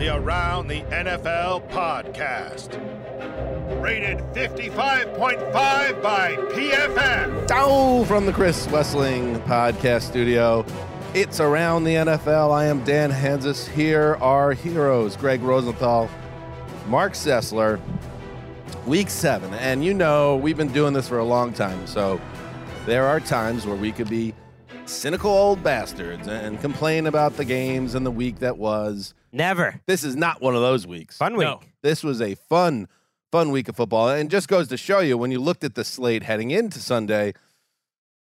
The Around the NFL podcast. Rated 55.5 by PFM. Down from the Chris Wesseling podcast studio. It's Around the NFL. I am Dan Hanzus. Here are heroes Gregg Rosenthal, Marc Sessler. Week seven. And you know, we've been doing this for a long time. So there are times where we could be cynical old bastards and complain about the games and the week that was. Never. This is not one of those weeks. Fun week. No. This was a fun, fun week of football. And just goes to show you when you looked at the slate heading into Sunday,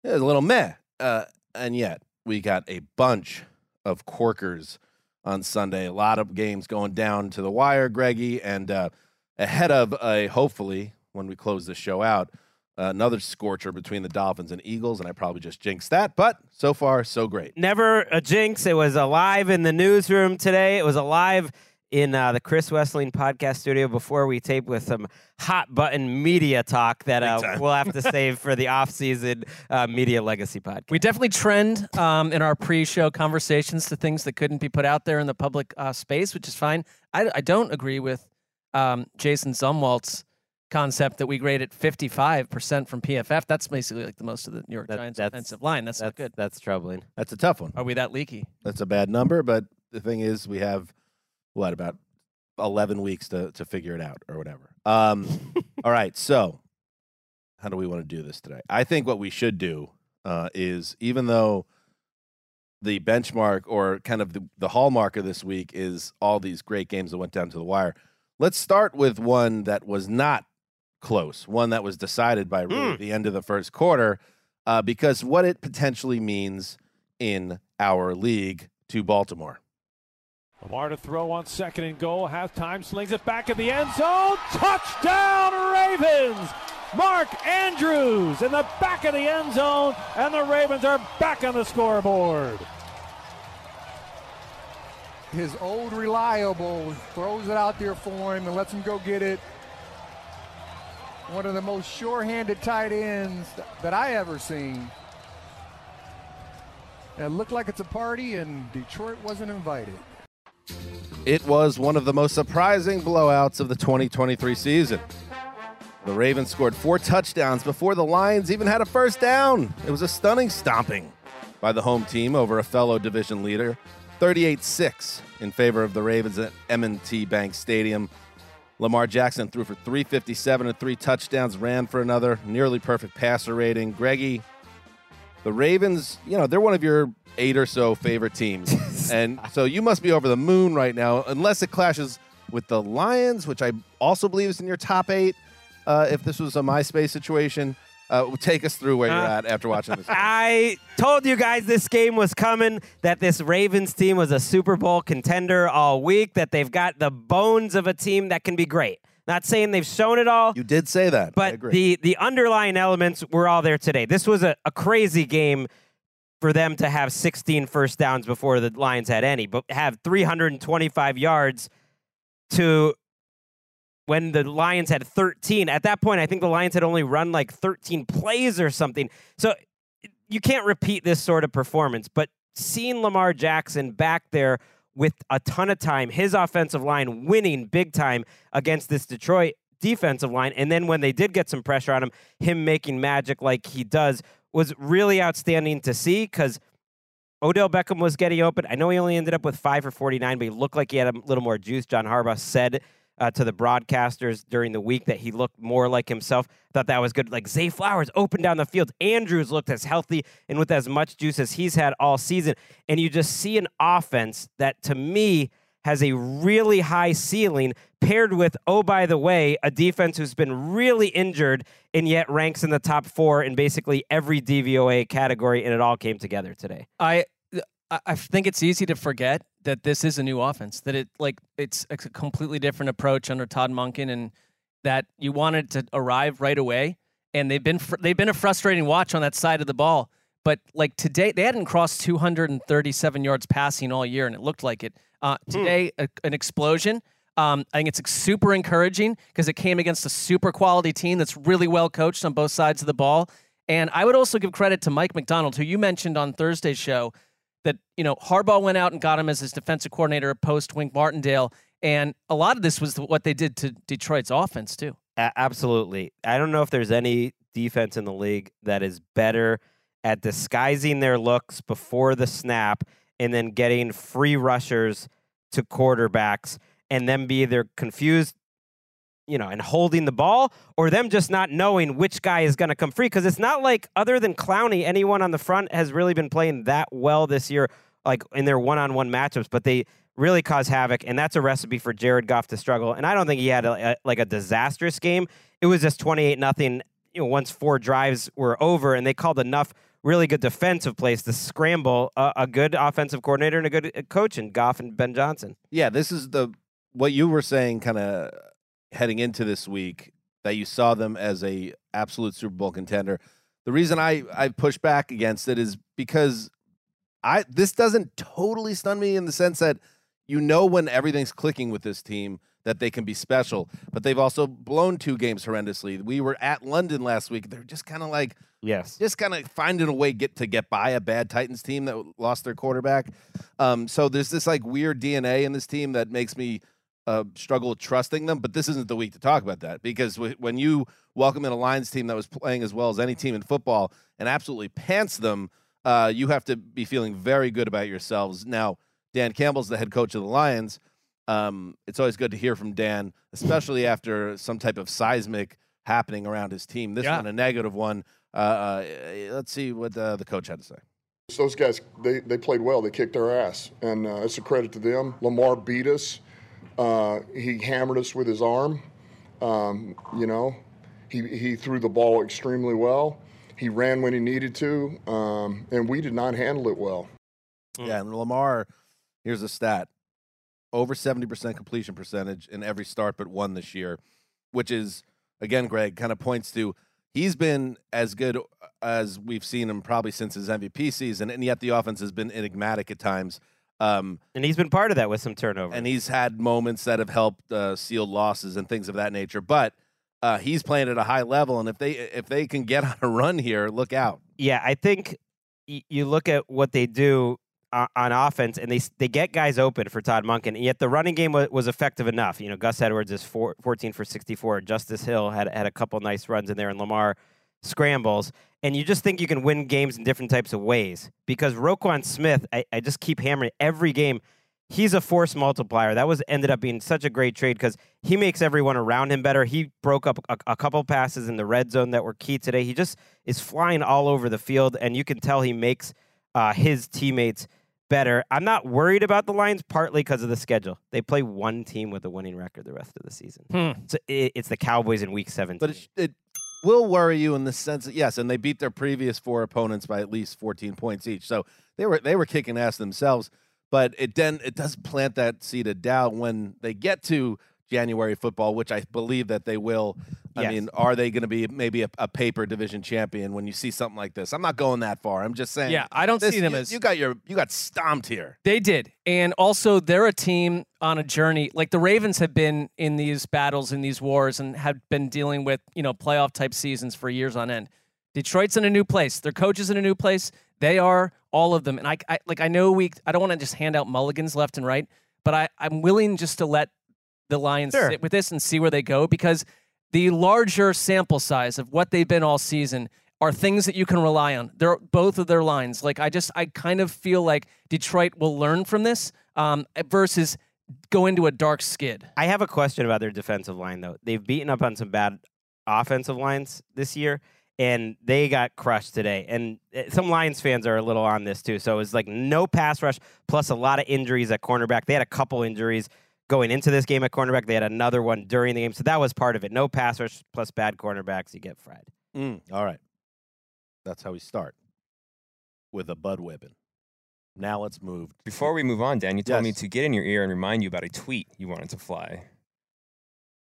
it was a little meh. Uh, and yet, we got a bunch of corkers on Sunday. A lot of games going down to the wire, Greggy, and uh, ahead of a hopefully when we close the show out, another scorcher between the Dolphins and Eagles. And I probably just jinxed that, but so far so great. Never a jinx. It was alive in the newsroom today. It was alive in uh, the Chris Wesseling podcast studio before we tape with some hot button media talk that uh, we'll have to save for the off-season uh, media legacy podcast. We definitely trend um, in our pre-show conversations to things that couldn't be put out there in the public uh, space, which is fine. I, I don't agree with um, Jason Zumwalt's concept that we graded 55% from PFF. That's basically like the most of the New York That- Giants that's- offensive line. That's, not good. That's troubling. That's a tough one. Are we that leaky? That's a bad number, but the thing is, we have what about eleven weeks to to figure it out or whatever. Um, all right, so how do we want to do this today? I think what we should do uh, is even though the benchmark or kind of the, the hallmark of this week is all these great games that went down to the wire. Let's start with one that was not close, one that was decided by really Mm. the end of the first quarter, uh, because what it potentially means in our league to Baltimore. Lamar to throw on second and goal. Halftime slings it back in the end zone. Touchdown Ravens! Mark Andrews in the back of the end zone, and the Ravens are back on the scoreboard. his old reliable throws it out there for him and lets him go get it. One of the most sure-handed tight ends that I ever seen. It looked like it's a party, and Detroit wasn't invited. It was one of the most surprising blowouts of the 2023 season. The Ravens scored four touchdowns before the Lions even had a first down. It was a stunning stomping by the home team over a fellow division leader, 38 6 in favor of the Ravens at M&T Bank Stadium. Lamar Jackson threw for 357 and three touchdowns, ran for another, nearly perfect passer rating. Greggy, the Ravens, you know, they're one of your eight or so favorite teams. and so you must be over the moon right now, unless it clashes with the Lions, which I also believe is in your top eight. Uh, if this was a MySpace situation, uh, take us through where you're Uh, at after watching this. game. I told you guys this game was coming, that this Ravens team was a Super Bowl contender all week, that they've got the bones of a team that can be great. Not saying they've shown it all, You did say that. I but the the underlying elements were all there today. This was a, a crazy game for them to have 16 first downs before the Lions had any, but have 325 yards to when the Lions had 13. At that point, I think the Lions had only run like 13 plays or something. So you can't repeat this sort of performance, but seeing Lamar Jackson back there with a ton of time, his offensive line winning big time against this Detroit defensive line, and then when they did get some pressure on him, him making magic like he does was really outstanding to see because Odell Beckham was getting open. I know he only ended up with five for 49, but he looked like he had a little more juice. John Harbaugh said uh, to the broadcasters during the week that he looked more like himself. Thought that was good. Like Zay Flowers open down the field. Andrews looked as healthy and with as much juice as he's had all season. And you just see an offense that to me has a really high ceiling paired with, oh, by the way, a defense who's been really injured and yet ranks in the top four in basically every DVOA category. And it all came together today. I- I think it's easy to forget that this is a new offense. That it like it's a completely different approach under Todd Monken, and that you wanted to arrive right away. And they've been fr- they've been a frustrating watch on that side of the ball. But like today, they hadn't crossed 237 yards passing all year, and it looked like it. Uh, today, a, an explosion. Um, I think it's super encouraging because it came against a super quality team that's really well coached on both sides of the ball. And I would also give credit to Mike Macdonald, who you mentioned on Thursday's show, that you know Harbaugh went out and got him as his defensive coordinator post Wink Martindale, and a lot of this was what they did to Detroit's offense too. Absolutely. I don't know if there's any defense in the league that is better at disguising their looks before the snap and then getting free rushers to quarterbacks and then be either confused, you know, and holding the ball or them just not knowing which guy is going to come free. Because it's not like, other than Clowney, anyone on the front has really been playing that well this year, like in their one on one matchups, but they really cause havoc. And that's a recipe for Jared Goff to struggle. And I don't think he had a, a, like a disastrous game. It was just 28 nothing. You know, once four drives were over and they called enough really good defensive plays to scramble a, a good offensive coordinator and a good uh, coach in Goff and Ben Johnson. Yeah, this is the what you were saying kind of heading into this week that you saw them as a absolute Super Bowl contender. The reason I I push back against it is because I this doesn't totally stun me in the sense that you know when everything's clicking with this team that they can be special, but they've also blown two games horrendously. We were at London last week. They're just kind of like Yes. just kind of finding a way get to get by a bad Titans team that lost their quarterback. Um, so there's this like weird DNA in this team that makes me uh, struggle trusting them. But this isn't the week to talk about that because w- when you welcome in a Lions team that was playing as well as any team in football and absolutely pants them, uh, you have to be feeling very good about yourselves. Now, Dan Campbell's the head coach of the Lions. Um, it's always good to hear from Dan, especially after some type of seismic happening around his team. This Yeah. one, a negative one. Uh, uh, let's see what uh, the coach had to say. Those guys, they, they played well. They kicked our ass, and uh, it's a credit to them. Lamar beat us. Uh, he hammered us with his arm. Um, you know, he he threw the ball extremely well. He ran when he needed to, um, and we did not handle it well. Yeah, and Lamar, here's a stat: over seventy percent completion percentage in every start but one this year, which is again, Gregg, kind of points to he's been as good as we've seen him probably since his MVP season, and yet the offense has been enigmatic at times. Um, And he's been part of that with some turnover. and he's had moments that have helped uh, sealed losses and things of that nature. But uh, he's playing at a high level, and if they if they can get on a run here, look out. yeah, I think y- you look at what they do uh, on offense, and they they get guys open for Todd Monken, and yet the running game was, was effective enough. You know, Gus Edwards is four, 14 for 64. Justice Hill had had a couple nice runs in there, and Lamar scrambles. And you just think you can win games in different types of ways because Roquan Smith, I, I just keep hammering every game. He's a force multiplier. That was ended up being such a great trade because he makes everyone around him better. He broke up a, a couple passes in the red zone that were key today. He just is flying all over the field, and you can tell he makes uh, his teammates better. I'm not worried about the Lions partly because of the schedule. They play one team with a winning record the rest of the season. Hmm. So it, it's the Cowboys in Week 17. But it, it will worry you in the sense that yes, and they beat their previous four opponents by at least 14 points each. So they were they were kicking ass themselves. But it then it does plant that seed of doubt when they get to January football, which I believe that they will. I Yes. mean, are they going to be maybe a, a paper division champion when you see something like this? I'm not going that far. I'm just saying. Yeah, I don't this- see them you, as you got your you got stomped here. They did. And also, they're a team on a journey. Like the Ravens have been in these battles, in these wars, and have been dealing with, you know, playoff type seasons for years on end. Detroit's in a new place. Their coach is in a new place. They are all of them. And I, I like I know we I don't want to just hand out mulligans left and right, but I, I'm willing just to let the Lions Sure. sit with this and see where they go because the larger sample size of what they've been all season are things that you can rely on. They're both of their lines. Like I just I kind of feel like Detroit will learn from this um, versus go into a dark skid. I have a question about their defensive line, though. They've beaten up on some bad offensive lines this year, and they got crushed today. And uh, some Lions fans are a little on this, too. So it was like no pass rush, plus a lot of injuries at cornerback. They had a couple injuries going into this game at cornerback. They had another one during the game. So that was part of it. No pass rush, plus bad cornerbacks. You get fried. Mm, all right, that's how we start with a bud whipping. Now let's move. Before we move on, Dan, you told me to get in your ear and remind you about a tweet you wanted to fly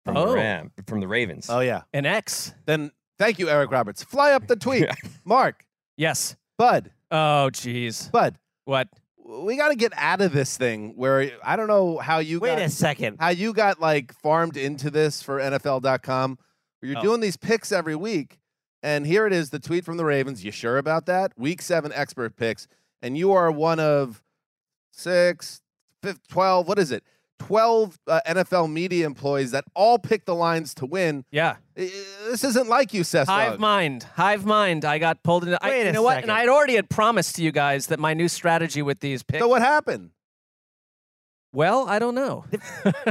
from Oh. the Ram, from the Ravens. Oh yeah. An X. Then thank you, Eric Roberts. Fly up the tweet, Marc, Yes. Bud, Oh, jeez. Bud. What? We got to get out of this thing where I don't know how you Wait got, a second. how you got like farmed into this for NFL.com. Where you're Oh. doing these picks every week, and here it is, the tweet from the Ravens. You sure about that? Week seven expert picks, and you are one of six, 12, What is it? Twelve uh, NFL media employees that all pick the lines to win. Yeah. I- I- This isn't like you, Seth. Hive mind. Hive mind. I got pulled into. I, Wait you a know what? second. And I'd already had promised to you guys that my new strategy with these picks. So what happened? well, I don't know.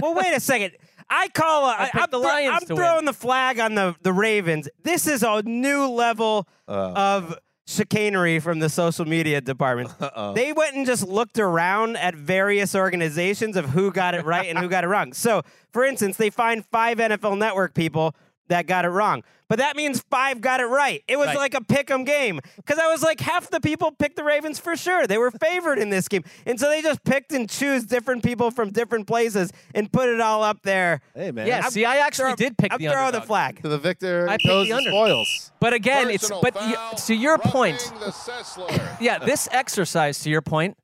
well, wait a second. I call. I I, picked I'm, the Lions I'm to win. throwing the flag on the the Ravens. This is a new level Uh, of chicanery from the social media department. uh-oh. They went and just looked around at various organizations of who got it right and who got it wrong. So, for instance, they find five NFL Network people that got it wrong. But that means five got it right. It was Right. like a pick 'em game. Because I was like, half the people picked the Ravens for sure. They were favored in this game. And so they just picked and choose different people from different places and put it all up there. hey man. yeah. I'm See, I actually Throw- did pick I'm the throwing underdog. the flag. To the victor I picked the the under. spoils. But again, it's but you, foul, to your point. the yeah, this exercise, to your point,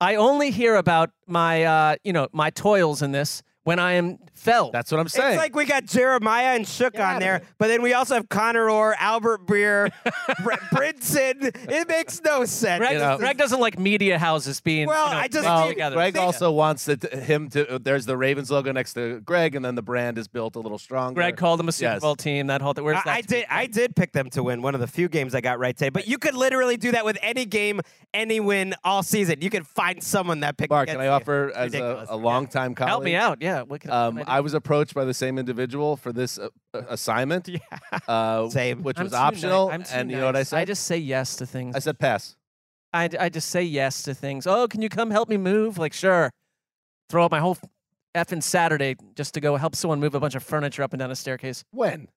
I only hear about my, uh, you know, my toils in this when I am felled. That's what I'm saying. It's like we got Jeremiah and Shook Get on there, it. but then we also have Connor Orr, Albert Breer, Br- Brinson. It makes no sense. Gregg, you know- Gregg doesn't like media houses being. Well, you know, I just- well, together. Gregg Think- also wants that him to. There's the Ravens logo next to Gregg, and then the brand is built a little stronger. Gregg called them a Super Yes. Bowl team. That whole thing. Where's I, that? I did. I did pick them to win. One of the few games I got right today. But you could literally do that with any game, any win all season. You could find someone that picked. Marc, can against I you. offer as a, Ridiculous. a longtime colleague? Help me out. Yeah. What can, Um, I I, was approached by the same individual for this uh, assignment, Yeah. uh, Same. which I'm was ni- optional. I'm and you know what I nice. said? I just say yes to things. I said pass. I, I just say yes to things. Oh, can you come help me move? Like, sure. Throw up my whole effing Saturday just to go help someone move a bunch of furniture up and down a staircase. When?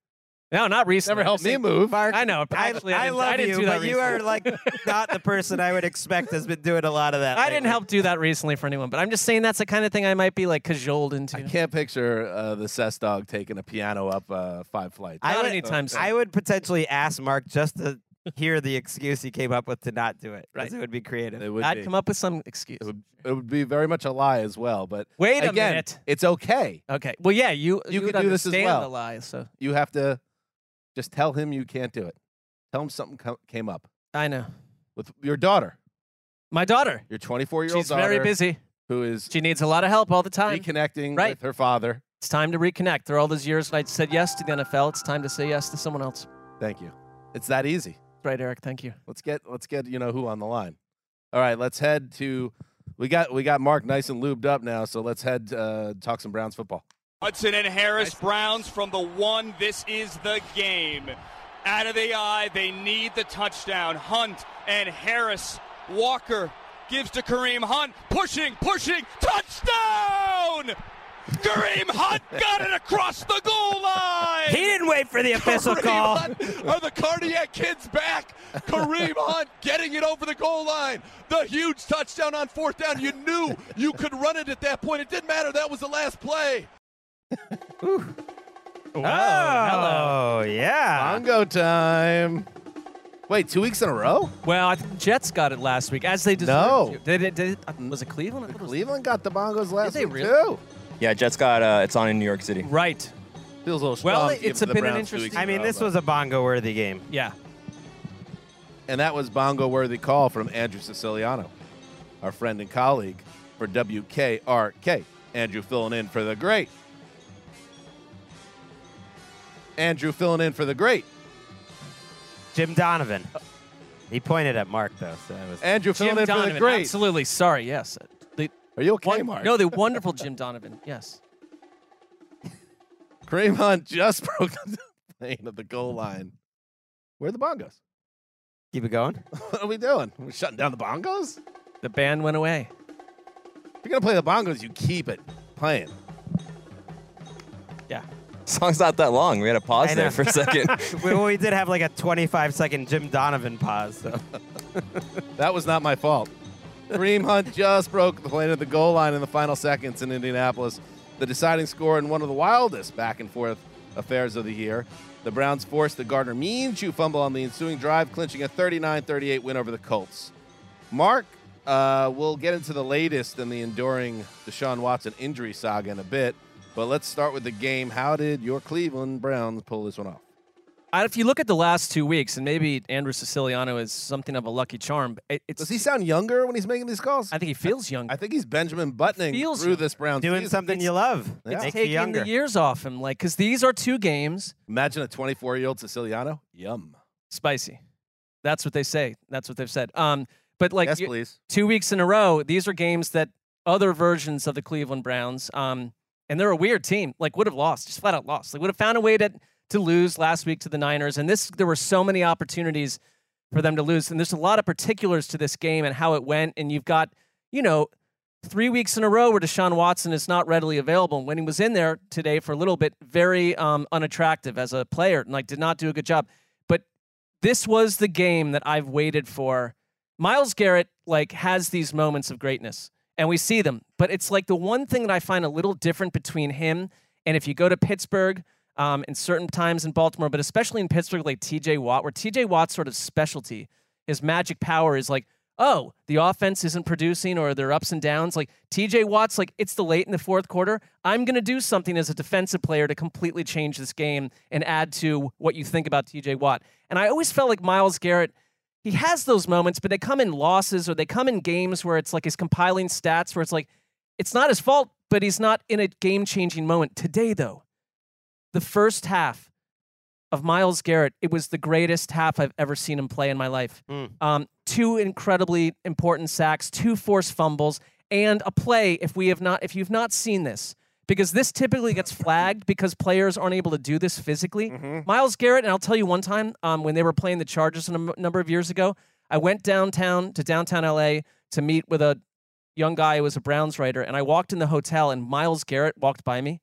No, not recently. Never helped me move. I know. I, Actually, I didn't- love didn't you, do that but you are like not the person I would expect has been doing a lot of that. I didn't help do that recently for anyone, but I'm just saying that's the kind of thing I might be like cajoled into. I can't picture uh, the Cess dog taking a piano up uh, five flights. I Not would- anytime soon. I would potentially ask Marc just to hear the excuse he came up with to not do it. Right. It would be creative. it would I'd be. come up with some excuse. It would, it would be very much a lie as well. But Wait a minute. it's okay. Okay. Well, yeah, you You would could do this as well. The lie, so You have to just tell him you can't do it. Tell him something co- came up I know. with your daughter, My daughter. your 24 year old She's daughter, very busy. who is She needs a lot of help all the time. reconnecting Right. with her father. It's time to reconnect. Through all those years I said yes to the NFL, it's time to say yes to someone else. Thank you. It's that easy. Right, Eric. Thank you. Let's get let's get you know who on the line. All right, let's head to. We got we got Marc nice and lubed up now, so let's head uh, talk some Browns football. Hudson and Harris Browns from the one. This is the game. Out of the eye, they need the touchdown. Hunt and Harris. Walker gives to Kareem Hunt. Pushing, pushing. Touchdown! Kareem Hunt got it across the goal line. He didn't wait for the official Kareem call. Hunt, are the cardiac kids back? Kareem Hunt getting it over the goal line. The huge touchdown on fourth down. You knew you could run it at that point. It didn't matter. That was the last play. Oh, hello. yeah. Bongo time. Wait, two weeks in a row? Well, I think Jets got it last week, as they deserved No. to. Did it? Did it? uh, Was it Cleveland? I thought it was- Cleveland got the bongos last they week really? too. Yeah, Jets got uh, it's on in New York City. Right. Feels a little Well, strong. to it's give a the been an interesting- I mean, this was a bongo worthy game. Yeah. and that was bongo worthy call from Andrew Siciliano, our friend and colleague for WKRK. Andrew filling in for the great. Andrew filling in for the great. Jim Donovan. He pointed at Marc though, so it was. Andrew filling Jim in for the great. Absolutely. Sorry. Yes. The Are you okay, one, Marc? no, the wonderful Jim Donovan. Yes. Kareem Hunt just broke the lane of the goal line. Where are the bongos? Keep it going. What are we doing? We're shutting down the bongos? The band went away. If you're gonna play the bongos, you keep it playing. Yeah. Song's not that long. We had a pause there for a second. we, we did have like a 25 second Jim Donovan pause. So. That was not my fault. Kareem Hunt just broke the plane at the goal line in the final seconds in Indianapolis. The deciding score in one of the wildest back and forth affairs of the year. The Browns forced the Gardner Minshew fumble on the ensuing drive, clinching a 39-38 win over the Colts. Marc, uh, we'll get into the latest in the enduring Deshaun Watson injury saga in a bit, but let's start with the game. How did your Cleveland Browns pull this one off? Uh, If you look at the last two weeks, and maybe Andrew Siciliano is something of a lucky charm, it's, Does he sound younger when he's making these calls? I think he feels young. I think he's Benjamin Buttoning Feels through young. this Browns Doing season. something you love. Yeah. Makes you taking younger. the years off him, like because these are two games. Imagine a 24-year-old Siciliano. Yum. Spicy. That's what they say. That's what they've said. Um, but like yes, you- please. two weeks in a row, these are games that other versions of the Cleveland Browns, um, and they're a weird team, like would have lost, just flat out lost. They would have found a way to to lose last week to the Niners, and this there were so many opportunities for them to lose, and there's a lot of particulars to this game and how it went, and you've got, you know. Three weeks in a row where Deshaun Watson is not readily available. And When he was in there today for a little bit, very um, unattractive as a player, and like did not do a good job. But this was the game that I've waited for Myles Garrett like has these moments of greatness and we see them, but it's like the one thing that I find a little different between him and if you go to Pittsburgh um, and certain times in Baltimore, but especially in Pittsburgh, like TJ Watt, where TJ Watt's sort of specialty, his magic power is like, oh, the offense isn't producing or there are ups and downs. Like TJ Watt's like, it's the late in the fourth quarter. I'm going to do something as a defensive player to completely change this game and add to what you think about TJ Watt. And I always felt like Myles Garrett he has those moments, but they come in losses or they come in games where it's like he's compiling stats where it's like it's not his fault, but he's not in a game changing moment. Today, though, the first half of Myles Garrett, it was the greatest half I've ever seen him play in my life. Mm. Um, two incredibly important sacks, two forced fumbles, and a play. If we have not, if you've not seen this, because this typically gets flagged because players aren't able to do this physically. Myles Garrett, and I'll tell you one time um, when they were playing the Chargers a number of years ago, I went downtown to downtown LA to meet with a young guy who was a Browns writer, and I walked in the hotel, and Myles Garrett walked by me.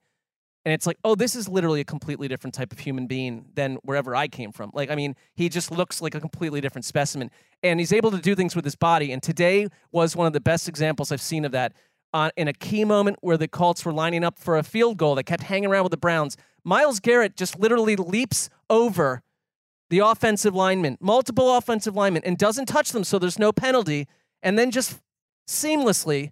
And it's like, oh, this is literally a completely different type of human being than wherever I came from. Like, I mean, he just looks like a completely different specimen. And he's able to do things with his body. And today was one of the best examples I've seen of that. Uh, in a key moment where the Colts were lining up for a field goal that kept hanging around with the Browns, Myles Garrett just literally leaps over the offensive lineman, multiple offensive linemen, and doesn't touch them, so there's no penalty, and then just seamlessly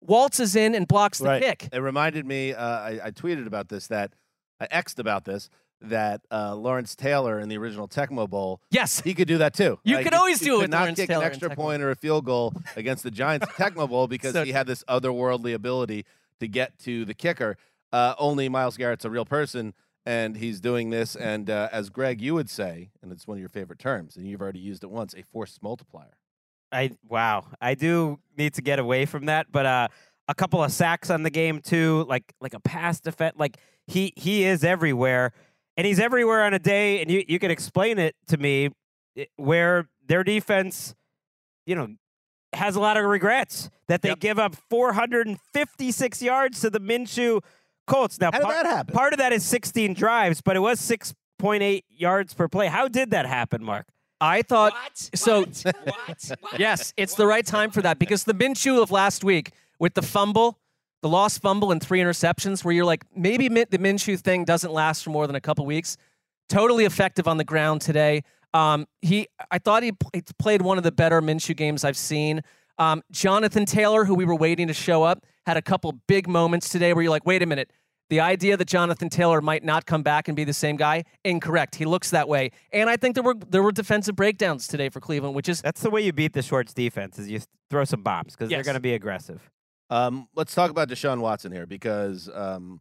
waltzes in and blocks the Right. kick. It reminded me. Uh, I, I tweeted about this. That I xed about this. That uh, Lawrence Taylor in the original Tecmo Bowl. Yes, he could do that too. You Like, could always he do it could not Lawrence kick Taylor an extra point or a field goal against the Giants Tecmo Bowl because So- he had this otherworldly ability to get to the kicker. Uh, only Myles Garrett's a real person, and he's doing this. And uh, as Gregg, you would say, and it's one of your favorite terms, and you've already used it once, a force multiplier. I wow, I do need to get away from that, but uh, a couple of sacks on the game too, like like a pass defense, like he he is everywhere, and he's everywhere on a day, and you you can explain it to me eh, where their defense, you know, has a lot of regrets that they give up 456 yards to the Minshew Colts. Now, How did par- that happen? part of that is 16 drives, but it was 6.8 yards per play. How did that happen, Marc? I thought so. yes, it's the right time for that because the Minshew of last week with the fumble, the lost fumble, and three interceptions, where you're like, maybe the Minshew thing doesn't last for more than a couple weeks. Totally effective on the ground today. Um, he, I thought he, played one of the better Minshew games I've seen. Um, Jonathan Taylor, who we were waiting to show up, had a couple big moments today where you're like, wait a minute. The idea that Jonathan Taylor might not come back and be the same guy, incorrect. He looks that way, and I think there were there were defensive breakdowns today for Cleveland, which is That's the way you beat the Schwartz defense is you throw some bombs because Yes. they're going to be aggressive. Um, let's talk about Deshaun Watson here because um,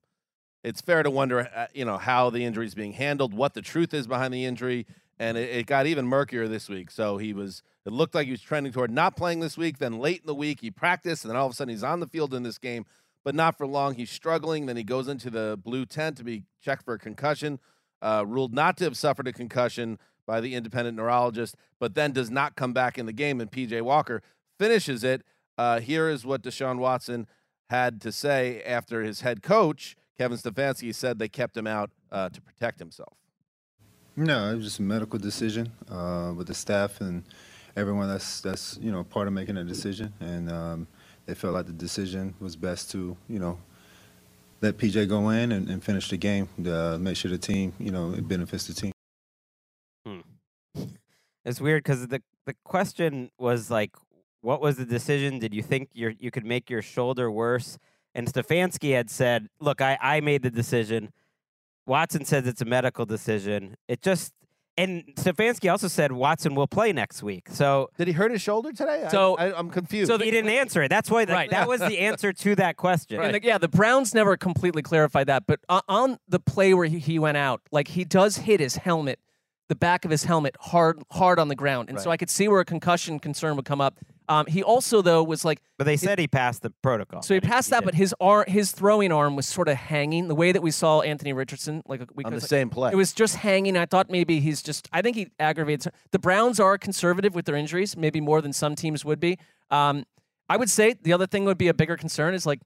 it's fair to wonder, uh, you know, how the injury is being handled, what the truth is behind the injury, and it, it got even murkier this week. So he was, it looked like he was trending toward not playing this week. Then late in the week, he practiced, and then all of a sudden he's on the field in this game, but not for long. He's struggling. Then he goes into the blue tent to be checked for a concussion, uh, ruled not to have suffered a concussion by the independent neurologist, but then does not come back in the game. And PJ Walker finishes it. Uh, here is what Deshaun Watson had to say after his head coach, Kevin Stefanski, said they kept him out uh, to protect himself. No, it was just a medical decision uh, with the staff and everyone that's that's you know part of making a decision, and um, they felt like the decision was best to you know let PJ go in and, and finish the game, to, uh, make sure the team you know it benefits the team. Hmm. It's weird because the the question was like, what was the decision? Did you think you you could make your shoulder worse? And Stefanski had said, "Look, I I made the decision." Watson says it's a medical decision. It just and Stefanski also said Watson will play next week. So Did he hurt his shoulder today? I- So- I, am confused. so he didn't answer it. That's why that, Right. that was the answer to that question. And the, yeah, the Browns never completely clarified that, but on, on the play where he, he went out, like he does hit his helmet, the back of his helmet, hard hard on the ground, and so I could see where a concussion concern would come up. Um, he also though was like, But they said he passed the protocol. so he passed that, but his arm, his throwing arm was sort of hanging, the way that we saw Anthony Richardson, like a week on the ago. same play. It was just hanging. I thought maybe he's just. I think he aggravates. The Browns are conservative with their injuries, maybe more than some teams would be. Um, I would say the other thing would be a bigger concern is like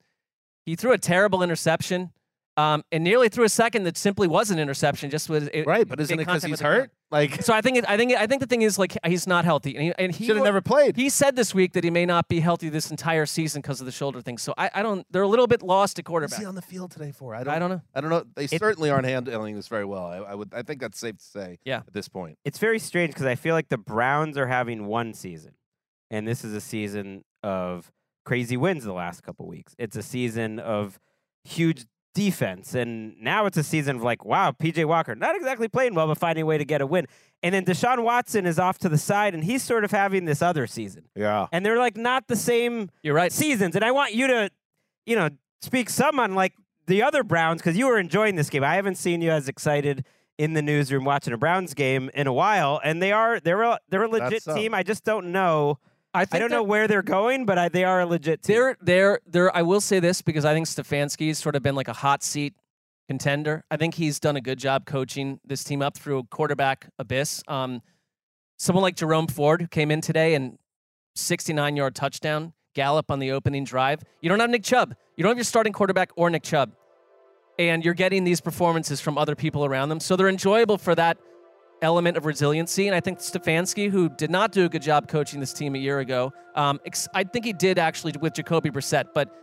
he threw a terrible interception, um, and nearly threw a second that simply was an interception. Just was it, right, but isn't it because he's with the hurt? Like So I think it, I think I think the thing is like he's not healthy, and he, and he should have never played. He said this week that he may not be healthy this entire season because of the shoulder thing. So I, I don't. They're a little bit lost at What's quarterback. he on the field today for? I don't. I don't know. I don't know. They It- certainly aren't handling this very well. I, I would. I think that's safe to say. Yeah. At this point. it's very strange because I feel like the Browns are having one season, and this is a season of crazy wins the last couple weeks. It's a season of huge defense, and now it's a season of like, wow, PJ Walker not exactly playing well, but finding a way to get a win. And then Deshaun Watson is off to the side, and he's sort of having this other season, Yeah. and they're like not the same You're right. seasons. And I want you to, you know, speak some on like the other Browns because you were enjoying this game. I haven't seen you as excited in the newsroom watching a Browns game in a while, and they are they're a, they're a legit so. team. I just don't know. I, I don't know where they're going, but I, they are a legit team. They're they're they're I will say this because I think Stefanski's sort of been like a hot seat contender. I think he's done a good job coaching this team up through a quarterback abyss. Um, someone like Jerome Ford who came in today and 69 yard touchdown, Gallup on the opening drive. You don't have Nick Chubb. You don't have your starting quarterback or Nick Chubb. And you're getting these performances from other people around them. So they're enjoyable for that element of resiliency. And I think Stefanski, who did not do a good job coaching this team a year ago, um, ex- I think he did actually with Jacoby Brissett. But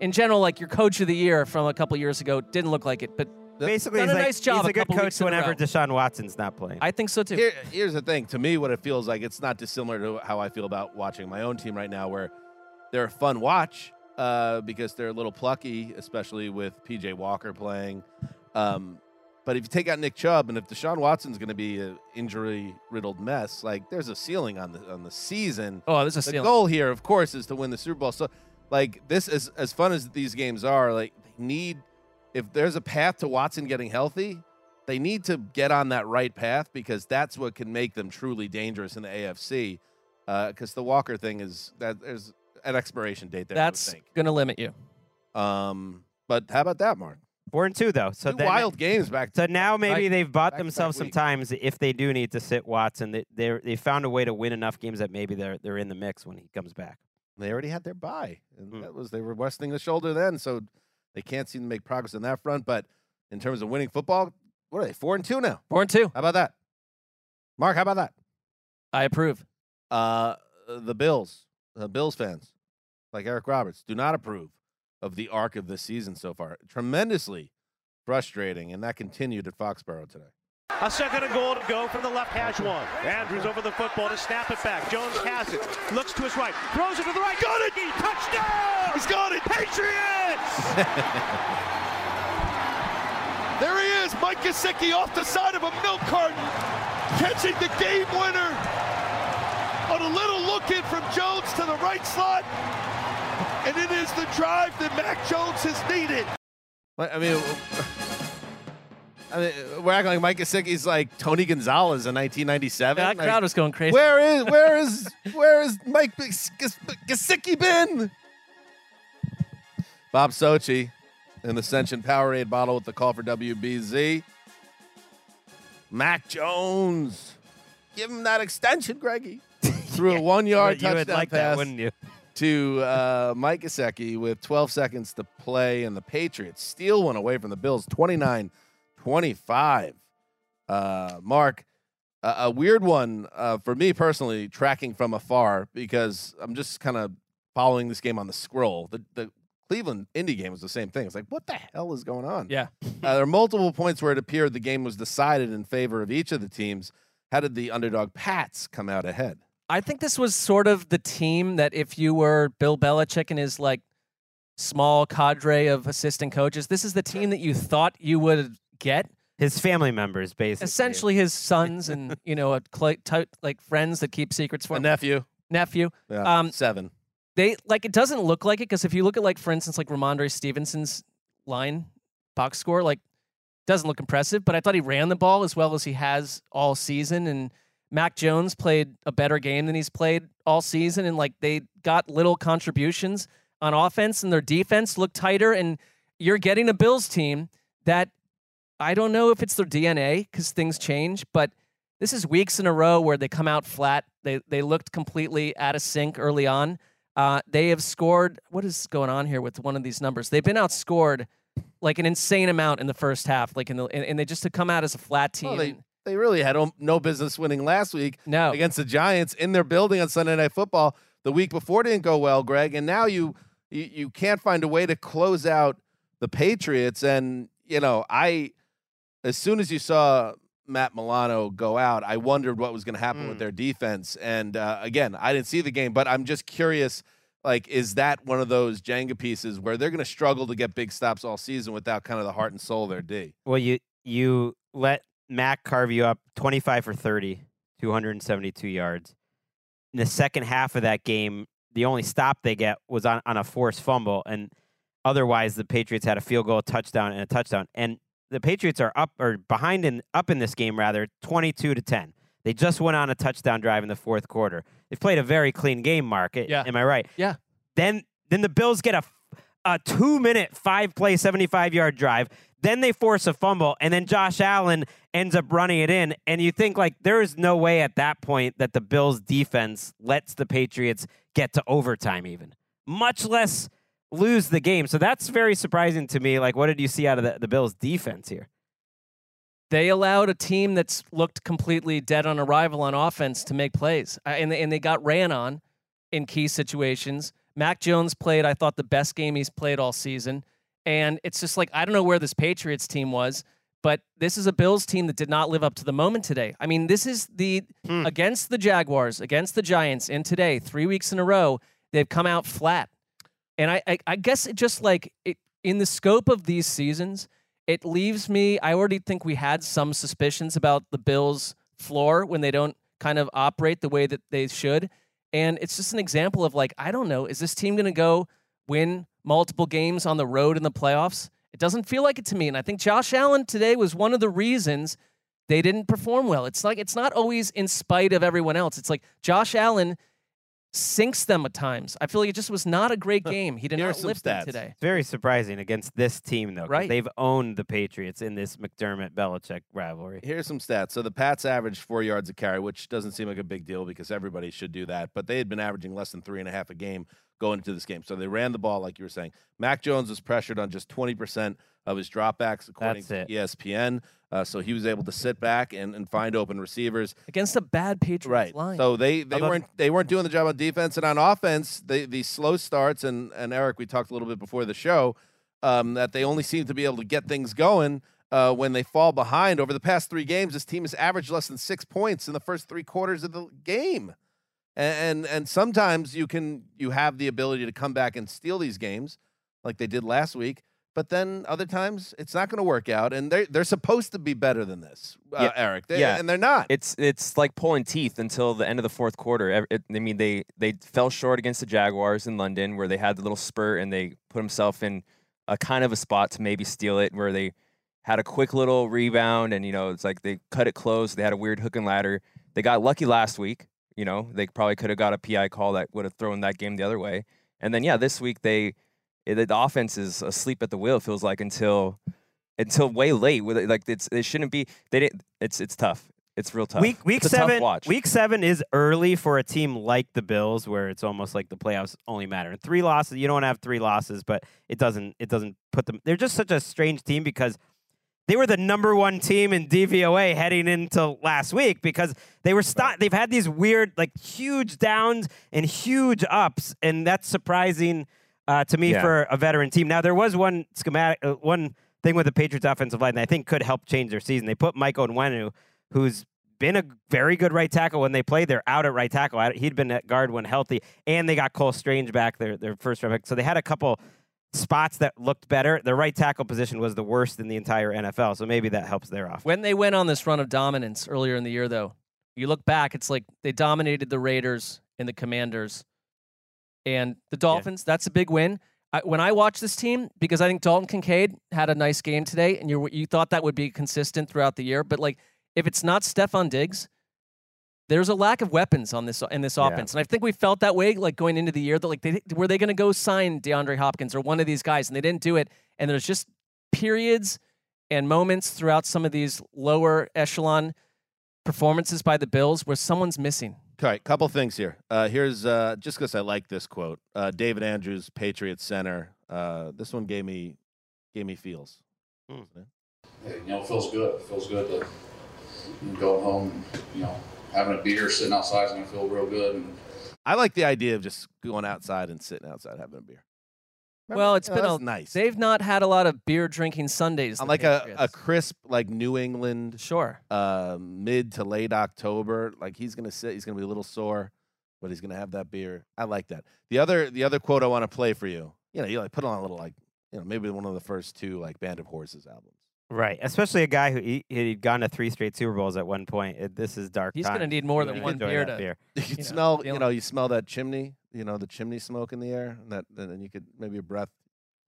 in general, like your coach of the year from a couple years ago didn't look like it. But Basically, done he's a like- nice job He's a a good couple coach weeks whenever. Deshaun Watson's not playing. I think so too. Here, here's the thing. To me, what it feels like, it's not dissimilar to how I feel about watching my own team right now, where they're a fun watch uh, because they're a little plucky, especially with PJ Walker playing. Um, but if you take out Nick Chubb and if Deshaun Watson's going to be an injury-riddled mess, like there's a ceiling on the on the season. oh, there's a the ceiling. goal here, of course, is to win the Super Bowl. So, like this is as fun as these games are. Like they need, if there's a path to Watson getting healthy, they need to get on that right path because that's what can make them truly dangerous in the AFC. Because the Walker thing is that there's an expiration date there. That's going to limit you. Um, but how about that, Marc? Four and two though. So Two then- wild games back. So now maybe Right. they've bought themselves some times if they do need to sit Watson. They they they found a way to win enough games that maybe they're they're in the mix when he comes back. They already had their bye, and Hmm. that was they were resting the shoulder then, so they can't seem to make progress on that front. But in terms of winning football, what are they? Four and two now. Four and two. How about that, Marc? How about that? I approve. Uh, the Bills, the Bills fans, like Eric Roberts, do not approve of the arc of the season so far. Tremendously frustrating, and that continued at Foxborough today. A second and goal to go from the left hash one. Andrews over the football to snap it back. Jones has it. Looks to his right. Throws it to the right. Got it! Touchdown! He's got it! Patriots! There he is, Mike Gesicki off the side of a milk carton, catching the game winner on a little look in from Jones to the right slot. And it is the drive that Mac Jones has needed. I mean, I mean, we're acting like Mike Gesicki's like Tony Gonzalez in 1997. That Like, crowd was going crazy. Where is where is where is Mike Ges- Ges- Gesicki been? Bob Sochi in the Ascension Powerade bottle with the call for WBZ. Mac Jones, give him that extension, Greggy. Threw a one-yard you would touchdown like pass that, wouldn't you? To uh, Mike Gesicki with 12 seconds to play, and the Patriots steal one away from the Bills, 29 25. Uh, Marc, a, a weird one uh, for me personally, tracking from afar because I'm just kind of following this game on the scroll. The the Cleveland Indy game was the same thing. It's like, what the hell is going on? Yeah. Uh, there are multiple points where it appeared the game was decided in favor of each of the teams. How did the underdog Pats come out ahead? I think this was sort of the team that if you were Bill Belichick and his like small cadre of assistant coaches, this is the team that you thought you would get. His family members, basically. Essentially, his sons and you know, a cl- t- like friends that keep secrets for A him. nephew. nephew. Yeah, Um, seven. they like it doesn't look like it because if you look at like for instance like Rhamondre Stevenson's line box score like doesn't look impressive but I thought he ran the ball as well as he has all season and Mac Jones played a better game than he's played all season and like they got little contributions on offense and their defense looked tighter and you're getting a Bills team that I don't know if it's their DNA because things change but this is weeks in a row where they come out flat they they looked completely out of sync early on uh, they have scored. What is going on here with one of these numbers? They've been outscored like an insane amount in the first half. Like in the and, and they just to come out as a flat team. Well, they, they really had no business winning last week no, against the Giants in their building on Sunday Night Football. The week before didn't go well, Gregg, and now you you, you can't find a way to close out the Patriots. And you know, I as soon as you saw Matt Milano go out, I wondered what was going to happen with Mm. their defense. And uh, again, I didn't see the game, but I'm just curious. Like, is that one of those Jenga pieces where they're going to struggle to get big stops all season without kind of the heart and soul of their D? Well, you you let Mac carve you up 25 for 30, 272 yards. In the second half of that game, the only stop they get was on, on a forced fumble, and otherwise the Patriots had a field goal, a touchdown, and a touchdown. And the Patriots are up or behind in up in this game rather, 22 to 10. They just went on a touchdown drive in the fourth quarter. They've played a very clean game, Marc. Yeah. Am I right? Yeah. Then then the Bills get a a two minute five play 75 yard drive. Then they force a fumble, and then Josh Allen ends up running it in. And you think like there is no way at that point that the Bills defense lets the Patriots get to overtime, even much less lose the game. So that's very surprising to me. Like, what did you see out of the, the Bills defense here? they allowed a team that's looked completely dead on arrival on offense to make plays, and they, and they got ran on in key situations. Mac Jones played, I thought, the best game he's played all season, and it's just like I don't know where this Patriots team was, but this is a Bills team that did not live up to the moment today. I mean, this is the Hmm. against the Jaguars, against the Giants, and today three weeks in a row they've come out flat, and I I, I guess it just like it in the scope of these seasons it leaves me i already think we had some suspicions about the bills floor when they don't kind of operate the way that they should and it's just an example of like i don't know is this team going to go win multiple games on the road in the playoffs it doesn't feel like it to me and i think josh allen today was one of the reasons they didn't perform well it's like it's not always in spite of everyone else it's like josh allen sinks them at times i feel like it just was not a great game he did Here not lift them stats. today very surprising against this team, though. Right. They've owned the Patriots in this McDermott Belichick rivalry. Here's some stats. So the Pats averaged four yards a carry, which doesn't seem like a big deal because everybody should do that. But they had been averaging less than three and a half a game going into this game. So they ran the ball, like you were saying. Mac Jones was pressured on just 20% of his dropbacks, according That's to it. ESPN. Uh, so he was able to sit back and, and find open receivers. against a bad patriots Right. line So they, they Although- weren't they weren't doing the job on defense and on offense. They these slow starts and and Eric, we talked a little bit before the show um, that they only seem to be able to get things going uh, when they fall behind. Over the past three games, this team has averaged less than six points in the first three quarters of the game. And, and and sometimes you can you have the ability to come back and steal these games like they did last week. But then other times it's not going to work out, and they they're supposed to be better than this, uh, Yeah. Eric. They, Yeah. and they're not. It's it's like pulling teeth until the end of the fourth quarter. It, I mean, they they fell short against the Jaguars in London, where they had the little spurt and they put themselves in a kind of a spot to maybe steal it, where they had a quick little rebound, and you know it's like they cut it close. They had a weird hook and ladder. They got lucky last week. You know, they probably could have got a PI call that would have thrown that game the other way. And then yeah, this week they it, the offense is asleep at the wheel. It feels like until until way late. Like it's it shouldn't be. They didn't. It's it's tough. It's real tough. Week week It's a tough seven. watch. Week seven is early for a team like the Bills, where it's almost like the playoffs only matter. Three losses, you don't have three losses, but it doesn't it doesn't put them. They're just such a strange team because they were the number one team in DVOA heading into last week because they were st- they've had these weird like huge downs and huge ups, and that's surprising uh, to me Yeah. for a veteran team. Now there was one schematic, uh, one thing with the Patriots offensive line that I think could help change their season. They put Michael Onwenu, who's been a very good right tackle when they played. They're out at right tackle. He'd been at guard when healthy, and they got Cole Strange back, their their first round pick. So they had a couple spots that looked better. The right tackle position was the worst in the entire NFL, so maybe that helps their offense. When they went on this run of dominance earlier in the year, though, you look back, it's like they dominated the Raiders and the Commanders and the Dolphins. That's a big win. I, when I watch this team, because I think Dalton Kincaid had a nice game today, and you you thought that would be consistent throughout the year, but like if it's not Stefon Diggs, there's a lack of weapons on this in this Yeah. offense, and I think we felt that way like going into the year that like they were they going to go sign DeAndre Hopkins or one of these guys, and they didn't do it, and there's just periods and moments throughout some of these lower echelon performances by the Bills where someone's missing. All right, couple things here. Uh, here's uh, just because I like this quote. Uh, David Andrews, Patriots center. Uh, this one gave me gave me feels. you know, it feels good. It feels good to go home, and, you know, having a beer, sitting outside is gonna feel real good. And I like the idea of just going outside and sitting outside having a beer. Well, it's You know, been that's a, nice. They've not had a lot of beer drinking Sundays. On the like a, a crisp, like New England, sure, uh, mid to late October. Like he's gonna sit, he's gonna be a little sore, but he's gonna have that beer. I like that. The other, the other quote I want to play for you. You know, you like put on a little like, you know, maybe one of the first two like Band of Horses albums. Right, especially a guy who he, he'd gone to three straight Super Bowls at one point. It, this is dark. He's gonna need more than would one enjoy beer that to- beer. You can You know, smell, you know, you smell that chimney, you know, the chimney smoke in the air, and that, and then you could maybe a breath,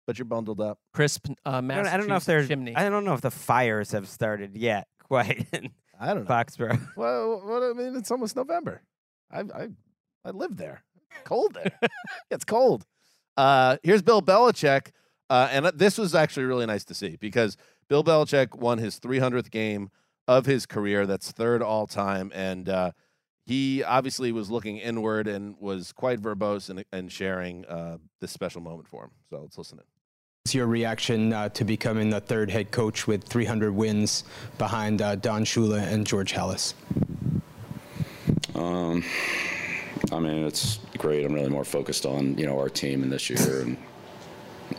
but you're bundled up. crisp uh, I don't, Massachusetts I don't know if there's. chimney. I don't know if the fires have started yet. Quite in I don't know. Foxborough. Well, what I mean, it's almost November. I I I live there. Cold there. it's cold. Uh, here's Bill Belichick, uh, and this was actually really nice to see because Bill Belichick won his 300th game of his career. That's third all time, and uh, he obviously was looking inward and was quite verbose and, in sharing uh, this special moment for him. So let's listen in. What's your reaction uh, to becoming the third head coach with 300 wins behind uh, Don Shula and George Halas? Um, I mean, it's great. I'm really more focused on you know our team and this year, and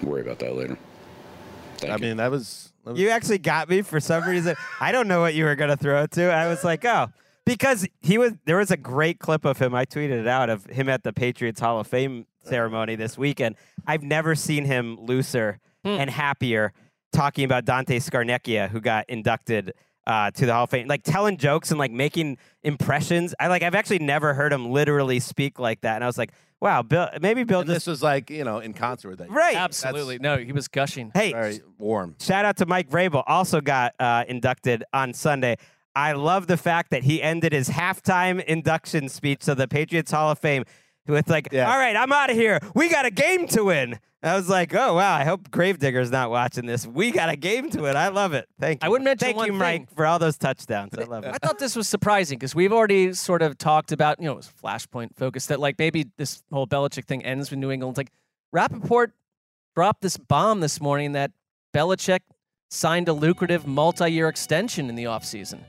worry about that later. Thank I you. mean, that was, that was You actually got me for some reason. I don't know what you were gonna throw it to. I was like, oh, because he was. There was a great clip of him. I tweeted it out of him at the Patriots Hall of Fame ceremony this weekend. I've never seen him looser and happier talking about Dante Scarnecchia, who got inducted uh, to the Hall of Fame, like telling jokes and like making impressions. I like. I've actually never heard him literally speak like that, and I was like, wow, Bill. Maybe Bill and just this was like you know in concert with that. right. Absolutely, no. He was gushing. Hey, Very warm. Shout out to Mike Vrabel, also got uh, inducted on Sunday. I love the fact that he ended his halftime induction speech to the Patriots Hall of Fame with like, Yeah. "All right, I'm out of here. We got a game to win." I was like, "Oh wow, I hope Gravedigger's not watching this. We got a game to win. I love it. Thank you. I wouldn't mention Thank one you, thing. Mike, for all those touchdowns. I love it. I thought this was surprising because we've already sort of talked about, you know, it was flashpoint focus that like maybe this whole Belichick thing ends with New England. It's like Rapoport dropped this bomb this morning that Belichick signed a lucrative multi-year extension in the offseason.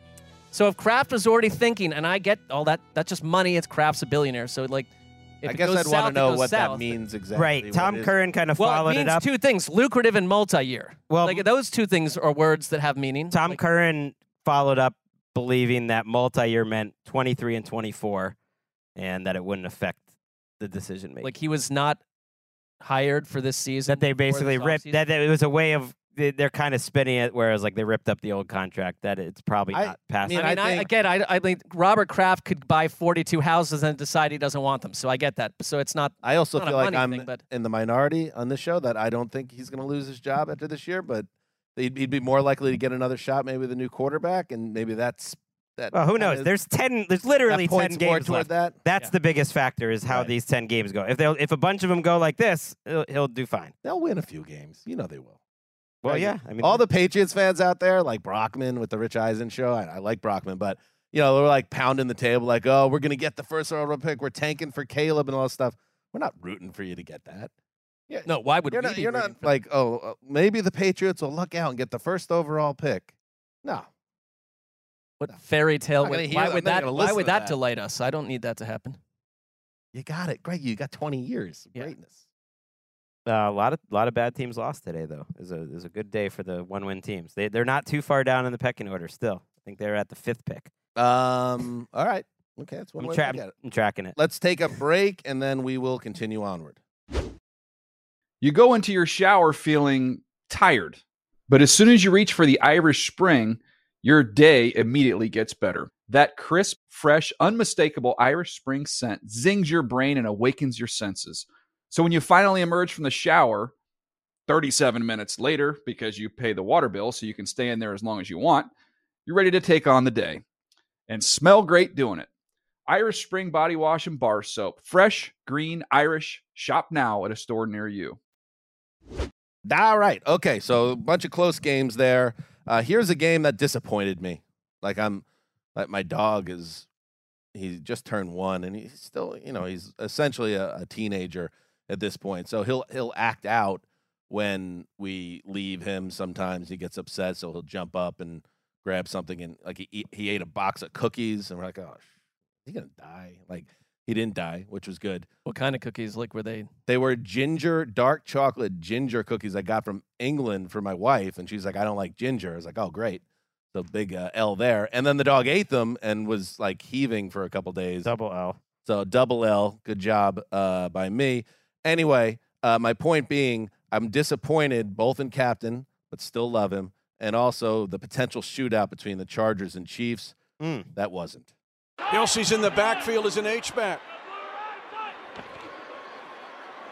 So if Kraft was already thinking, and I get all that, that's just money. It's Kraft's a billionaire, so like, if I guess I'd south, want to know what south. that means exactly. Right. Tom Curran kind of Well, followed it it, means up. two things: lucrative and multi-year. Well, like those two things are words that have meaning. Tom Like, Curran followed up believing that multi-year meant 23 and 24, and that it wouldn't affect the decision making. like he was not hired for this season. that they basically this ripped that, that it was a way of they- they're kind of spinning it whereas like they ripped up the old contract that it's probably I- not past mean, I mean, I, think- again, I, I mean, Robert Kraft could buy 42 houses and decide he doesn't want them. So I get that. So it's not. I also not a feel like I'm thing, but- in the minority on this show that I don't think he's going to lose his job after this year, but he'd, he'd be more likely to get another shot, maybe with a new quarterback, and maybe that's that. well who that knows is- there's 10 there's literally 10 points more games toward left that. that's Yeah. the biggest factor is how Right. these 10 games go if they will if a bunch of them go like this he'll, he'll do fine They'll win a few games. You know they will. Well Right. yeah i mean All the Patriots fans out there, like Brockman with the Rich Eisen show, I, I like Brockman, but you know they're like pounding the table, like, "Oh, we're going to get the first overall pick. We're tanking for Caleb and all this stuff." We're not rooting for you to get that. Yeah, No, why would you're we not, be you're not for like, oh, uh, maybe the Patriots will luck out and get the first overall pick. No. What fairy tale? not Would, why that. would I'm not that? Why would that, that. delight us? I don't need that to happen. You got it, Gregg. You got 20 years of Yeah. greatness. Uh, a lot of lot of bad teams lost today, though. It was a it was a good day for the one win teams. They they're not too far down in the pecking order. Still, I think they're at the fifth pick. Um. All right. Okay, that's one I'm, way tra- to look it. I'm tracking it. Let's take a break and then we will continue onward. You go into your shower feeling tired, but as soon as you reach for the Irish Spring, your day immediately gets better. That crisp, fresh, unmistakable Irish Spring scent zings your brain and awakens your senses. So when you finally emerge from the shower, 37 minutes later, because you pay the water bill so you can stay in there as long as you want, you're ready to take on the day and smell great doing it. Irish Spring Body Wash and Bar Soap. Fresh, green, Irish. Shop now at a store near you. All right. Okay. So a bunch of close games there. Uh, here's a game that disappointed me. Like I'm, like my dog is, he just turned one, and he's still, you know, he's essentially a, a teenager at this point. So he'll he'll act out when we leave him. Sometimes he gets upset, so he'll jump up and grab something, and like he he ate a box of cookies, and we're like, oh, is he gonna die? Like he didn't die, which was good. What kind of cookies? Like were they? They were ginger, dark chocolate ginger cookies I got from England for my wife. And she's like, I don't like ginger. I was like, oh, great. The big uh, L there. And then the dog ate them and was like heaving for a couple days. Double L. So double L. Good job uh, by me. Anyway, uh, my point being, I'm disappointed both in captain, but still love him. And also the potential shootout between the Chargers and Chiefs. That wasn't. Kelce's in the backfield as an H-back.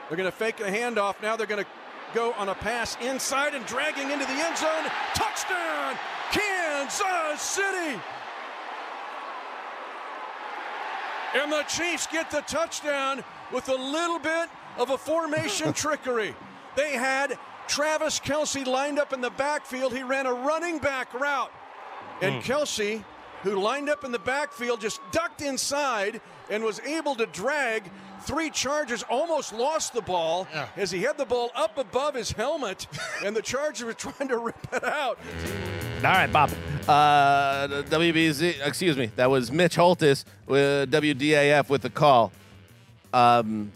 They're going to fake a handoff. Now they're going to go on a pass inside and dragging into the end zone. Touchdown, Kansas City! And the Chiefs get the touchdown with a little bit of a formation trickery. They had Travis Kelce lined up in the backfield. He ran a running back route. And Kelce, who lined up in the backfield, just ducked inside and was able to drag three Chargers, almost lost the ball as he had the ball up above his helmet, and the Chargers were trying to rip it out. All right, Bob. Uh, WBZ, excuse me, that was Mitch Holthus with WDAF with the call. Um,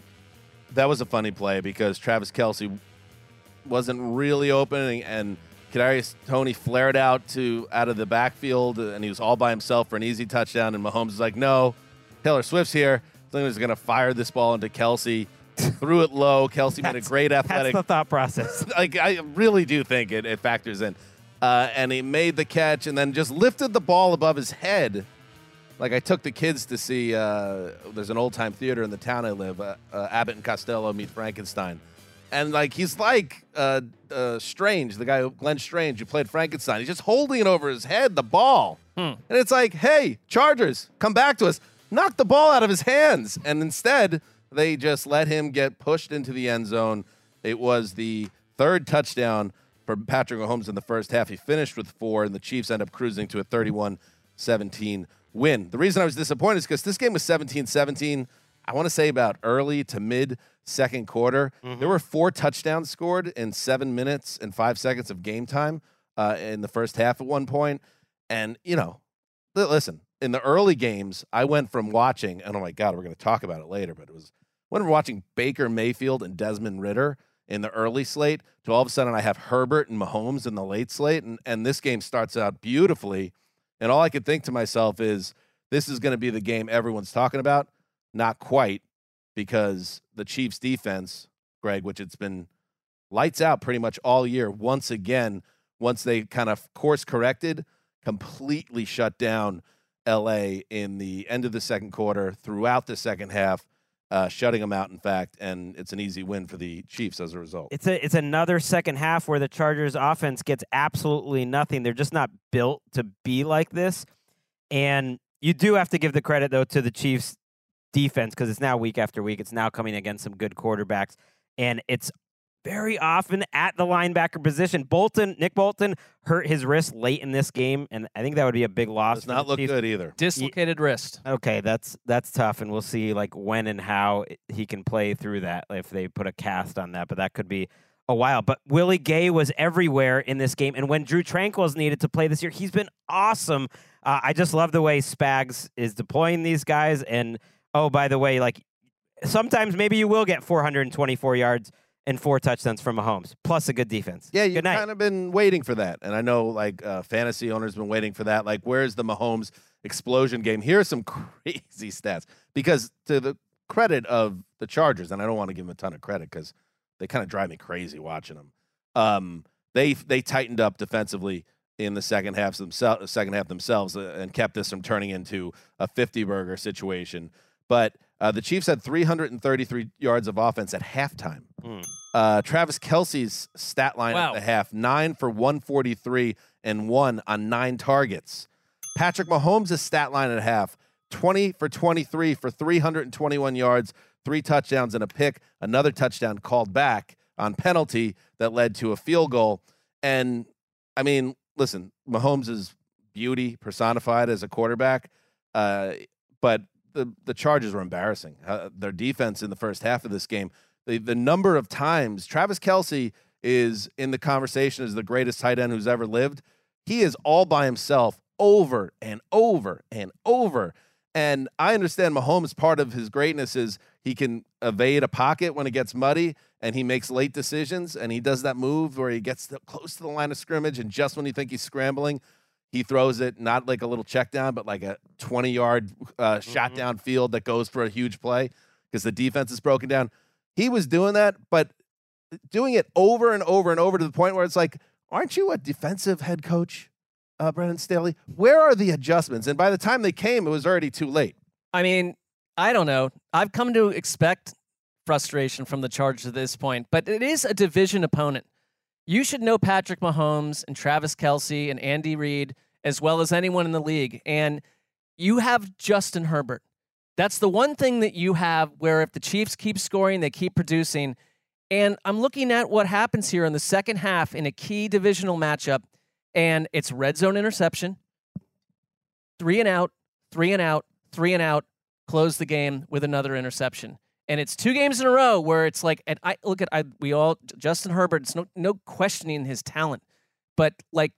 that was a funny play because Travis Kelce wasn't really open, and Kadarius Toney flared out to out of the backfield, and he was all by himself for an easy touchdown. And Mahomes is like, "No, Taylor Swift's here. Someone's going to fire this ball into Kelce." Threw it low. Kelce made a great athletic. That's the thought process. like I really do think it, it factors in. Uh, and he made the catch and then just lifted the ball above his head. Like I took the kids to see. Uh, there's an old time theater in the town I live. Uh, uh, Abbott and Costello meet Frankenstein, and like he's like uh, uh, Strange, the guy Glenn Strange who played Frankenstein. He's just holding it over his head, the ball, and it's like, hey, Chargers, come back to us. Knock the ball out of his hands, and instead they just let him get pushed into the end zone. It was the third touchdown for Patrick Mahomes in the first half. He finished with four, and the Chiefs end up cruising to a 31 17 win. The reason I was disappointed is because this game was 17 17. I want to say about early to mid second quarter. There were four touchdowns scored in seven minutes and five seconds of game time uh, in the first half at one point. And, you know, listen, in the early games, I went from watching, and oh my God, we're going to talk about it later, but it was when we're watching Baker Mayfield and Desmond Ridder in the early slate to all of a sudden I have Herbert and Mahomes in the late slate. And, and this game starts out beautifully. And all I could think to myself is this is going to be the game everyone's talking about. Not quite, because the Chiefs defense, Gregg, which it's been lights out pretty much all year, once again, once they kind of course corrected, completely shut down LA in the end of the second quarter, throughout the second half, uh, shutting them out, in fact, and it's an easy win for the Chiefs as a result. It's a it's another second half where the Chargers offense gets absolutely nothing. They're just not built to be like this. And you do have to give the credit though to the Chiefs defense because it's now week after week. It's now coming against some good quarterbacks. And it's very often at the linebacker position. Bolton, Nick Bolton, hurt his wrist late in this game, and I think that would be a big loss. Does not look Chiefs. good either. Dislocated wrist. Okay, that's that's tough, and we'll see like when and how he can play through that if they put a cast on that. But that could be a while. But Willie Gay was everywhere in this game, and when Drue Tranquill's needed to play this year, he's been awesome. Uh, I just love the way Spags is deploying these guys. And oh, by the way, like sometimes maybe you will get 424 yards and four touchdowns from Mahomes, plus a good defense. Yeah, you've kind of been waiting for that, and I know like uh, fantasy owners been waiting for that. Like, where's the Mahomes explosion game? Here are some crazy stats because to the credit of the Chargers, and I don't want to give them a ton of credit because they kind of drive me crazy watching them. Um, they they tightened up defensively in the second half themselves, second half themselves, uh, and kept this from turning into a 50 burger situation. But uh, the Chiefs had 333 yards of offense at halftime. Mm. Uh, Travis Kelce's stat line Wow. at the half nine for 143 and one on nine targets. Patrick Mahomes' stat line at half 20 for 23 for 321 yards, three touchdowns and a pick, another touchdown called back on penalty that led to a field goal. And I mean, listen, Mahomes is beauty personified as a quarterback, uh, but the the Chargers were embarrassing. Uh, their defense in the first half of this game, the the number of times Travis Kelce is in the conversation as the greatest tight end who's ever lived. He is all by himself over and over and over. And I understand Mahomes' part of his greatness is he can evade a pocket when it gets muddy and he makes late decisions and he does that move where he gets close to the line of scrimmage and just when you think he's scrambling, he throws it not like a little check down, but like a 20 yard uh, shot down field that goes for a huge play because the defense is broken down. He was doing that, but doing it over and over and over to the point where it's like, aren't you a defensive head coach, uh, Brandon Staley? Where are the adjustments? And by the time they came, it was already too late. I mean, I don't know. I've come to expect frustration from the Chargers at this point, but it is a division opponent. You should know Patrick Mahomes and Travis Kelce and Andy Reid as well as anyone in the league. And you have Justin Herbert. That's the one thing that you have where if the Chiefs keep scoring, they keep producing. And I'm looking at what happens here in the second half in a key divisional matchup, and it's red zone interception, three and out, three and out, three and out, close the game with another interception. And it's two games in a row where it's like, and I look at I we all Justin Herbert. It's no no questioning his talent, but like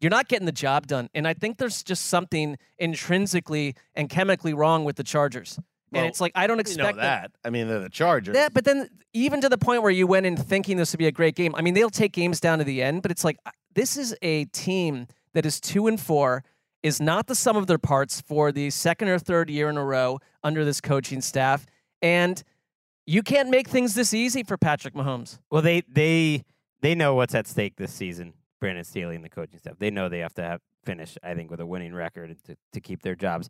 you're not getting the job done. And I think there's just something intrinsically and chemically wrong with the Chargers. Well, and it's like I don't expect know them- that. I mean, they're the Chargers. yeah, but then even to the point where you went in thinking this would be a great game. I mean, they'll take games down to the end, but it's like this is a team that is two and four, is not the sum of their parts for the second or third year in a row under this coaching staff, and you can't make things this easy for Patrick Mahomes. Well, they they they know what's at stake this season. Brandon Staley and the coaching staff. They know they have to have, finish, I think, with a winning record to, to keep their jobs.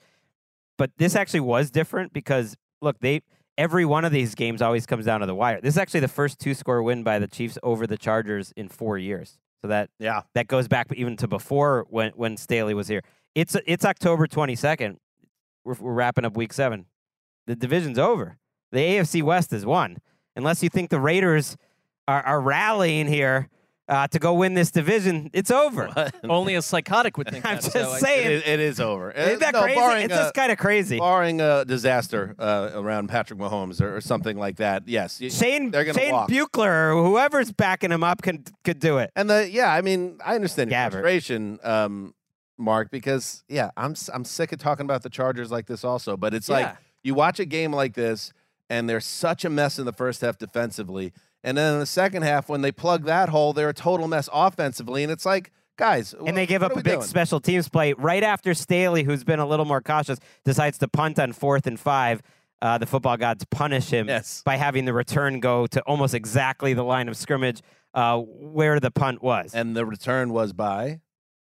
But this actually was different because look, they every one of these games always comes down to the wire. This is actually the first two score win by the Chiefs over the Chargers in four years. So that yeah, that goes back even to before when when Staley was here. It's it's October twenty second. We're, we're wrapping up week seven. The division's over. The AFC West is won. Unless you think the Raiders are, are rallying here uh, to go win this division, it's over. Only a psychotic would think I'm that. just so saying. It is, it is over. Isn't that Uh, no, crazy? barring, it's uh, just kind of crazy. barring a disaster uh, around Patrick Mahomes or, or something like that. Yes, Shane they're Shane walk. Buechele or whoever's backing him up can could do it. And the yeah, I mean, I understand your Gabbert. frustration, um, Marc, because yeah, I'm s- I'm sick of talking about the Chargers like this also. But it's like you watch a game like this, and they're such a mess in the first half defensively, and then in the second half, when they plug that hole, they're a total mess offensively, and it's like, guys, and they give up a big doing? special teams play right after Staley, who's been a little more cautious, decides to punt on fourth and five. Uh, the football gods punish him Yes. by having the return go to almost exactly the line of scrimmage uh, where the punt was. And the return was by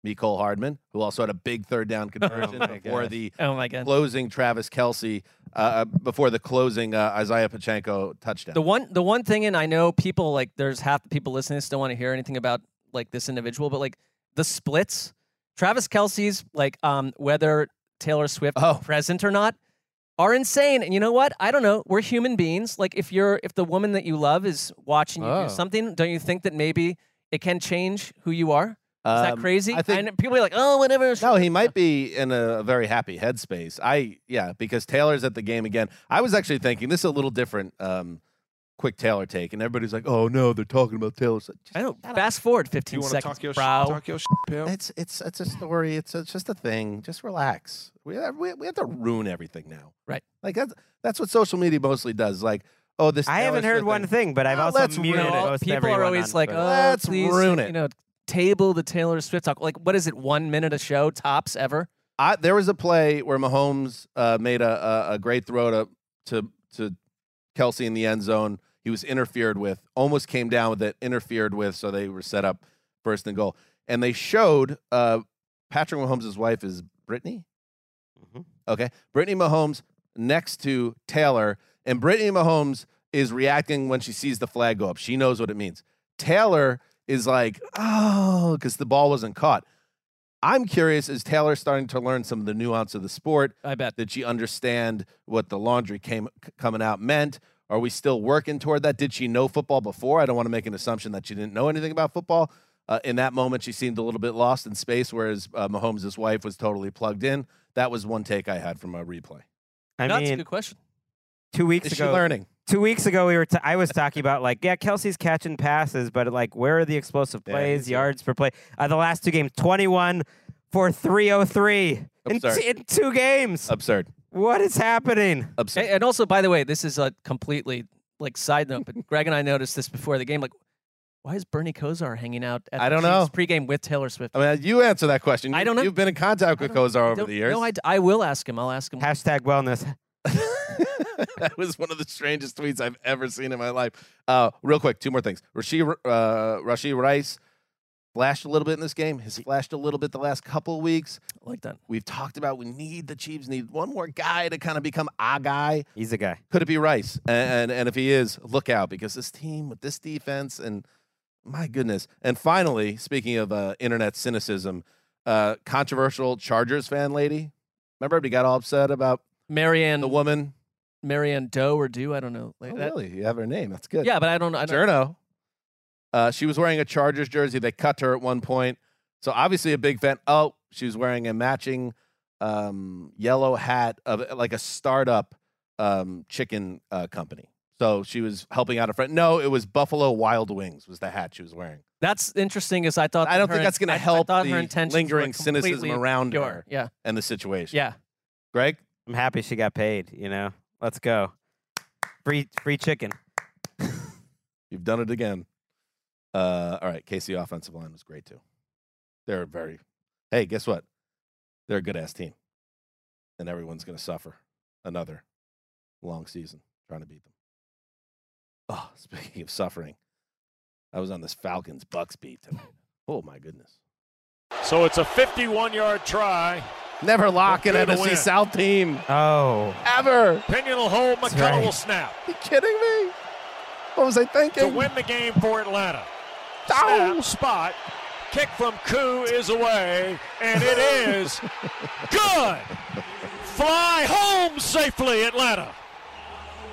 Mecole Hardman, who also had a big third down conversion my before gosh. the Oh my god. closing Travis Kelce, uh, before the closing uh, Isiah Pacheco touchdown. The one the one thing, and I know people like there's half the people listening to this don't want to hear anything about like this individual, but like the splits, Travis Kelce's like um whether Taylor Swift Oh. present or not, are insane. And you know what? I don't know. We're human beings. Like if you're if the woman that you love is watching you Oh. do something, don't you think that maybe it can change who you are? Is that Um, crazy? I think- And people are like, oh, whatever. No, he might be in a very happy headspace. I yeah, because Taylor's at the game again. I was actually thinking this is a little different. Um, quick Taylor take, and everybody's like, "Oh no, they're talking about Taylor." It's like, I don't. Fast forward 15 You want to seconds, talk your, sh- talk your sh- pal? It's it's it's a story. It's, it's just a thing. Just relax. We we, we have to ruin everything now. Right. Like that's that's what social media mostly does. Like, oh, this. I haven't heard Swift one thing, but I've Well, also let's muted ruin it. most People are always on like, oh, Let's please, ruin it. You know, table the Taylor Swift talk. Like, what is it? One minute a show tops ever. I, there was a play where Mahomes uh, made a, a, a great throw to, to to Kelce in the end zone. He was interfered with, almost came down with it, interfered with, so they were set up first and goal. And they showed uh, Patrick Mahomes' wife is Brittany. Okay, Brittany Mahomes next to Taylor, and Brittany Mahomes is reacting when she sees the flag go up. She knows what it means. Taylor is like, oh, because the ball wasn't caught. I'm curious, is Taylor starting to learn some of the nuance of the sport? I bet. Did she understand what the laundry came coming out meant? Are we still working toward that? Did she know football before? I don't want to make an assumption that she didn't know anything about football. Uh, in that moment, she seemed a little bit lost in space, whereas uh, Mahomes' wife was totally plugged in. That was one take I had from a replay. I No, that's a good question. two weeks Is she ago, learning? Two weeks ago, we were. T- I was talking about like, yeah, Kelce's catching passes, but like, where are the explosive plays, he's- yards per play? Uh, the last two games, twenty-one for three hundred three in, t- in two games. Absurd. What is happening? Absurd. And, and also, by the way, this is a completely like side note, but Gregg and I noticed this before the game. Like, why is Bernie Kosar hanging out at I don't know. Chiefs pregame with Taylor Swift? I mean, you answer that question. I don't know. You've been in contact with Kosar over the years. No, I, d- I will ask him. I'll ask him. Hashtag wellness. that was one of the strangest tweets I've ever seen in my life. Uh, real quick, two more things. Rashee, uh, Rashee Rice flashed a little bit in this game. Has flashed a little bit the last couple of weeks. I like that. We've talked about we need the Chiefs need one more guy to kind of become a guy. He's a guy. Could it be Rice? And, and and if he is, look out because this team with this defense and my goodness. And finally, speaking of uh, internet cynicism, uh, controversial Chargers fan lady. Remember, he got all upset about Marianne, the woman. Marianne Doe or Doe, I don't know. Like Oh, that. really? You have her name. That's good. Yeah, but I don't know. I don't, Journo. Uh, she was wearing a Chargers jersey. They cut her at one point. So obviously a big fan. Oh, she was wearing a matching um, yellow hat of like a startup um, chicken uh, company. So she was helping out a friend. No, it was Buffalo Wild Wings was the hat she was wearing. That's interesting. Is I thought I don't her think in- that's going I- to I help thought her the intentions were lingering cynicism completely around pure. her Yeah, and the situation. yeah. Gregg, I'm happy she got paid. You know, let's go. Free free chicken. you've done it again. Uh, all right, KC offensive line was great too. They're very. Hey, guess what? They're a good ass team, and everyone's going to suffer another long season trying to beat them. Oh, speaking of suffering, I was on this Falcons Bucks beat tonight. Oh my goodness! So it's a 51 yard try. Never lock an Good to NFC. South team Oh, ever. Pinion will hold, That's McCullough right. will snap you kidding me? What was I thinking? to win the game for Atlanta. Snap, spot, kick from Koo is away, and it is good. Fly home safely, Atlanta.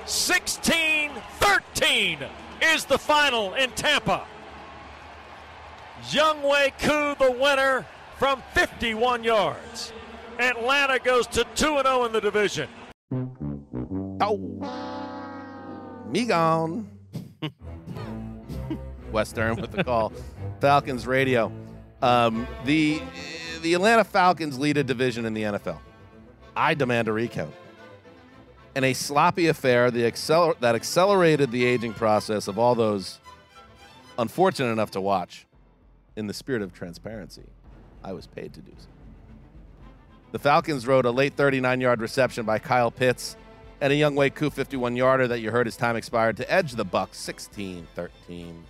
16 13 is the final in Tampa. Younghoe Koo, the winner from 51 yards. Atlanta goes to 2 0 in the division. Oh, me gone. Western with the call. Falcons radio. Um, the the Atlanta Falcons lead a division in the NFL. I demand a recount. In a sloppy affair the acceler- that accelerated the aging process of all those unfortunate enough to watch, in the spirit of transparency, I was paid to do so. The Falcons rode a late 39 yard reception by Kyle Pitts and a Younghoe Koo 51 yarder that you heard his time expired to edge the Bucks 16 13.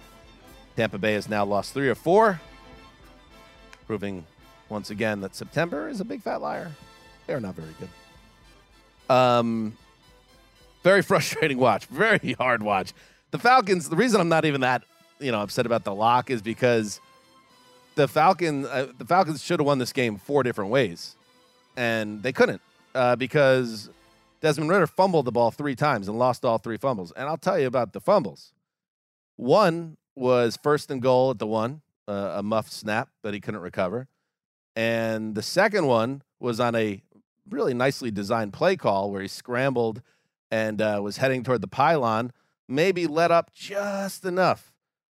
Tampa Bay has now lost three or four, proving once again that September is a big fat liar. They're not very good. Um, very frustrating watch, very hard watch. The Falcons. The reason I'm not even that you know upset about the lock is because the Falcon uh, the Falcons should have won this game four different ways, and they couldn't uh, because Desmond Ridder fumbled the ball three times and lost all three fumbles. And I'll tell you about the fumbles. One was first and goal at the one, uh, a muffed snap that he couldn't recover. And the second one was on a really nicely designed play call where he scrambled and uh, was heading toward the pylon, maybe let up just enough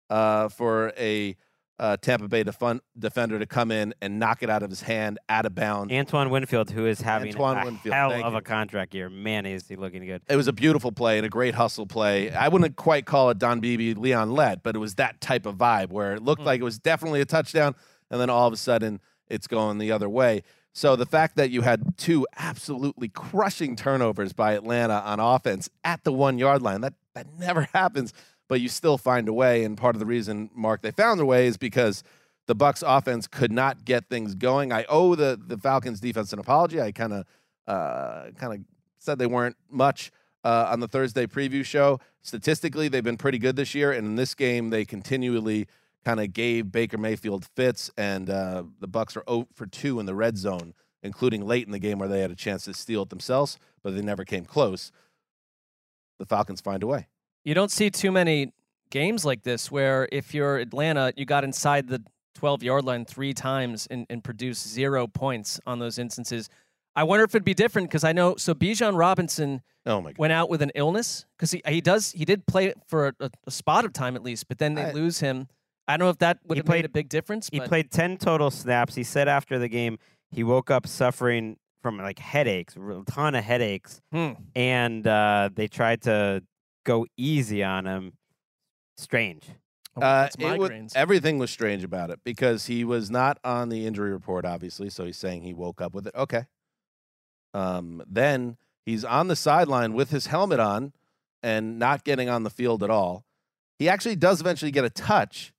uh, for a uh, Tampa Bay defun- defender to come in and knock it out of his hand out of bounds. Antoine Winfield, who is having Antoine a Winfield, hell of you. a contract year. Man, is he looking good. It was a beautiful play and a great hustle play. I wouldn't quite call it Don Beebe, Leon Lett, but it was that type of vibe where it looked like it was definitely a touchdown, and then all of a sudden it's going the other way. So the fact that you had two absolutely crushing turnovers by Atlanta on offense at the one yard line, that that never happens, but you still find a way. And part of the reason, Marc, they found a way is because the Bucks offense could not get things going. I owe the the Falcons defense an apology. I kind of uh, kind of said they weren't much uh, on the Thursday preview show. Statistically, they've been pretty good this year, and in this game, they continually kind of gave Baker Mayfield fits, and uh, the Bucks are 0 for two in the red zone, including late in the game where they had a chance to steal it themselves, but they never came close. The Falcons find a way. You don't see too many games like this where if you're Atlanta, you got inside the 12 yard line three times and, and produced zero points on those instances. I wonder if it'd be different because I know so Bijan Robinson Oh my God. went out with an illness because he he does he did play for a, a spot of time at least, but then they I- lose him. I don't know if that would He have made a big difference. He but played 10 total snaps. He said after the game he woke up suffering from like headaches, a ton of headaches, Hmm. and uh, they tried to go easy on him. Strange. Uh, it's it wa- everything was strange about it because he was not on the injury report, obviously. So he's saying he woke up with it. Okay. Um, then he's on the sideline with his helmet on and not getting on the field at all. He actually does eventually get a touch.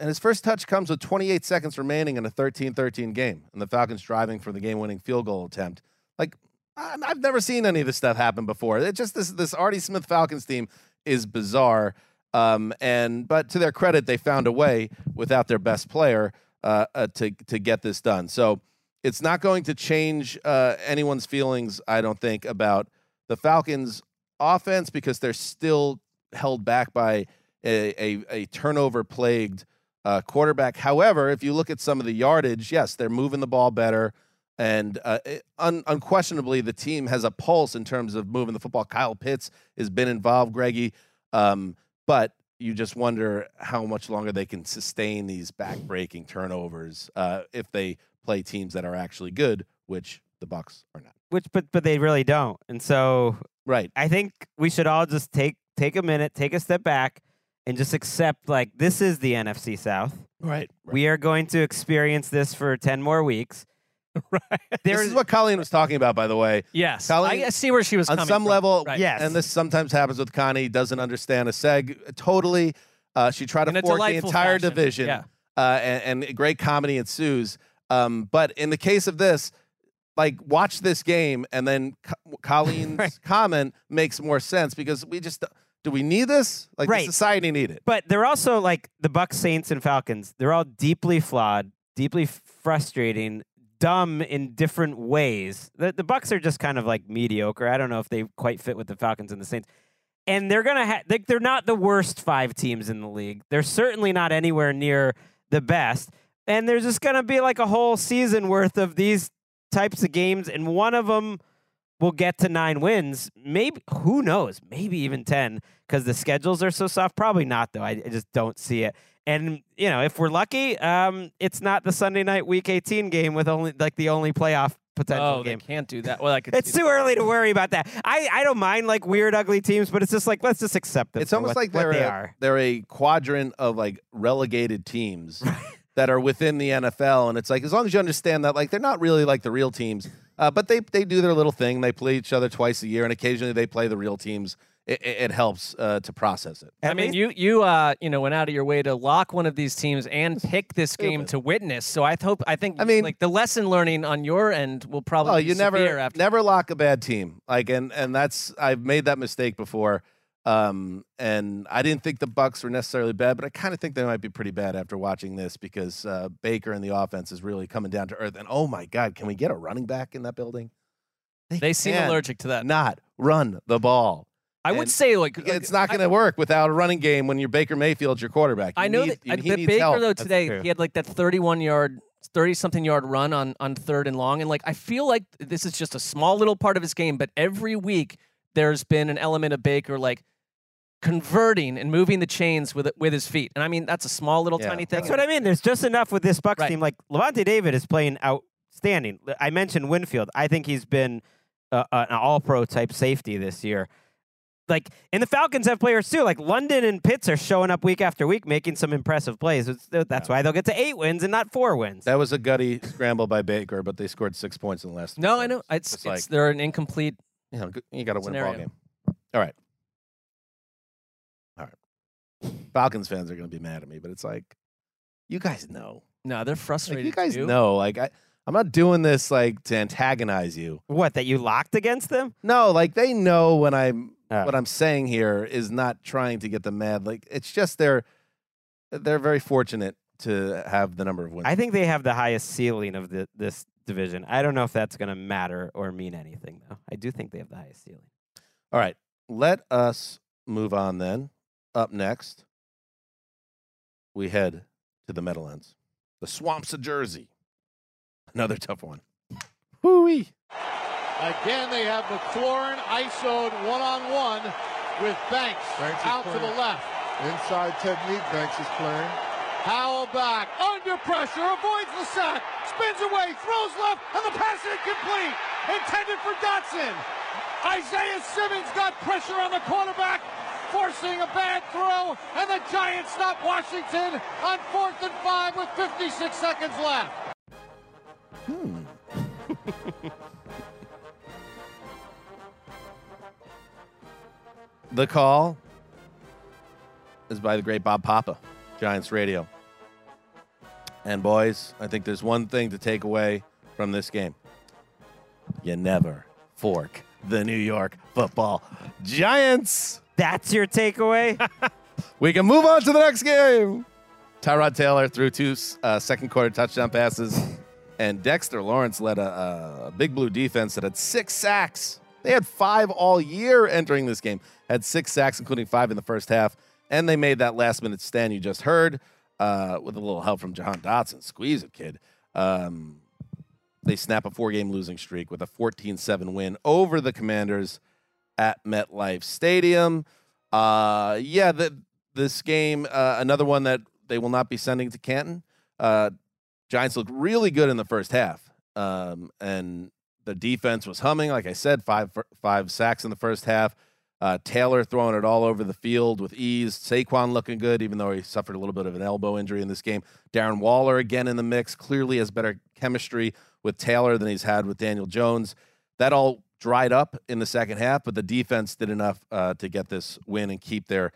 And his first touch comes with 28 seconds remaining in a 13 13 game, and the Falcons driving for the game winning field goal attempt. Like, I- I've never seen any of this stuff happen before. It just this this Artie Smith Falcons team is bizarre. Um, and but to their credit, they found a way without their best player uh, uh, to to get this done. So it's not going to change uh, anyone's feelings, I don't think, about the Falcons' offense because they're still held back by a a, a turnover plagued uh, quarterback. However, if you look at some of the yardage, yes, they're moving the ball better. And uh, un- unquestionably, the team has a pulse in terms of moving the football. Kyle Pitts has been involved, Greggy. Um, but you just wonder how much longer they can sustain these back-breaking turnovers uh, if they play teams that are actually good, which the Bucks are not. Which, but but they really don't. And so, right. I think we should all just take take a minute, take a step back, and just accept like this is the NFC South. Right. We are going to experience this for ten more weeks. this is what Colleen was talking about, by the way. Yes, Colleen, I, see where she was on some from. level, Right. And this sometimes happens with Connie. Doesn't understand a seg totally. Uh, she tried to fork the entire fashion, division, yeah. uh, and, and great comedy ensues. Um, but in the case of this, like watch this game, and then Co- Colleen's comment makes more sense because we just do we need this? Like Right. society need it. But they're also like the Bucks, Saints, and Falcons. They're all deeply flawed, deeply frustrating, dumb in different ways. The the Bucks are just kind of like mediocre. I don't know if they quite fit with the Falcons and the Saints. And they're gonna have. They, they're not the worst five teams in the league. They're certainly not anywhere near the best. And there's just gonna be like a whole season worth of these types of games, and one of them will get to nine wins. Maybe who knows? Maybe even ten because the schedules are so soft. Probably not though. I, I just don't see it. And you know, if we're lucky, um, it's not the Sunday night Week 18 game with only like the only playoff potential Oh, game. they can't do that. Well, I could. It's see too early to worry about that. I, I don't mind like weird, ugly teams, but it's just like let's just accept them. It's almost what, like they're they a, are. they're a quadrant of like relegated teams that are within the NFL, and it's like as long as you understand that, like they're not really like the real teams, uh, but they they do their little thing. They play each other twice a year, and occasionally they play the real teams. It, it, helps uh, to process it. I mean, you you uh you know went out of your way to lock one of these teams and pick this game to witness. So I hope I think I mean like the lesson learning on your end will probably Oh, you never after never lock a bad team. Like and and that's I've made that mistake before. Um and I didn't think the Bucks were necessarily bad, but I kind of think they might be pretty bad after watching this because uh, Baker and the offense is really coming down to earth. And oh my God, can we get a running back in that building? They seem allergic to that. Not run the ball. I would say like it's not going to work without a running game when your Baker Mayfield's your quarterback. You I know need- that, he Baker help. though today true. he had like that 31 yard, 30 something yard run on on third and long, and like I feel like this is just a small little part of his game, but every week there's been an element of Baker like converting and moving the chains with with his feet, and I mean that's a small little tiny thing. That's what I mean. There's just enough with this Bucks team. Like Lavonte David is playing outstanding. I mentioned Winfield. I think he's been uh, an All-Pro type safety this year. Like, and the Falcons have players too. Like London and Pitts are showing up week after week, making some impressive plays. It's, uh, that's why they'll get to eight wins and not four wins. That was a gutty scramble by Baker, but they scored six points in the last. No, I know it's, It's it's, like- they're an incomplete. You know, you got to win a ball game. All right. All right. Falcons fans are going to be mad at me, but it's like, you guys know. No, they're Like, frustrated. you guys too. know. Like, I, I'm not doing this like to antagonize you. What that you locked against them? No, like they know when I'm Oh. what I'm saying here is not trying to get them mad. Like it's just they're they're very fortunate to have the number of wins. I think they have the highest ceiling of the, this division. I don't know if that's going to matter or mean anything, though. I do think they have the highest ceiling. All right, let us move on then. Up next, we head to the Meadowlands, the swamps of Jersey. Another tough one. Whoo-wee. Again, they have McLaurin ISO'd one-on-one with Banks, Banks out to the left. Inside technique, Banks is playing. Howell back, under pressure, avoids the sack, spins away, throws left, and the pass incomplete. Intended for Dotson. Isaiah Simmons got pressure on the quarterback, forcing a bad throw, and the Giants stop Washington on fourth and five with 56 seconds left. The call is by the great Bob Papa, Giants Radio. And boys, I think there's one thing to take away from this game. You never fork the New York Football Giants. That's your takeaway. we can move on to the next game. Tyrod Taylor threw two uh, second quarter touchdown passes, and Dexter Lawrence led a, a big blue defense that had six sacks. They had five all year entering this game, had six sacks, including five in the first half, and they made that last minute stand you just heard uh, with a little help from Jahan Dotson. Squeeze it, kid. Um, they snap a four game losing streak with a 14 7 win over the Commanders at MetLife Stadium. Uh, yeah, the, this game, uh, another one that they will not be sending to Canton. Uh, Giants looked really good in the first half, um, and the defense was humming. Like I said, five five sacks in the first half. Uh, Taylor throwing it all over the field with ease. Saquon looking good, even though he suffered a little bit of an elbow injury in this game. Darren Waller again in the mix. Clearly has better chemistry with Taylor than he's had with Daniel Jones. That all dried up in the second half, but the defense did enough uh, to get this win and keep their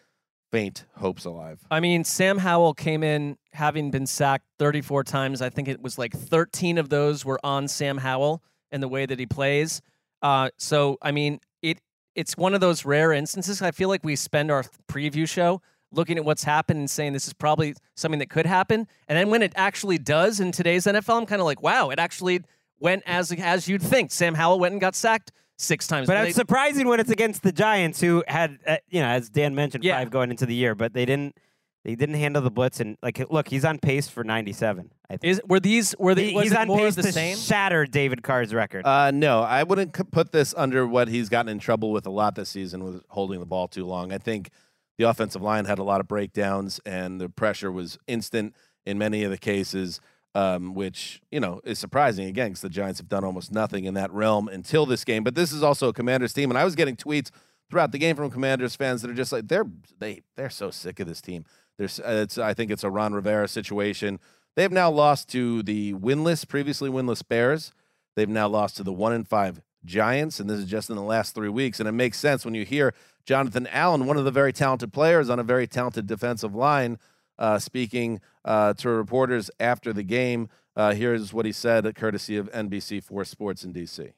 faint hopes alive. I mean, Sam Howell came in having been sacked 34 times. I think it was like 13 of those were on Sam Howell and the way that he plays. Uh, so, I mean, it it's one of those rare instances. I feel like we spend our preview show looking at what's happened and saying this is probably something that could happen, and then when it actually does in today's NFL, I'm kind of like, wow, it actually went as as you'd think. Sam Howell went and got sacked six times. But They- it's surprising when it's against the Giants, who had, uh, you know, as Dan mentioned, five going into the year, but they didn't. They didn't handle the blitz, and like, look, he's on pace for 97. I think. Is were these were they? He- he's on pace the to same? shatter David Carr's record. Uh, no, I wouldn't c- put this under what he's gotten in trouble with a lot this season with holding the ball too long. I think the offensive line had a lot of breakdowns, and the pressure was instant in many of the cases, um, which you know is surprising again because the Giants have done almost nothing in that realm until this game. But this is also a Commanders team, and I was getting tweets throughout the game from Commanders fans that are just like they're they they're so sick of this team. There's it's I think it's a Ron Rivera situation. They've now lost to the winless, previously winless Bears. They've now lost to the one and five Giants, and this is just in the last three weeks. And it makes sense when you hear Jonathan Allen, one of the very talented players on a very talented defensive line, uh, speaking uh, to reporters after the game. Uh, here's what he said, courtesy of NBC4 Sports in DC.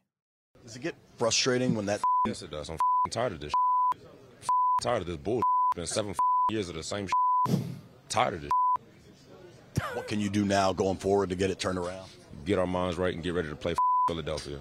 Does it get frustrating when that? Yes, it does. I'm f***ing tired of this. F***ing tired of this bull. It's been seven f***ing years of the same. Tired of this. What can you do now going forward to get it turned around? Get our minds right and get ready to play f***ing Philadelphia.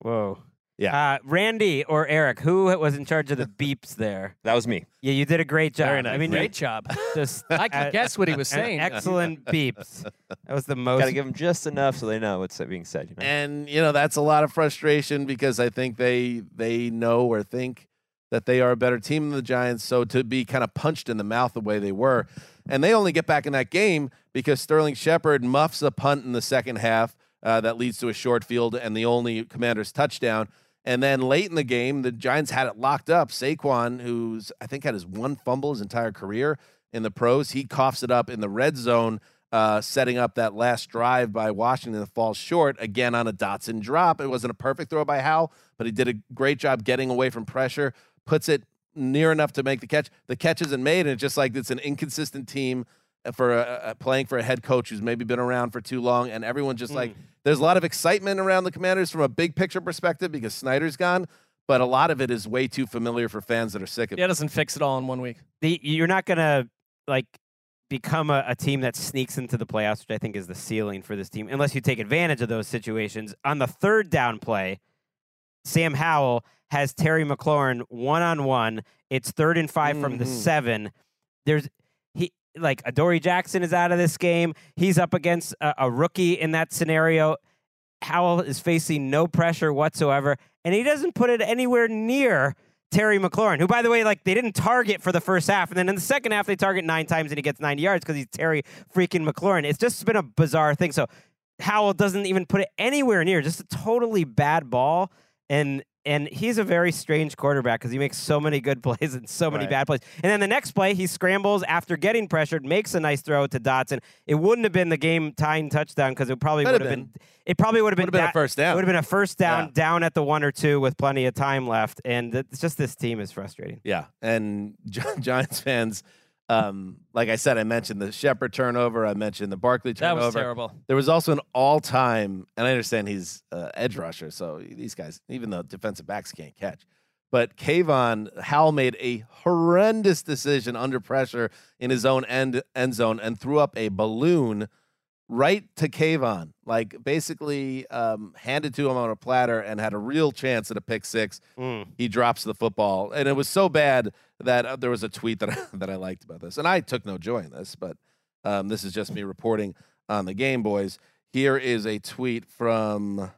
Whoa. Uh, Randy or Eric, who was in charge of the beeps there? That was me. Yeah, you did a great job. Very nice. I mean, Great job. Just I could uh, guess what he was saying. Excellent beeps. That was the most. Got to give them just enough so they know what's being said. You know? and you know that's a lot of frustration because I think they they know or think that they are a better team than the Giants. So to be kind of punched in the mouth the way they were, and they only get back in that game because Sterling Shepard muffs a punt in the second half uh, that leads to a short field and the only Commanders touchdown. And then late in the game, the Giants had it locked up. Saquon, who's I think had his one fumble his entire career in the pros, he coughs it up in the red zone uh, setting up that last drive by Washington that falls short again on a Dotson drop. It wasn't a perfect throw by Howell, but he did a great job getting away from pressure, puts it near enough to make the catch. The catch isn't made, and it's just like it's an inconsistent team for a, a- playing for a head coach who's maybe been around for too long, and everyone just like there's a lot of excitement around the Commanders from a big picture perspective because Snyder's gone. But a lot of it is way too familiar for fans that are sick of it. Yeah, it. it doesn't fix it all in one week. the, you're not gonna like become a, a team that sneaks into the playoffs, which I think is the ceiling for this team, unless you take advantage of those situations. On the third down play, Sam Howell has Terry McLaurin one on one. It's third and 5 from the Mhm. seven. There's he like Adoree Jackson is out of this game. He's up against a, a rookie in that scenario. Howell is facing no pressure whatsoever, and he doesn't put it anywhere near Terry McLaurin, who, by the way, like they didn't target for the first half, and then in the second half they target nine times and he gets 90 yards because he's Terry freaking McLaurin. It's just been a bizarre thing. So Howell doesn't even put it anywhere near, just a totally bad ball, and and he's a very strange quarterback because he makes so many good plays and so many Right. bad plays. And then the next play, he scrambles after getting pressured, makes a nice throw to Dotson. It wouldn't have been the game tying touchdown because it probably would have have been. It probably would have been, been a first down. It would have been a first down, Yeah. down at the one or two with plenty of time left, and it's just this team is frustrating. Yeah, and Gi- Giants fans, um, like I said, I mentioned the Shepard turnover. I mentioned the Barkley turnover. That was terrible. There was also an all-time, and I understand he's uh, edge rusher, so these guys, even though defensive backs can't catch, but Kayvon Howell made a horrendous decision under pressure in his own end end zone and threw up a balloon right to Kayvon, like basically um, handed to him on a platter and had a real chance at a pick six. He drops the football, and it was so bad that uh, there was a tweet that I, that I liked about this, and I took no joy in this, but um, this is just me reporting on the game, boys. Here is a tweet from.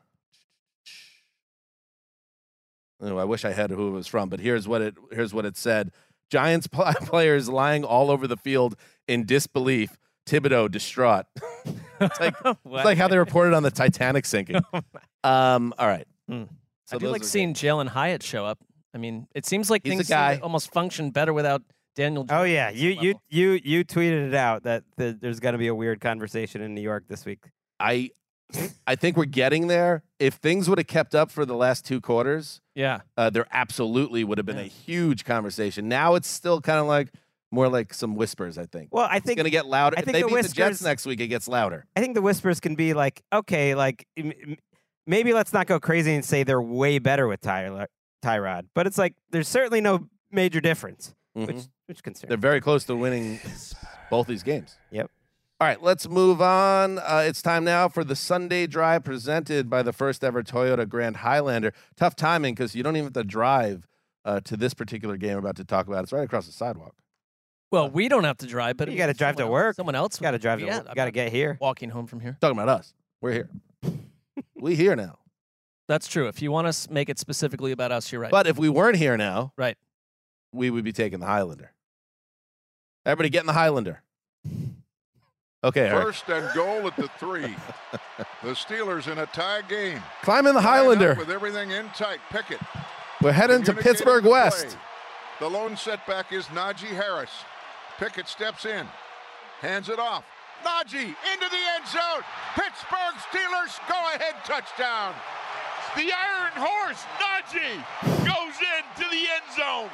Oh, I wish I had who it was from, but here's what it here's what it said. Giants pl- players lying all over the field in disbelief. Thibodeaux distraught. it's like it's like how they reported on the Titanic sinking. Um, all right. Hmm. So I do like seeing Jalin Hyatt show up. I mean, it seems like He's a things seem guy. almost function better without Daniel. Oh yeah, you you you you tweeted it out that the, there's going to be a weird conversation in New York this week. I I think we're getting there. If things would have kept up for the last two quarters, Yeah. uh, there absolutely would have been a huge conversation. Now it's still kind of like more like some whispers. I think. Well, I think it's think going to get louder. I if think they the beat the Jets whispers- next week, it gets louder. I think the whispers can be like, okay, like m- m- maybe let's not go crazy and say they're way better with Tyler, Tyrod, but it's like there's certainly no major difference, which Mhm. which concerns. They're very close to winning both these games. Yep. All right, let's move on. Uh, it's time now for the Sunday drive presented by the first ever Toyota Grand Highlander. Tough timing because you don't even have to drive uh, to this particular game we're about to talk about. It's right across the sidewalk. Well, we don't have to drive, but You gotta drive to someone work. Someone else got to drive to Yeah, work. I'm Got to not get here. Walking home from here. Talking about us. We're here. we here now. That's true. If you want to make it specifically about us, you're right. But if we weren't here now, right, we would be taking the Highlander. Everybody get in the Highlander. Okay, Eric. First and goal at the three. the Steelers in a tie game. Climb in the Highlander. With everything in tight. Pickett. We're heading to Pittsburgh West. play. The lone setback is Najee Harris. Pickett steps in, hands it off. Najee into the end zone. Pittsburgh Steelers go ahead touchdown. The Iron Horse, Najee, goes into the end zone.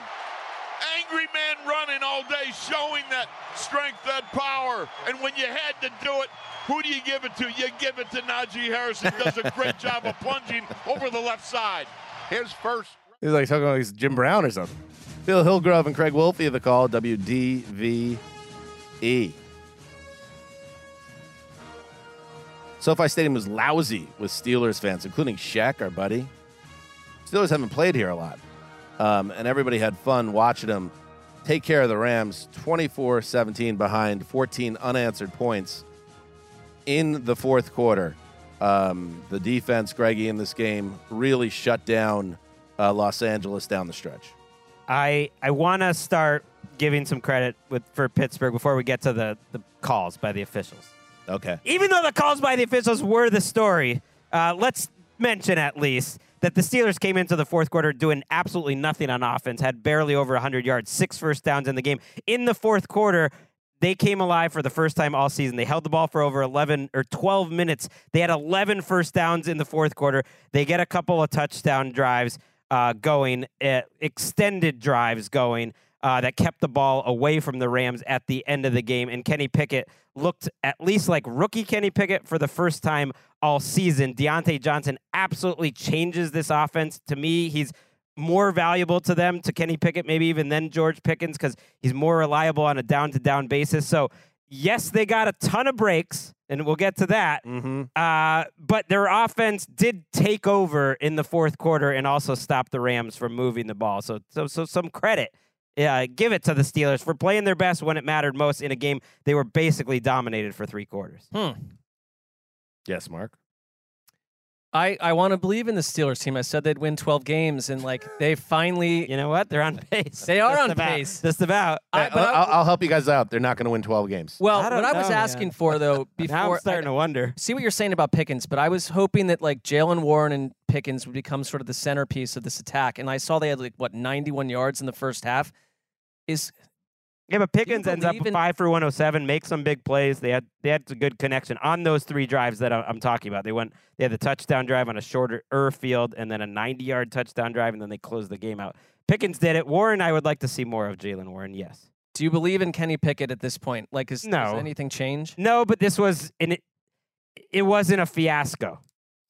Angry man running all day, showing that strength, that power. And when you had to do it, who do you give it to? You give it to Najee Harrison. does a great job of plunging over the left side. His first He's like talking like he's Jim Brown or something. Bill Hillgrove and Craig Wolfley of the call, WDVE. SoFi Stadium was lousy with Steelers fans, including Shaq, our buddy. Steelers haven't played here a lot, um, and everybody had fun watching them take care of the Rams 24 17 behind 14 unanswered points in the fourth quarter. Um, the defense, Greggy, in this game really shut down uh, Los Angeles down the stretch. I I want to start giving some credit with for Pittsburgh before we get to the, the calls by the officials. Okay. Even though the calls by the officials were the story, uh, let's mention at least that the Steelers came into the fourth quarter doing absolutely nothing on offense, had barely over 100 yards, six first downs in the game. In the fourth quarter, they came alive for the first time all season. They held the ball for over 11 or 12 minutes. They had 11 first downs in the fourth quarter. They get a couple of touchdown drives uh, going, uh, extended drives going. Uh, that kept the ball away from the Rams at the end of the game. And Kenny Pickett looked at least like rookie Kenny Pickett for the first time all season. Diontae Johnson absolutely changes this offense. To me, he's more valuable to them, to Kenny Pickett, maybe even than George Pickens, because he's more reliable on a down to down basis. So, yes, they got a ton of breaks, and we'll get to that. Uh, but their offense did take over in the fourth quarter and also stop the Rams from moving the ball. So, so, so some credit. Yeah, give it to the Steelers for playing their best when it mattered most in a game they were basically dominated for three quarters. Hmm. Yes, Marc. I, I want to believe in the Steelers team. I said they'd win 12 games, and like they finally. You know what? They're on pace. They are Just on about. pace. Just about. I- but I- I'll, I'll help you guys out. They're not going to win 12 games. Well, I what don't I was know, asking man. for though before Now I'm starting I, to wonder. see what you're saying about Pickens, but I was hoping that like Jaylen Warren and Pickens would become sort of the centerpiece of this attack. And I saw they had like what 91 yards in the first half. Is Yeah, but Pickens ends up in- five for 107, makes some big plays. They had they had a good connection on those three drives that I'm talking about. They went they had the touchdown drive on a shorter er field, and then a 90 yard touchdown drive, and then they closed the game out. Pickens did it. Warren, I would like to see more of Jaylen Warren. Yes. do you believe in Kenny Pickett at this point? Like, is, No. anything change? No, but this was and it it wasn't a fiasco.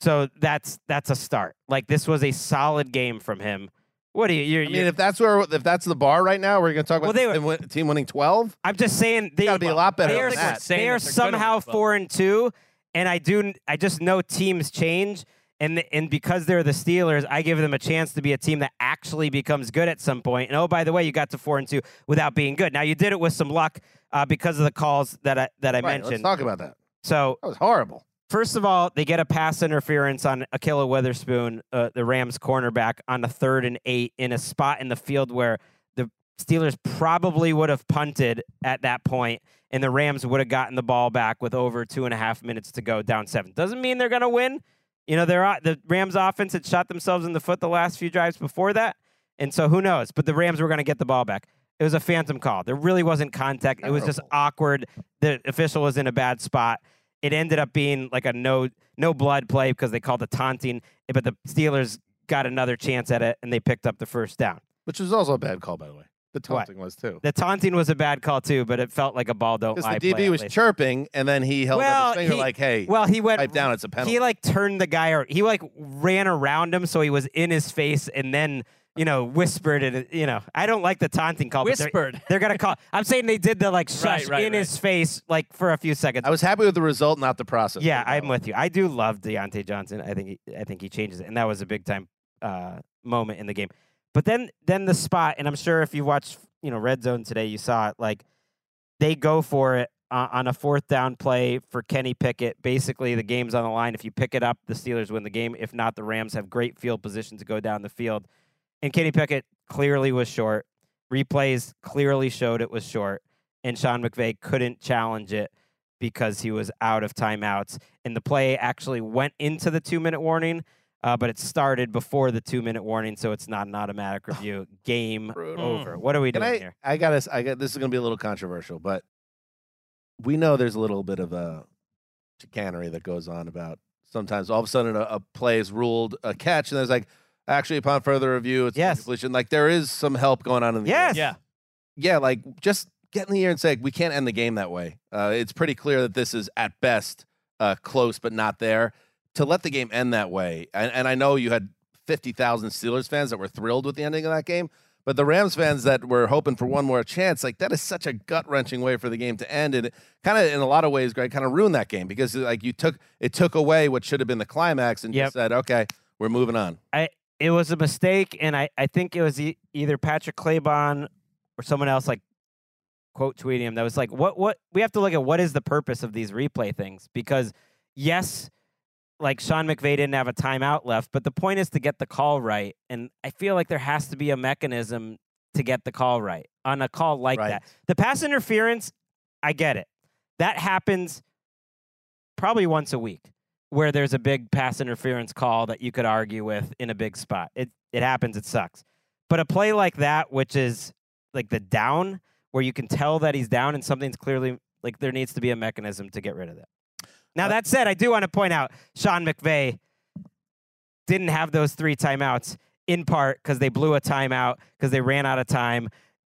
So that's that's a start. Like this was a solid game from him. What do you? You're, I mean, you're- if that's where if that's the bar right now, we're going to talk Well, about they were- team, winning 12. I'm just saying they got to be a lot better. They are, that. they that are they're gonna somehow win twelve. four and two, and I do. I just know teams change, and and because they're the Steelers, I give them a chance to be a team that actually becomes good at some point. And oh, by the way, you got to four and two without being good. Now you did it with some luck uh, because of the calls that I that I Right, let's mentioned. talk about that. So That was horrible. First of all, they get a pass interference on Ahkello Witherspoon, uh, the Rams cornerback, on a third and eight in a spot in the field where the Steelers probably would have punted at that point, and the Rams would have gotten the ball back with over two and a half minutes to go, down seven. Doesn't mean they're going to win. You know, they're, the Rams offense had shot themselves in the foot the last few drives before that, and so who knows? But the Rams were going to get the ball back. It was a phantom call. There really wasn't contact. It was just awkward. The official was in a bad spot it ended up being like a no no blood play because they called the taunting, but the Steelers got another chance at it and they picked up the first down. Which was also a bad call, by the way. The What? taunting was too. The taunting was a bad call too, but it felt like a ball don't lie the DB was least. chirping, and then he held well, up his finger he- like, "Hey, well, he went pipe down. It's a penalty." He like turned the guy, or he like ran around him, so he was in his face, and then you know whispered and you know I don't like the taunting call. but they're- Whispered. They're, gonna call. I'm saying they did the like shush Right, right, in right. his face like for a few seconds. I was happy with the result, not the process. Yeah, I'm with you. I do love Diontae Johnson. I think he, I think he changes it, and that was a big time uh, moment in the game. But then then the spot, and I'm sure if you watched you know Red Zone today, you saw it. Like they go for it uh, on a fourth down play for Kenny Pickett. Basically, the game's on the line. If you pick it up, the Steelers win the game. If not, the Rams have great field position to go down the field. And Kenny Pickett clearly was short. Replays clearly showed it was short, and Sean McVay couldn't challenge it because he was out of timeouts. And the play actually went into the two minute warning, uh, but it started before the two minute warning, so it's not an automatic review. Game over. What are we Can doing I, here? I got to. I got. This is going to be a little controversial, but we know there's a little bit of a chicanery that goes on about sometimes all of a sudden a, a play is ruled a catch, and there's like actually upon further review, it's yes. completion. Like there is some help going on in the Yes. game. yeah, like just get in the air and say we can't end the game that way. Uh, it's pretty clear that this is at best uh, close, but not there. To let the game end that way, and, and I know you had fifty thousand Steelers fans that were thrilled with the ending of that game, but the Rams fans that were hoping for one more chance, like that is such a gut wrenching way for the game to end, and it kind of in a lot of ways, Gregg, kind of ruined that game because like you took it took away what should have been the climax and just said, okay, we're moving on. I it was a mistake, and I, I think it was e- either Patrick Claybon or someone else like quote tweeting him that was like, what what we have to look at what is the purpose of these replay things because yes, like Sean McVay didn't have a timeout left, but the point is to get the call right, and I feel like there has to be a mechanism to get the call right on a call like Right. that. The pass interference, I get it. That happens probably once a week where there's a big pass interference call that you could argue with in a big spot. It it happens, it sucks. But a play like that, which is like the down, where you can tell that he's down and something's clearly like there needs to be a mechanism to get rid of that. Now uh, that said, I do want to point out Sean McVay didn't have those three timeouts in part because they blew a timeout because they ran out of time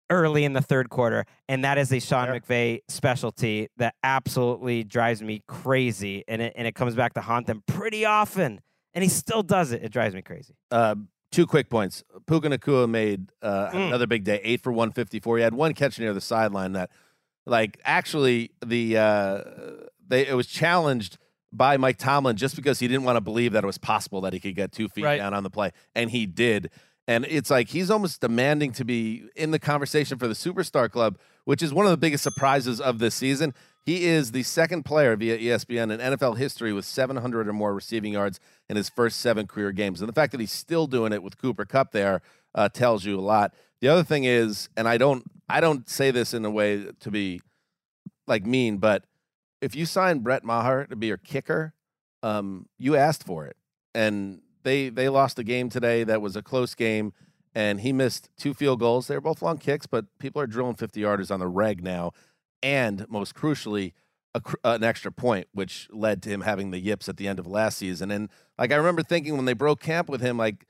early in the third quarter, and that is a Sean McVay specialty that absolutely drives me crazy, and it and it comes back to haunt them pretty often, and he still does it. It drives me crazy. Uh, two quick points. Puka Nacua made uh, Mm. another big day, eight for 154. He had one catch near the sideline that, like, actually, the uh, they it was challenged by Mike Tomlin just because he didn't want to believe that it was possible that he could get two feet Right. down on the play, and he did. And it's like he's almost demanding to be in the conversation for the superstar club, which is one of the biggest surprises of this season. He is the second player via ESPN in NFL history with 700 or more receiving yards in his first seven career games. And the fact that he's still doing it with Cooper Kupp there uh, tells you a lot. The other thing is, and I don't, I don't say this in a way to be like mean, but if you sign Brett Maher to be your kicker, um, you asked for it, and they they lost a game today that was a close game, and he missed two field goals. They were both long kicks, but people are drilling 50 yarders on the reg now, and most crucially, a, an extra point, which led to him having the yips at the end of last season. And like I remember thinking when they broke camp with him, like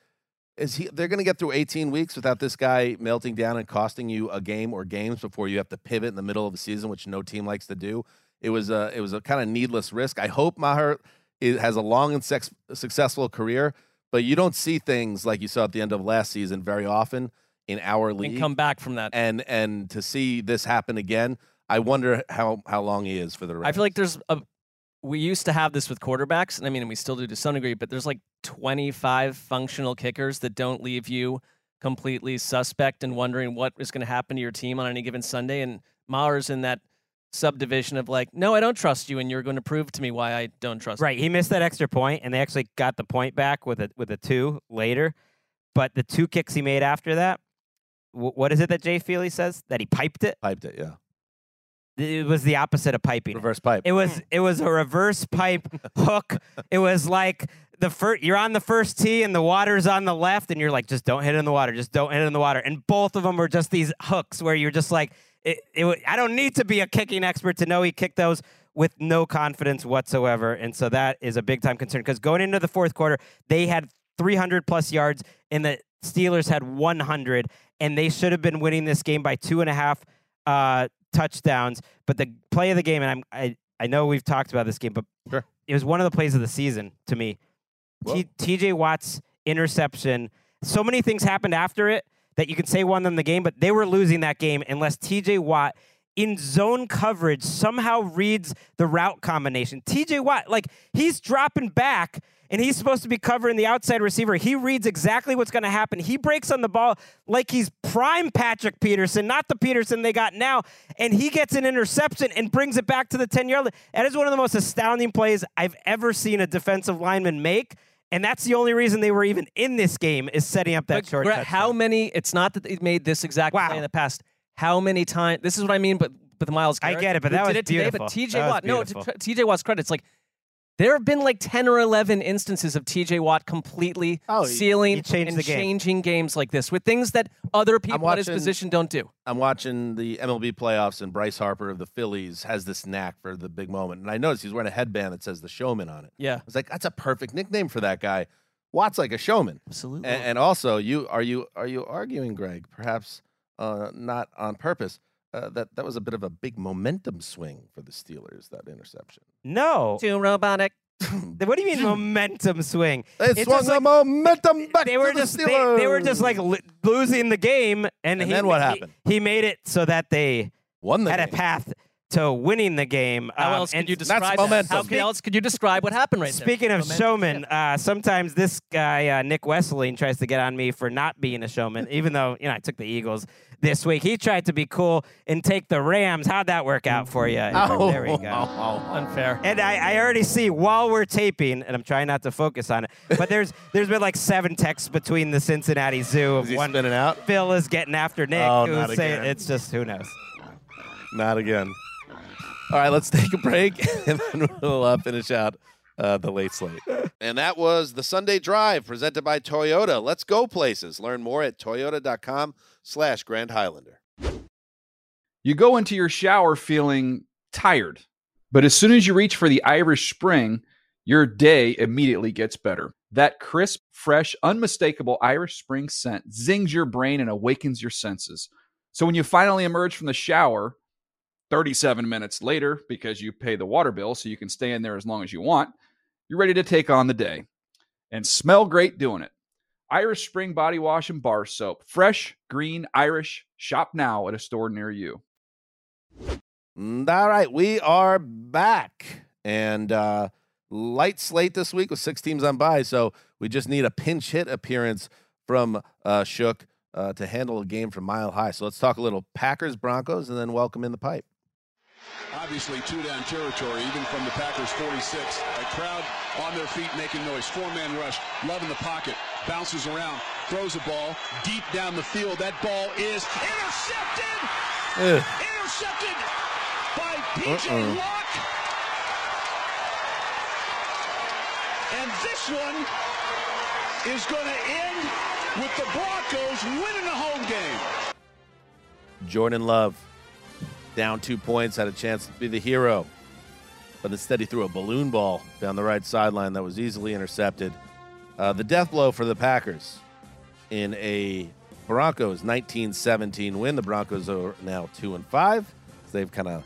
is he they're going to get through 18 weeks without this guy melting down and costing you a game or games before you have to pivot in the middle of the season which no team likes to do it was a it was a kind of needless risk i hope maher has a long and sex, successful career but you don't see things like you saw at the end of last season very often in our league And come back from that. and and to see this happen again i wonder how how long he is for the rest I feel like there's a. We used to have this with quarterbacks, and I mean, we still do to some degree, but there's like 25 functional kickers that don't leave you completely suspect and wondering what is going to happen to your team on any given Sunday. And Maher's in that subdivision of like, no, I don't trust you, and you're going to prove to me why I don't trust Right, he missed that extra point, and they actually got the point back with a with a two later. But the two kicks he made after that, wh- what is it that Jay Feely says that he piped it? Piped it, yeah. It was the opposite of piping. Reverse pipe. It was hmm. it was a reverse pipe hook. It was like the first you're on the first tee and the water's on the left, and you're like, just don't hit it in the water, just don't hit it in the water. And both of them were just these hooks where you're just like, it, it, I don't need to be a kicking expert to know he kicked those with no confidence whatsoever. And so that is a big time concern because going into the fourth quarter, they had 300 plus yards and the Steelers had 100, and they should have been winning this game by two and a half uh, touchdowns. But the play of the game, and I'm, I, I know we've talked about this game, but it was one of the plays of the season to me. T- TJ Watt's interception. So many things happened after it that you can say won them the game, but they were losing that game unless TJ Watt in zone coverage somehow reads the route combination. TJ Watt, like he's dropping back and he's supposed to be covering the outside receiver. He reads exactly what's going to happen. He breaks on the ball like he's prime Patrick Peterson, not the Peterson they got now, and he gets an interception and brings it back to the 10 yard line. That is one of the most astounding plays I've ever seen a defensive lineman make. And that's the only reason they were even in this game is setting up that But short. Brett, how many? It's not that they made this exact play in the past. How many times? This is what I mean. But with Myles, I get it, but that was it today, beautiful. But TJ Watt, no, TJ Watt's credit, it's like there have been like ten or eleven instances of TJ Watt completely Oh, sealing and game. changing games like this with things that other people at his position don't do. I'm watching the MLB playoffs, and Bryce Harper of the Phillies has this knack for the big moment. And I noticed he's wearing a headband that says the showman on it. Yeah. I was like, that's a perfect nickname for that guy. Watt's like a showman. Absolutely. And, and also, you are you are you arguing, Gregg? Perhaps uh, not on purpose. Uh, that that was a bit of a big momentum swing for the Steelers. That interception. No. Too robotic. what do you mean momentum swing? They It's swung the like- momentum back they were to the just they, they were just like lo- losing the game, and, And he, then what happened? He, made it so that they won the had a path to winning the game. How Um, else and could you describe that? How could- else could you describe what happened right there? Speaking of Momentum, showman, uh, sometimes this guy uh, Nick Wesseling tries to get on me for not being a showman, even though you know I took the Eagles this week. He tried to be cool and take the Rams. How'd that work out for you? Oh, there we go. Unfair. And I, I already see while we're taping, and I'm trying not to focus on it, but there's there's been like seven texts between the Cincinnati Zoo of Is he one spinning out? Phil is getting after Nick, Oh, who's not saying again. it's just who knows. Not again. All right, let's take a break and then we'll uh, finish out uh, the late slate. And that was the Sunday Drive presented by Toyota. Let's go places. Learn more at toyota.com slash Grand Highlander. You go into your shower feeling tired, but as soon as you reach for the Irish Spring, your day immediately gets better. That crisp, fresh, unmistakable Irish Spring scent zings your brain and awakens your senses. So when you finally emerge from the shower, 37 minutes later, because you pay the water bill so you can stay in there as long as you want, you're ready to take on the day and smell great doing it. Irish Spring Body Wash and Bar Soap. Fresh, green, Irish. Shop now at a store near you. All right, we are back. And uh, light slate this week with six teams on by. So we just need a pinch hit appearance from uh, Shook uh, to handle a game from Mile High. So let's talk a little Packers, Broncos, and then welcome in the pipe. Obviously, two down territory, even from the Packers 46. A crowd on their feet making noise. Four man rush. Love in the pocket. Bounces around. Throws a ball deep down the field. That ball is intercepted. Ugh. Intercepted by PJ Uh-uh. Locke. And this one is going to end with the Broncos winning the home game. Jordan Love down two points, had a chance to be the hero, but instead he threw a balloon ball down the right sideline that was easily intercepted. Uh, the death blow for the Packers in a Broncos 19-17 win. The Broncos are now two and five. They've kind of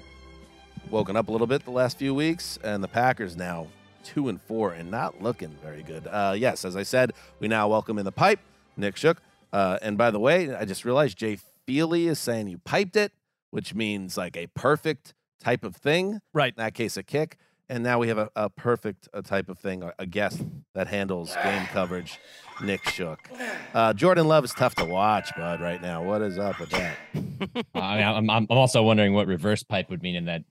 woken up a little bit the last few weeks, and the Packers now two and four and not looking very good. Uh, yes, as I said, we now welcome in the pipe Nick Shook. Uh, and by the way, I just realized Jay Feely is saying you piped it, which means like a perfect type of thing. Right. In that case, a kick. And now we have a, a perfect uh, type of thing, a, a guest that handles game coverage, Nick Shook. Uh, Jordan Love is tough to watch, bud, right now. What is up with that? I mean, I'm, I'm I'm also wondering what reverse pipe would mean in that,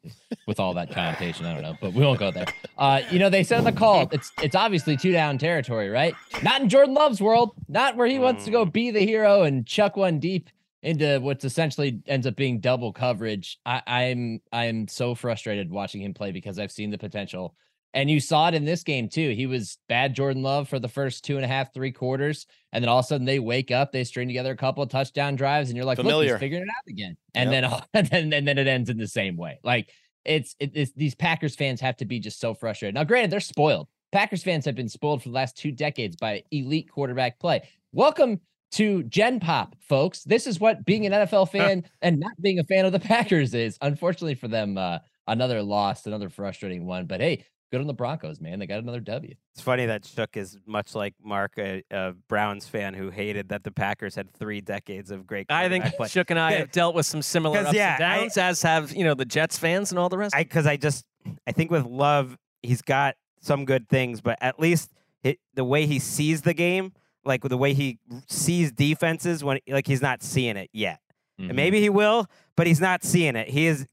with all that connotation. I don't know, but we won't go there. Uh, you know, they said on the call, it's it's obviously two down territory, right? Not in Jordan Love's world, not where he wants to go be the hero and chuck one deep into what's essentially ends up being double coverage. I, I'm I'm so frustrated watching him play because I've seen the potential. And you saw it in this game too. He was bad Jordan Love for the first two and a half, three quarters. And then all of a sudden they wake up, they string together a couple of touchdown drives, and you're like, look, Familiar. he's figuring it out again. And Yep. then and then and then it ends in the same way. Like it's, it, it's these Packers fans have to be just so frustrated. Now, granted, they're spoiled. Packers fans have been spoiled for the last two decades by elite quarterback play. Welcome to Gen Pop, folks. This is what being an NFL fan and not being a fan of the Packers is. Unfortunately for them, uh, another loss, another frustrating one. But hey, good on the Broncos, man. They got another W. It's funny that Shook is much like Marc, a, a Browns fan who hated that the Packers had three decades of great. I think quarterback play. Shook and I have dealt with some similar ups yeah, and I- downs, as have you know the Jets fans and all the rest. I because I just I think with Love he's got some good things, but at least it, the way he sees the game, like the way he sees defenses when like he's not seeing it yet. And mm-hmm. maybe he will, but he's not seeing it. He is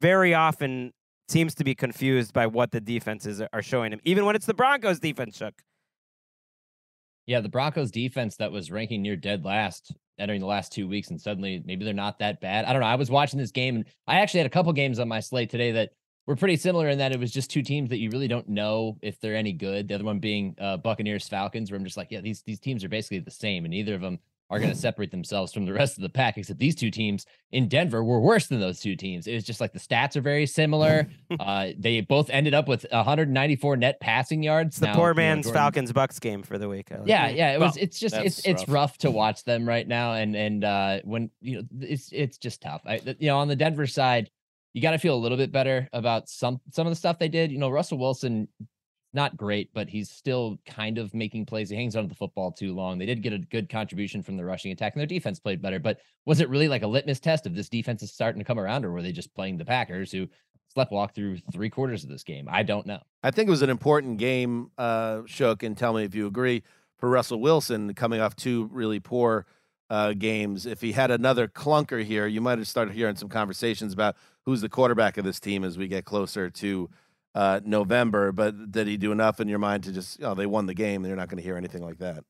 very often seems to be confused by what the defenses are- are showing him, even when it's the Broncos defense. Shook. Yeah, the Broncos defense that was ranking near dead last entering the last two weeks, and suddenly maybe they're not that bad. I don't know. I was watching this game, and I actually had a couple games on my slate today that were pretty similar in that it was just two teams that you really don't know if they're any good. The other one being uh, Buccaneers Falcons, where I'm just like, yeah, these these teams are basically the same, and neither of them are going to separate themselves from the rest of the pack. Except these two teams in Denver were worse than those two teams. It was just like the stats are very similar. uh, they both ended up with 194 net passing yards. It's the Now, poor you know, man's Jordan- Falcons Bucks game for the week. I like yeah, it. yeah. It Well, was. It's just. that's It's it's rough. rough to watch them right now, and and uh, when you know it's it's just tough. I you know on the Denver side, you got to feel a little bit better about some some of the stuff they did. You know, Russell Wilson not great, but he's still kind of making plays. He hangs onto the football too long. They did get a good contribution from the rushing attack, and their defense played better. But was it really like a litmus test of this defense is starting to come around, or were they just playing the Packers who slept walk through three quarters of this game? I don't know. I think it was an important game, uh, Shook, and tell me if you agree, for Russell Wilson coming off two really poor uh, games. If he had another clunker here, you might have started hearing some conversations about who's the quarterback of this team as we get closer to uh, November. But did he do enough in your mind to just, oh, they won the game? And they're not going to hear anything like that.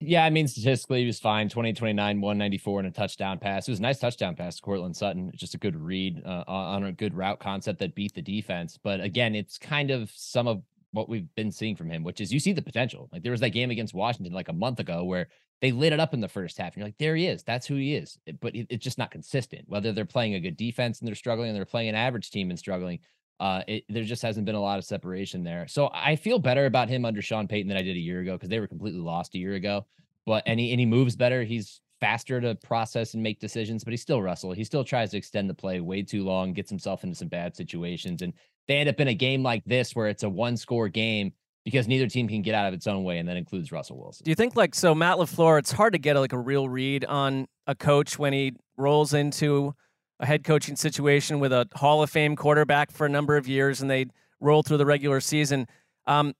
Yeah, I mean, statistically, he was fine 20, 29, 194, and a touchdown pass. It was a nice touchdown pass to Courtland Sutton. Just a good read uh, on a good route concept that beat the defense. But again, it's kind of some of what we've been seeing from him, which is you see the potential. Like there was that game against Washington like a month ago where they lit it up in the first half. And you're like, there he is. That's who he is. But it's just not consistent. Whether they're playing a good defense and they're struggling, and they're playing an average team and struggling, uh, it, there just hasn't been a lot of separation there. So I feel better about him under Sean Payton than I did a year ago because they were completely lost a year ago. But and he moves better. He's faster to process and make decisions, but he's still Russell. He still tries to extend the play way too long, gets himself into some bad situations. And they end up in a game like this where it's a one score game because neither team can get out of its own way, and that includes Russell Wilson. Do you think like so Matt LaFleur, it's hard to get like a real read on a coach when he rolls into a head coaching situation with a Hall of Fame quarterback for a number of years and they roll through the regular season. Um,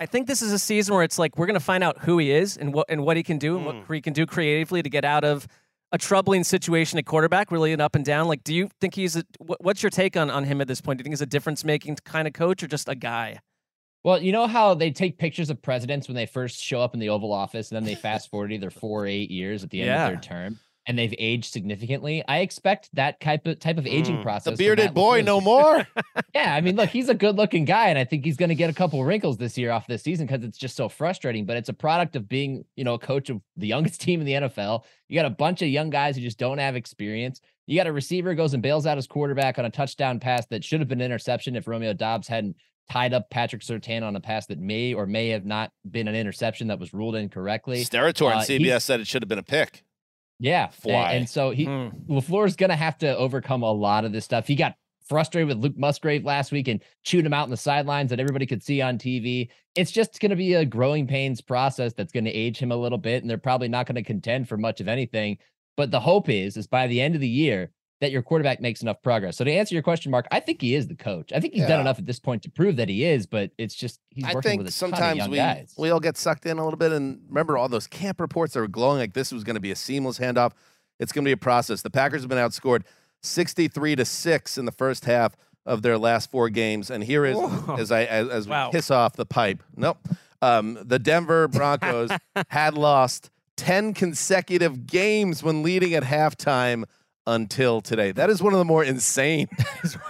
I think this is a season where it's like we're going to find out who he is and what and what he can do and what Mm. he can do creatively to get out of a troubling situation at quarterback, really an up and down. Like, do you think he's a, what's your take on on him at this point? Do you think he's a difference making kind of coach or just a guy? Well, you know how they take pictures of presidents when they first show up in the Oval Office, and then they fast forward either four or eight years at the end Yeah. of their term, and they've aged significantly. I expect that type of type of aging Mm. process. The bearded boy, no more. yeah, I mean, look, he's a good-looking guy, and I think he's going to get a couple wrinkles this year off this season because it's just so frustrating. But it's a product of being, you know, a coach of the youngest team in the NFL. You got a bunch of young guys who just don't have experience. You got a receiver who goes and bails out his quarterback on a touchdown pass that should have been an interception if Romeo Doubs hadn't tied up Patrick Surtain on a pass that may or may have not been an interception that was ruled incorrectly. Steratore Uh, on CBS said it should have been a pick. Yeah. Fly. And, so he Hmm. LaFleur's gonna have to overcome a lot of this stuff. He got frustrated with Luke Musgrave last week and chewed him out in the sidelines that everybody could see on TV. It's just gonna be a growing pains process that's gonna age him a little bit, and they're probably not gonna contend for much of anything. But the hope is, is by the end of the year that your quarterback makes enough progress. So to answer your question, Marc, I think he is the coach. I think he's done enough at this point to prove that he is, but it's just he's I working think with a ton of sometimes young we guys. we all get sucked in a little bit. And remember all those camp reports that were glowing like this was going to be a seamless handoff. It's going to be a process. The Packers have been outscored 63 to 6 in the first half of their last four games. And here is Whoa. as I as, as Wow. we kiss off the pipe. Nope. Um, the Denver Broncos had lost 10 consecutive games when leading at halftime until today. That is one of the more insane.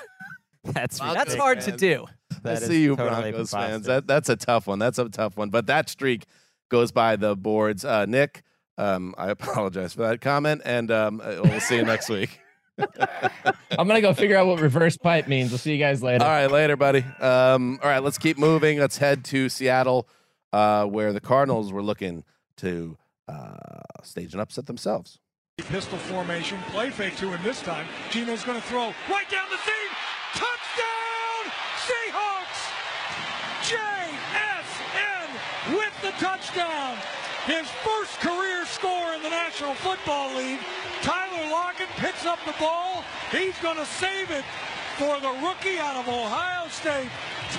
That's That's hard to do. I see you, totally Broncos fans. preposterous. That that's a tough one. That's a tough one. But that streak goes by the boards. Uh, Nick, um, I apologize for that comment, and um, uh, we'll see you next week. I'm gonna go figure out what reverse pipe means. We'll see you guys later. All right, later, buddy. Um, all right, let's keep moving. Let's head to Seattle, uh, where the Cardinals were looking to uh, stage an upset themselves. Pistol formation, play fake to him this time. Geno's going to throw right down the seam. Touchdown, Seahawks! JSN with the touchdown. His first career score in the National Football League. Tyler Lockett picks up the ball. He's going to save it for the rookie out of Ohio State.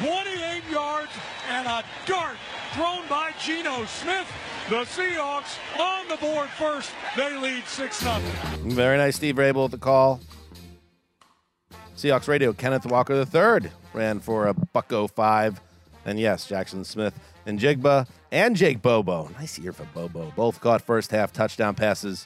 28 yards and a dart thrown by Geno Smith. The Seahawks on the board first. They lead 6 0. Very nice, Steve Raible with the call. Seahawks Radio, Kenneth Walker III ran for a bucko five. And yes, Jackson Smith and Jigba and Jake Bobo. Nice year for Bobo. Both caught first half touchdown passes.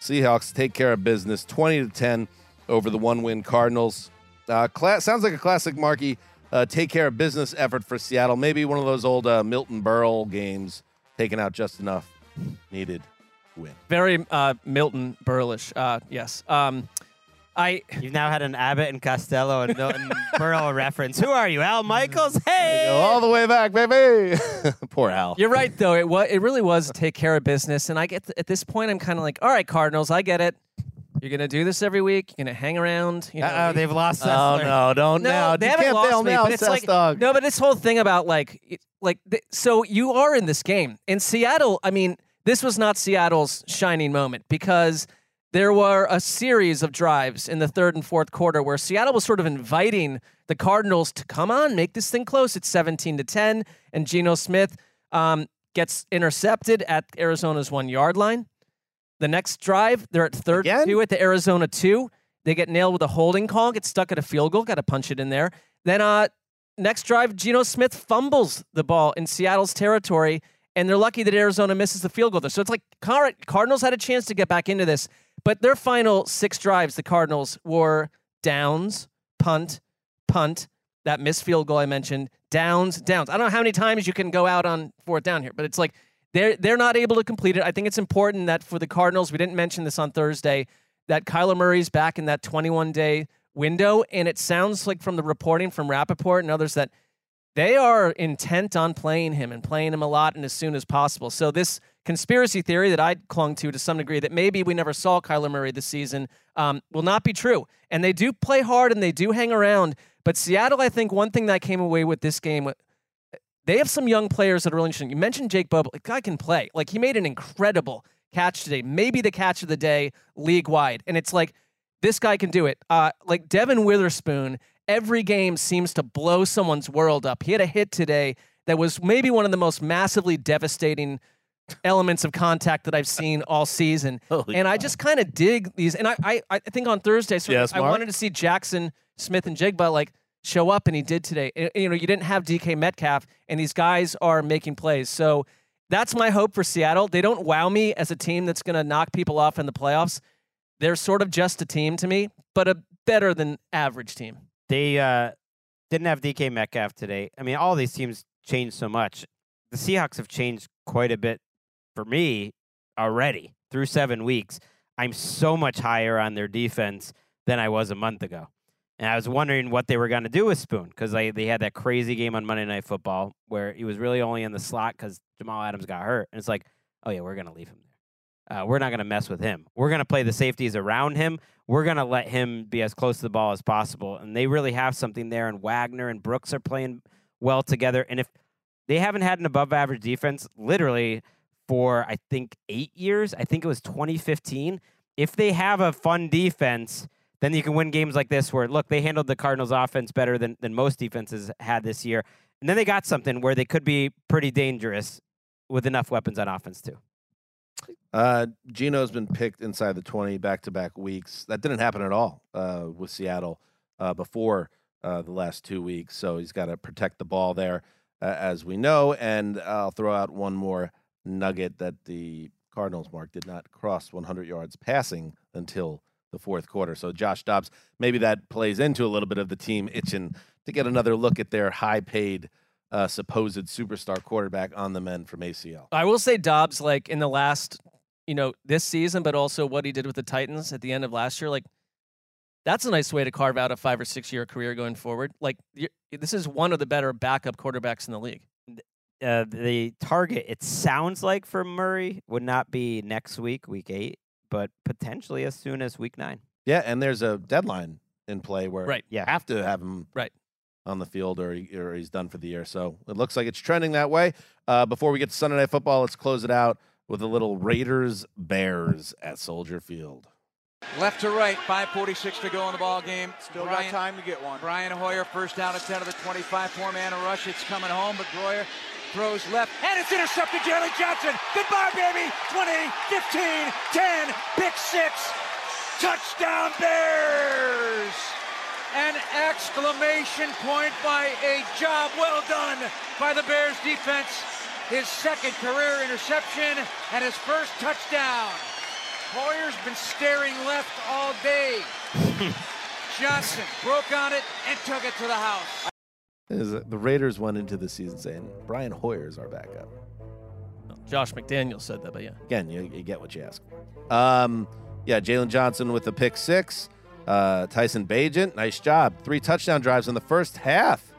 Seahawks take care of business 20 to 10 over the one win Cardinals. Uh, cla- sounds like a classic Markey uh, take care of business effort for Seattle. Maybe one of those old uh, Milton Berle games, taking out just enough needed win. Very uh, Milton Burlish. Uh, yes. Um, I You've now had an Abbott and Costello and Milton Berle reference. Who are you, Al Michaels? Hey, Go all the way back, baby. Poor Al. You're right, though. It was. It really was take care of business. And I get at this point, I'm kind of like, all right, Cardinals, I get it. You're gonna do this every week. You're gonna hang around. You know, Uh-oh, they've lost Oh Sessler. no, don't no, now. they you haven't can't lost bail me, now, but it's Sess like dog. no, but this whole thing about like it- like th- so you are in this game in Seattle. I mean, this was not Seattle's shining moment because there were a series of drives in the third and fourth quarter where Seattle was sort of inviting the Cardinals to come on, make this thing close. It's 17 to 10, and Geno Smith um, gets intercepted at Arizona's one yard line. The next drive, they're at third and two at the Arizona two. They get nailed with a holding call, get stuck at a field goal, got to punch it in there. Then uh, next drive, Geno Smith fumbles the ball in Seattle's territory, and they're lucky that Arizona misses the field goal there. So it's like Car- Cardinals had a chance to get back into this, but their final six drives, the Cardinals were downs, punt, punt, that missed field goal I mentioned, downs, downs. I don't know how many times you can go out on fourth down here, but it's like they're they're not able to complete it. I think it's important that for the Cardinals, we didn't mention this on Thursday, that Kyler Murray's back in that 21 day window, and it sounds like from the reporting from Rapoport and others that they are intent on playing him and playing him a lot and as soon as possible. So this conspiracy theory that I clung to to some degree that maybe we never saw Kyler Murray this season um, will not be true. And they do play hard and they do hang around. But Seattle, I think one thing that came away with this game, they have some young players that are really interesting. You mentioned Jake Bobo. The guy can play. Like he made an incredible catch today, maybe the catch of the day league wide. And it's like this guy can do it. Uh, like Devon Witherspoon, every game seems to blow someone's world up. He had a hit today that was maybe one of the most massively devastating elements of contact that I've seen all season. and I just kind of dig these. And I, I, I think on Thursday, so Yes, I wanted to see Jackson Smith and Jigba like show up, and he did today. You know, you didn't have DK Metcalf, and these guys are making plays. So that's my hope for Seattle. They don't wow me as a team that's going to knock people off in the playoffs. They're sort of just a team to me, but a better than average team. They uh, didn't have DK Metcalf today. I mean, all these teams changed so much. The Seahawks have changed quite a bit for me already through seven weeks. I'm so much higher on their defense than I was a month ago. And I was wondering what they were going to do with Spoon because they, they had that crazy game on Monday Night Football where he was really only in the slot because Jamal Adams got hurt. And it's like, oh, yeah, we're going to leave him there. Uh, we're not going to mess with him. We're going to play the safeties around him. We're going to let him be as close to the ball as possible. And they really have something there. And Wagner and Brooks are playing well together. And if they haven't had an above average defense literally for, I think, eight years, I think it was 2015. If they have a fun defense, then you can win games like this where, look, they handled the Cardinals offense better than, than most defenses had this year. And then they got something where they could be pretty dangerous with enough weapons on offense, too. Uh, Geno's been picked inside the 20 back to back weeks. That didn't happen at all uh, with Seattle uh, before uh, the last two weeks. So he's got to protect the ball there, as we know. And I'll throw out one more nugget that the Cardinals, Marc, did not cross 100 yards passing until the fourth quarter. So Josh Dobbs, maybe that plays into a little bit of the team itching to get another look at their high paid. Uh, supposed superstar quarterback on the men from ACL. I will say Dobbs, like in the last, you know, this season, but also what he did with the Titans at the end of last year, like that's a nice way to carve out a five or six year career going forward. Like you this is one of the better backup quarterbacks in the league. uh, the target it sounds like for Murray would not be next week, week eight, but potentially as soon as week nine. Yeah, and there's a deadline in play where Right. you have to have him right on the field or, he, or he's done for the year. So it looks like it's trending that way. Uh, before we get to Sunday Night Football, let's close it out with a little Raiders Bears at Soldier Field. Left to right, 5.46 to go in the ball game. Still got time to get one. Brian Hoyer, first down at 10 of the 25, four man rush. It's coming home, but Hoyer throws left, and it's intercepted. Jaylon Johnson. Goodbye, baby. 20, 15, 10, pick six. Touchdown, Bears. An exclamation point by a job well done by the Bears defense. His second career interception and his first touchdown. Hoyer's been staring left all day. Johnson broke on it and took it to the house. Is the Raiders went into the season saying Brian Hoyer is our backup. Josh McDaniel said that, but yeah. Again, you, you get what you ask. Um, yeah, Jaylon Johnson with the pick six. Uh, Tyson Bagent, nice job. Three touchdown drives in the first half.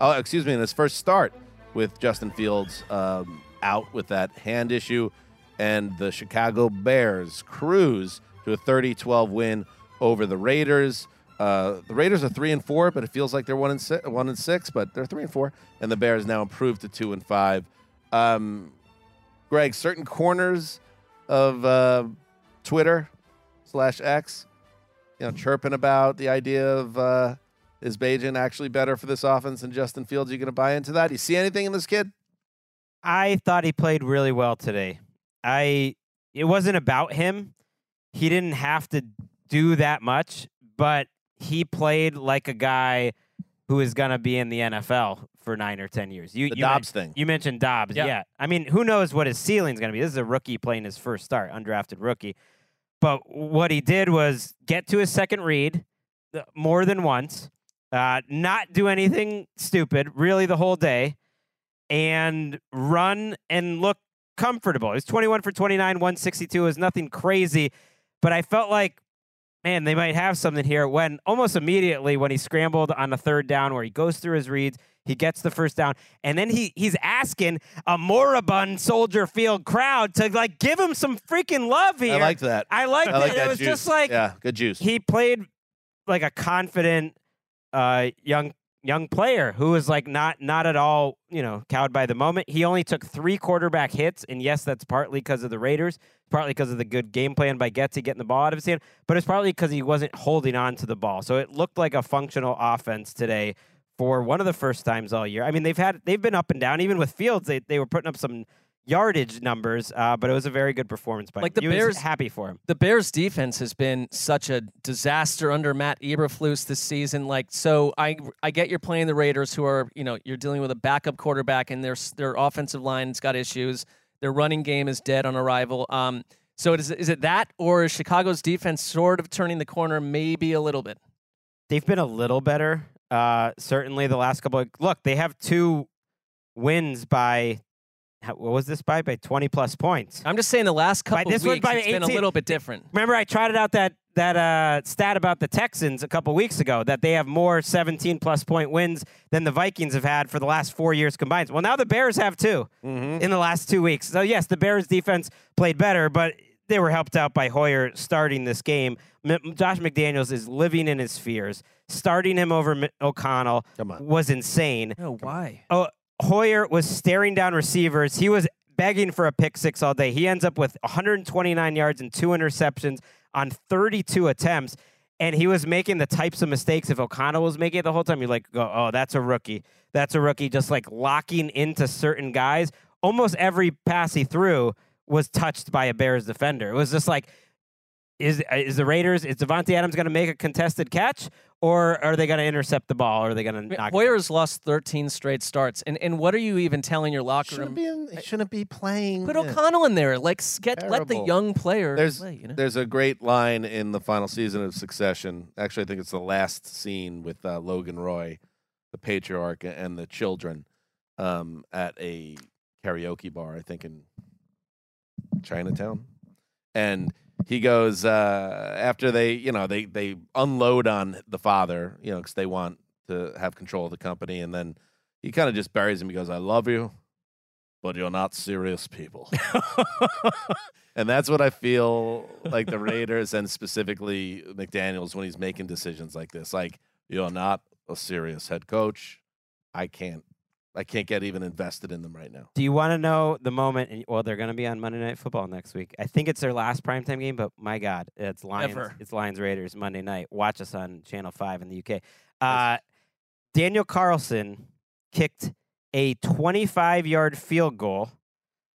Oh, excuse me, in his first start with Justin Fields um, out with that hand issue. And the Chicago Bears cruise to a 30-12 win over the Raiders. Uh, the Raiders are three and four, but it feels like they're one and six, one and six, but they're three and four, and the Bears now improved to two and five. Um, Gregg, certain corners of uh, Twitter slash X, you know, chirping about the idea of uh, is Bagent actually better for this offense than Justin Fields? You going to buy into that? You see anything in this kid? I thought he played really well today. I it wasn't about him. He didn't have to do that much, but he played like a guy who is going to be in the NFL for nine or ten years. You, The you Dobbs men- thing. You mentioned Dobbs. Yeah. Yeah. I mean, who knows what his ceiling's going to be? This is a rookie playing his first start, undrafted rookie. But what he did was get to his second read uh, more than once, uh, not do anything stupid really the whole day, and run and look comfortable. It was 21 for 29, 162. It was nothing crazy, but I felt like, man, they might have something here when almost immediately when he scrambled on a third down where he goes through his reads, he gets the first down, and then he he's asking a moribund Soldier Field crowd to like give him some freaking love here. I liked that. I liked I like that it was juice. just like yeah, good juice. he played like a confident uh, young young player who was like not not at all you know cowed by the moment. He only took three quarterback hits, and yes, that's partly because of the Raiders, partly because of the good game plan by Getsy getting the ball out of his hand, but it's partly because he wasn't holding on to the ball. So it looked like a functional offense today for one of the first times all year. I mean, they've had they've been up and down. Even with Fields, they they were putting up some yardage numbers, uh, but it was a very good performance by Like the he Bears- happy for him. The Bears defense has been such a disaster under Matt Eberflus this season. Like, so I I get you're playing the Raiders, who are you know you're dealing with a backup quarterback, and their their offensive line's got issues. Their running game is dead on arrival. Um, so is is it that, or is Chicago's defense sort of turning the corner, maybe a little bit? they've been a little better. Uh, certainly the last couple of look, they have two wins by how- what was this by? By twenty plus points. I'm just saying the last couple this of one weeks by it's been a little bit different. Remember, I trotted out that that uh, stat about the Texans a couple weeks ago that they have more 17 plus point wins than the Vikings have had for the last four years combined. Well, now the Bears have 2 in the last two weeks. So yes, the Bears defense played better, but they were helped out by Hoyer starting this game. M- Josh McDaniels is living in his fears. Starting him over M- O'Connell was insane. No, why? Oh, Hoyer was staring down receivers. He was begging for a pick six all day. He ends up with 129 yards and two interceptions on 32 attempts. And he was making the types of mistakes if O'Connell was making it the whole time. You're like, oh, oh, that's a rookie. That's a rookie. Just like locking into certain guys. Almost every pass he threw was touched by a Bears defender. It was just like, is is the Raiders, is Davante Adams going to make a contested catch or are they going to intercept the ball or are they going to knock it Hoyer's lost 13 straight starts, and and what are you even telling your locker room? Shouldn't be, in, shouldn't be playing. Put. O'Connell in there. Like s- get let the young player There's play. You know? there's a great line in the final season of Succession. Actually, I think it's the last scene with uh, Logan Roy, the patriarch, and the children um, at a karaoke bar. I think in Chinatown, and he goes uh, after they you know they they unload on the father you know because they want to have control of the company, and then he kind of just buries him. He goes, "I love you." But you're not serious people. And that's what I feel like the Raiders and specifically McDaniels when he's making decisions like this. Like, you're not a serious head coach. I can't I can't get even invested in them right now. Do you want to know the moment? and- Well, they're going to be on Monday Night Football next week. I think it's their last primetime game, but my God, it's Lions. Ever. It's Lions Raiders Monday night. Watch us on Channel Five in the UK. Uh, Daniel Carlson kicked a 25-yard field goal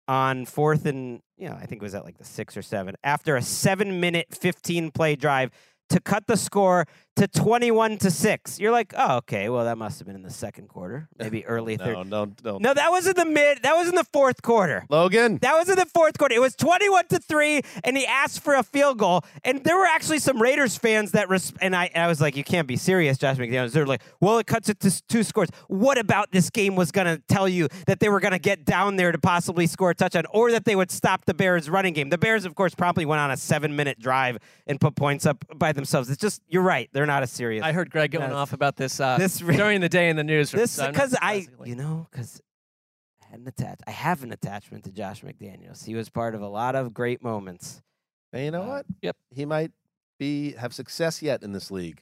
on fourth and you know I think it was at like the six or seven after a seven-minute, 15-play drive to cut the score to 21 to six. You're like, oh, okay. Well, that must have been in the second quarter, maybe early third. No, no, no. No, that was in the mid. That was in the fourth quarter. Logan. That was in the fourth quarter. It was 21 to 3 and he asked for a field goal. And there were actually some Raiders fans that res- and I I was like, "You can't be serious, Josh McDaniels." They're like, "Well, it cuts it to two scores. What about this game was going to tell you that they were going to get down there to possibly score a touchdown or that they would stop the Bears running game?" The Bears of course promptly went on a 7-minute drive and put points up by themselves. It's just you're right. They're not a serious I heard Gregg going Yes. off about this, uh, This re- during the day in the newsroom. This so I'm because I, you know, because I had an attach. I have an attachment to Josh McDaniels. He was part of a lot of great moments And you know Uh, what? Yep. He might be have success yet in this league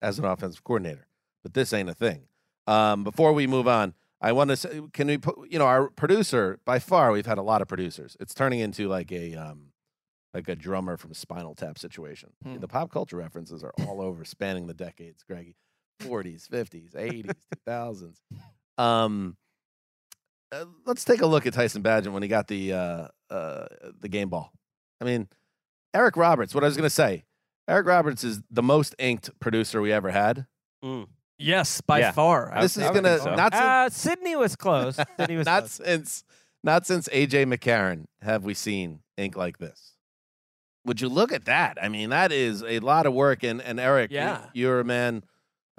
as an offensive coordinator, but this ain't a thing. Um, before we move on, I want to say, can we put, you know, our producer, by far, we've had a lot of producers. It's turning into like a, um, like a drummer from Spinal Tap situation. Hmm. The pop culture references are all over, spanning the decades, Greggy. 40s, 50s, 80s, 2000s. Um, uh, let's take a look at Tyson Bagent when he got the uh, uh, the game ball. I mean, Eric Roberts. What I was going to say, Eric Roberts is the most inked producer we ever had. Yes, by Yeah. far. This would is gonna so. not since, Uh, Sydney was close. Sydney was not close. since not since AJ McCarron have we seen ink like this. Would you look at that? I mean, that is a lot of work. And and Eric, Yeah. you're a man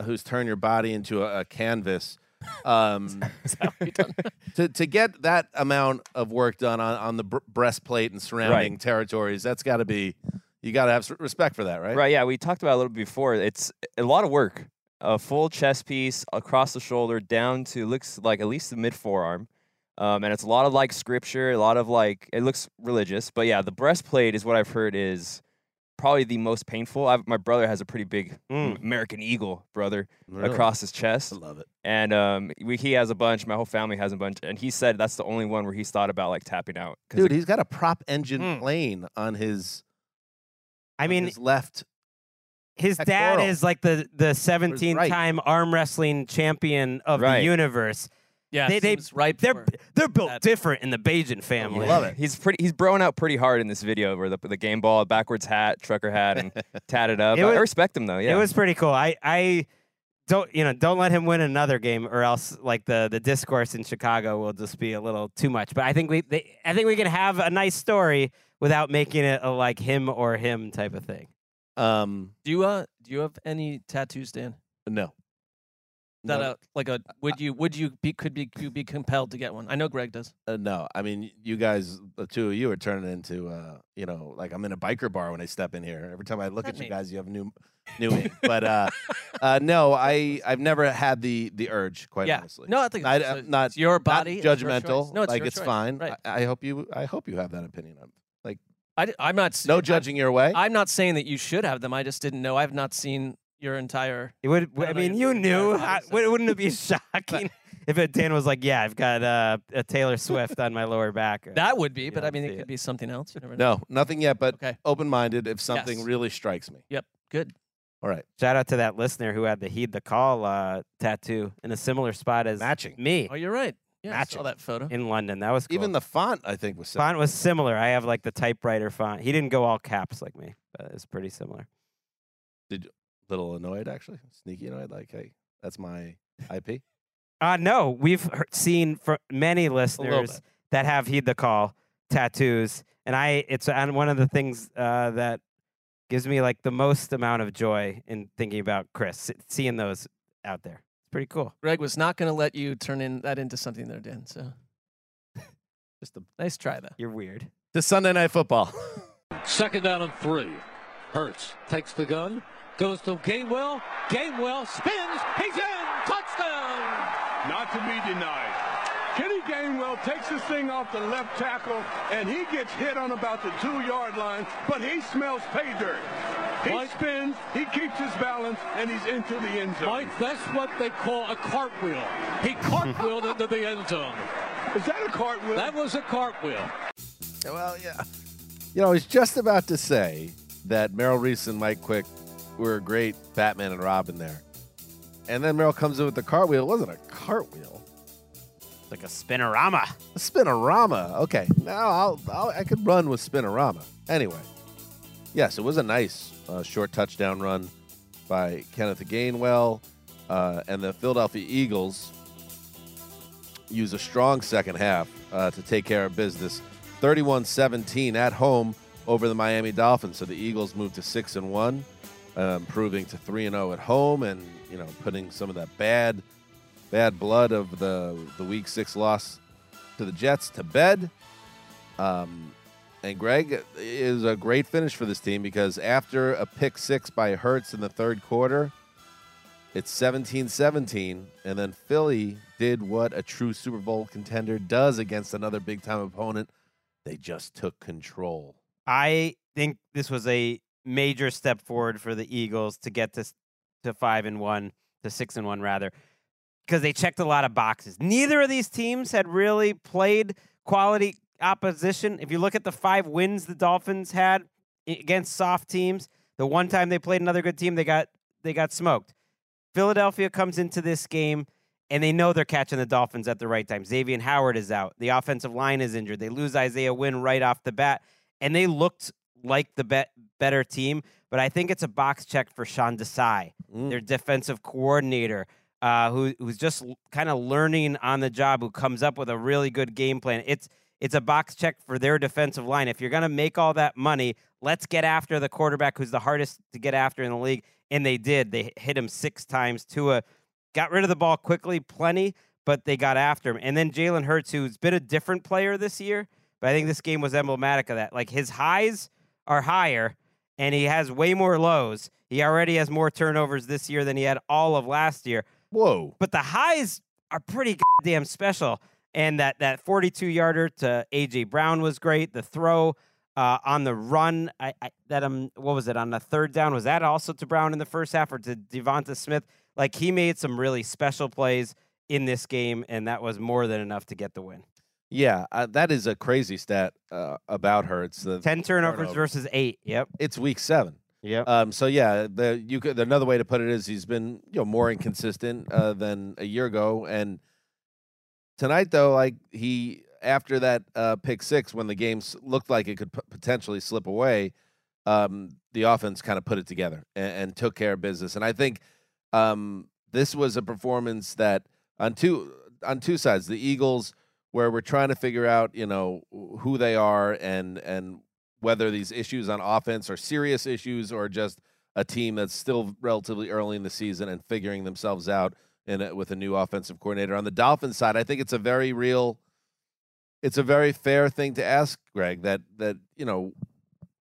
who's turned your body into a, a canvas. Um, to to get that amount of work done on on the br- breastplate and surrounding territories, that's got to be you got to have respect for that, right? Right. Yeah, we talked about it a little bit before. It's a lot of work. A full chest piece across the shoulder down to looks like at least the mid forearm. Um, and it's a lot of like scripture, a lot of like it looks religious. But yeah, the breastplate is what I've heard is probably the most painful. I've, my brother has a pretty big Mm. American Eagle brother Really? across his chest. I love it. And um, we, he has a bunch. My whole family has a bunch. And he said that's the only one where he's thought about like tapping out. Dude, it- he's got a prop engine plane on his. I on mean, his left. his dad pectoral. is like the the 17 right. time arm wrestling champion of Right. the universe. Yeah, they, they seems ripe they're they're built different in the Bagent family. I love it. He's pretty. He's broing out pretty hard in this video where the the game ball, backwards hat, trucker hat, and tatted up. It I respect him though. Yeah, It was pretty cool. I I don't you know don't let him win another game or else like the the discourse in Chicago will just be a little too much. But I think we they, I think we can have a nice story without making it a like him or him type of thing. Um, Do you uh do you have any tattoos, Dan? no. That No. uh, like a would you would you be could be you be compelled to get one? I know Gregg does. Uh, no, I mean you guys, the two of you are turning into, uh, you know, like I'm in a biker bar when I step in here. Every time I look That at you guys, you have new, new ink. But uh, uh, no, I I've never had the the urge. Quite Yeah. honestly, No, I think I, it's- uh, it's not your not body, it's your judgmental. No, it's like your it's choice. fine. Right. I, I hope you I hope you have that opinion. I'm like I I'm not no I'm- judging your way. I'm not saying that you should have them. I just didn't know. I've not seen your entire. It would. I I mean, you knew. body, I, wouldn't it be shocking if it, Dan was like, "Yeah, I've got uh, a Taylor Swift on my lower back." or- That would be, but I mean, it could it. be something else. You never know. no, nothing yet. But Okay. open minded if something Yes. really strikes me. Yep. Good. All right, Shout out to that listener who had the heed the call uh, tattoo in a similar spot as Matching. me Oh, you're right. Yeah, I saw that photo. in London. That was cool. even the font I think was similar. font was similar. I have like the typewriter font. He didn't go all caps like me, but it's pretty similar. Did you, little annoyed actually, sneaky annoyed. Like, hey, that's my IP. Uh no, we've heard, seen for many listeners that have heed the call tattoos, and I it's and one of the things uh, that gives me like the most amount of joy in thinking about Chris, seeing those out there. It's pretty cool. Gregg was not going to let you turn in that into something there, Dan. So Just a nice try, though. You're weird. to Sunday Night Football. Second down and three. Hurts takes the gun, goes to Gainwell. Gainwell spins. He's in. Touchdown. Not to be denied. Kenny Gainwell takes this thing off the left tackle, and he gets hit on about the two-yard line, but he smells pay dirt. He Mike- spins, he keeps his balance, and he's into the end zone. Mike, that's what they call a cartwheel. He cartwheeled into the end zone. Is that a cartwheel? That was a cartwheel. Well, yeah. You know, I was just about to say that Merrill Reese and Mike Quick were a great Batman and Robin there. And then Merrill comes in with the cartwheel. It wasn't a cartwheel. Like a spinorama. A spinorama. Okay. Now I'll, I'll I could run with spinorama. Anyway. Yes, it was a nice uh, short touchdown run by Kenneth Gainwell. Uh, and the Philadelphia Eagles use a strong second half uh, to take care of business. 31-17 at home over the Miami Dolphins. So the Eagles move to 6 and 1, uh, improving to 3 and 0 at home and, you know, putting some of that bad bad blood of the the week 6 loss to the Jets to bed. Um, and Gregg is a great finish for this team because after a pick six by Hurts in the third quarter, it's 17 17. And then Philly did what a true Super Bowl contender does against another big time opponent. They just took control. I think this was a major step forward for the Eagles to get to to five and one, to six and one rather, because they checked a lot of boxes. Neither of these teams had really played quality opposition. If you look at the five wins the Dolphins had against soft teams, the one time they played another good team, they got they got smoked. Philadelphia comes into this game and they know they're catching the Dolphins at the right time. Xavier Howard is out. The offensive line is injured. They lose Isaiah Wynn right off the bat, and they looked like the bet better team. But I think it's a box check for Sean Desai, their defensive coordinator, uh, who who's just kind of learning on the job, who comes up with a really good game plan. It's it's a box check for their defensive line. If you're going to make all that money, let's get after the quarterback who's the hardest to get after in the league. And they did. They hit him six times. Tua got rid of the ball quickly, plenty, but they got after him. And then Jalen Hurts, who's been a different player this year, but I think this game was emblematic of that. Like his highs are higher, and he has way more lows. He already has more turnovers this year than he had all of last year. Whoa. But the highs are pretty damn special. And that that 42 yarder to AJ Brown was great. The throw uh, on the run, I, I that um, what was it on the third down? Was that also to Brown in the first half or to Devonta Smith? Like he made some really special plays in this game, and that was more than enough to get the win. Yeah, uh, that is a crazy stat uh, about her. It's the 10 turnovers versus eight. Yep. It's week seven. Yep. Um. So yeah, the you could another way to put it is he's been you know more inconsistent uh, than a year ago, and tonight though, like he after that uh, pick six when the game looked like it could p- potentially slip away, um, the offense kind of put it together and, and took care of business, and I think um, this was a performance that on two on two sides, the Eagles where we're trying to figure out you know who they are and and whether these issues on offense are serious issues or just a team that's still relatively early in the season and figuring themselves out in a, with a new offensive coordinator. On the Dolphins side, I think it's a very real, it's a very fair thing to ask, Gregg. That that you know,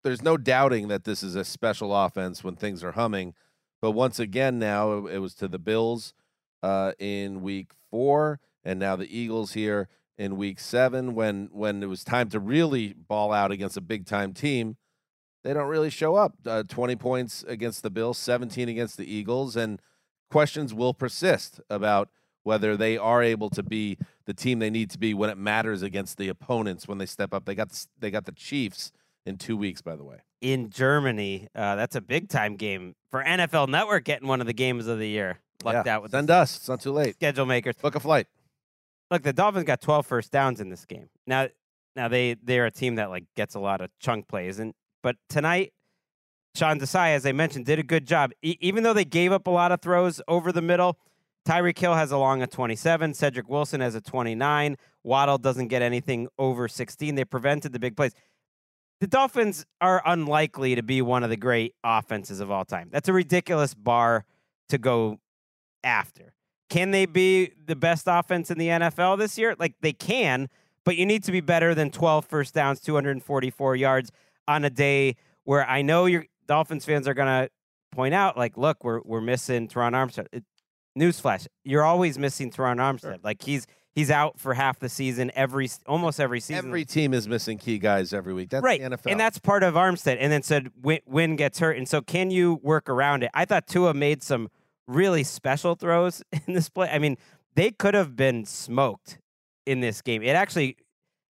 there's no doubting that this is a special offense when things are humming. But once again, now it, was to the Bills uh, in Week Four, and now the Eagles here in Week Seven. When when it was time to really ball out against a big time team, they don't really show up. Uh, 20 points against the Bills, 17 against the Eagles, and questions will persist about whether they are able to be the team they need to be when it matters against the opponents when they step up. They got the, they got the Chiefs in two weeks, by the way. In Germany, uh, that's a big time game for NFL Network getting one of the games of the year. Lucked Yeah, out with Send us. It's not too late. schedule makers. Book a flight. Look, the Dolphins got 12 first downs in this game. Now, now they they're a team that like gets a lot of chunk plays, and but tonight, Sean Desai, as I mentioned, did a good job. E- even though they gave up a lot of throws over the middle, Tyreek Hill has a long of 27. Cedric Wilson has a 29. Waddle doesn't get anything over 16. They prevented the big plays. The Dolphins are unlikely to be one of the great offenses of all time. That's a ridiculous bar to go after. Can they be the best offense in the NFL this year? Like they can, but you need to be better than 12 first downs, 244 yards on a day where I know your Dolphins fans are going to point out, like, look, we're we're missing Terron Armstead. It, newsflash: you're always missing Terron Armstead. Like he's he's out for half the season, every almost every season. Every team is missing key guys every week. That's right, the NFL. and that's part of Armstead. And then said win, Wynn gets hurt, and so can you work around it? I thought Tua made some really special throws in this play. I mean, they could have been smoked in this game. It actually,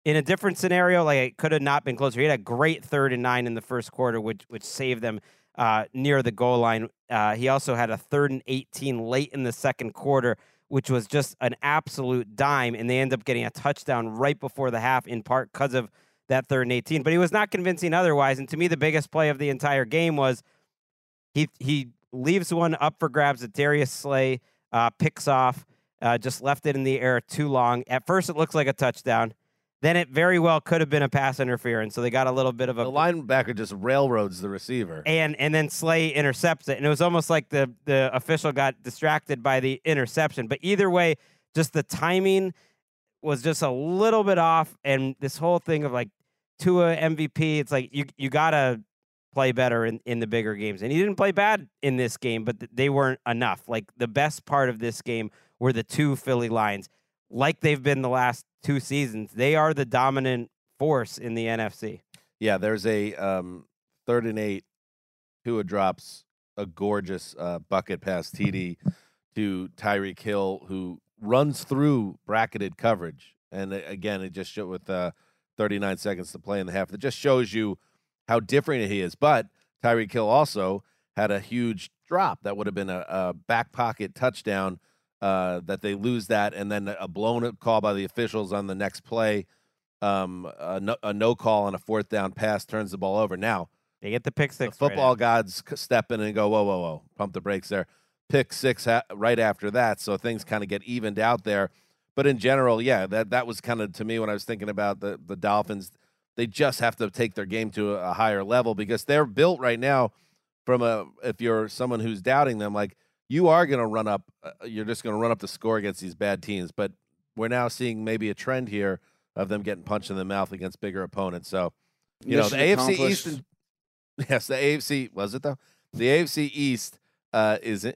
in a different scenario, like it could have not been closer. He had a great third and nine in the first quarter, which which saved them uh, near the goal line. Uh, he also had a third and eighteen late in the second quarter, which was just an absolute dime, and they end up getting a touchdown right before the half, in part because of that third and eighteen. But he was not convincing otherwise. And to me, the biggest play of the entire game was he he leaves one up for grabs that Darius Slay, uh, picks off, uh, just left it in the air too long. At first, it looks like a touchdown. Then it very well could have been a pass interference. So they got a little bit of a the linebacker just railroads the receiver. and and then Slay intercepts it, and it was almost like the the official got distracted by the interception. But either way, just the timing was just a little bit off, and this whole thing of like Tua MVP, it's like you you gotta play better in, in the bigger games, and he didn't play bad in this game, but they weren't enough. Like the best part of this game were the two Philly Lions, like they've been the last two seasons. They are the dominant force in the NFC. Yeah, there's a um, third and eight, Tua drops a gorgeous uh, bucket pass TD to Tyreek Hill, who runs through bracketed coverage. And uh, again, it just showed with uh, 39 seconds to play in the half. It just shows you how different he is. But Tyreek Hill also had a huge drop that would have been a, a back pocket touchdown. Uh, that they lose that, and then a blown up call by the officials on the next play. Um, a, no, a no call on a fourth down pass turns the ball over. Now they get the pick six. The football right gods step in and go, whoa, whoa, whoa, pump the brakes there. Pick six ha- right after that, so things kind of get evened out there. But in general, yeah, that that was kind of to me when I was thinking about the the Dolphins. They just have to take their game to a, higher level because they're built right now from a. If you're someone who's doubting them, like you are going to run up. Uh, you're just going to run up the score against these bad teams. But we're now seeing maybe a trend here of them getting punched in the mouth against bigger opponents. So, you Mission know, the AFC. East. And, yes, the AFC was it though. The AFC East uh, is a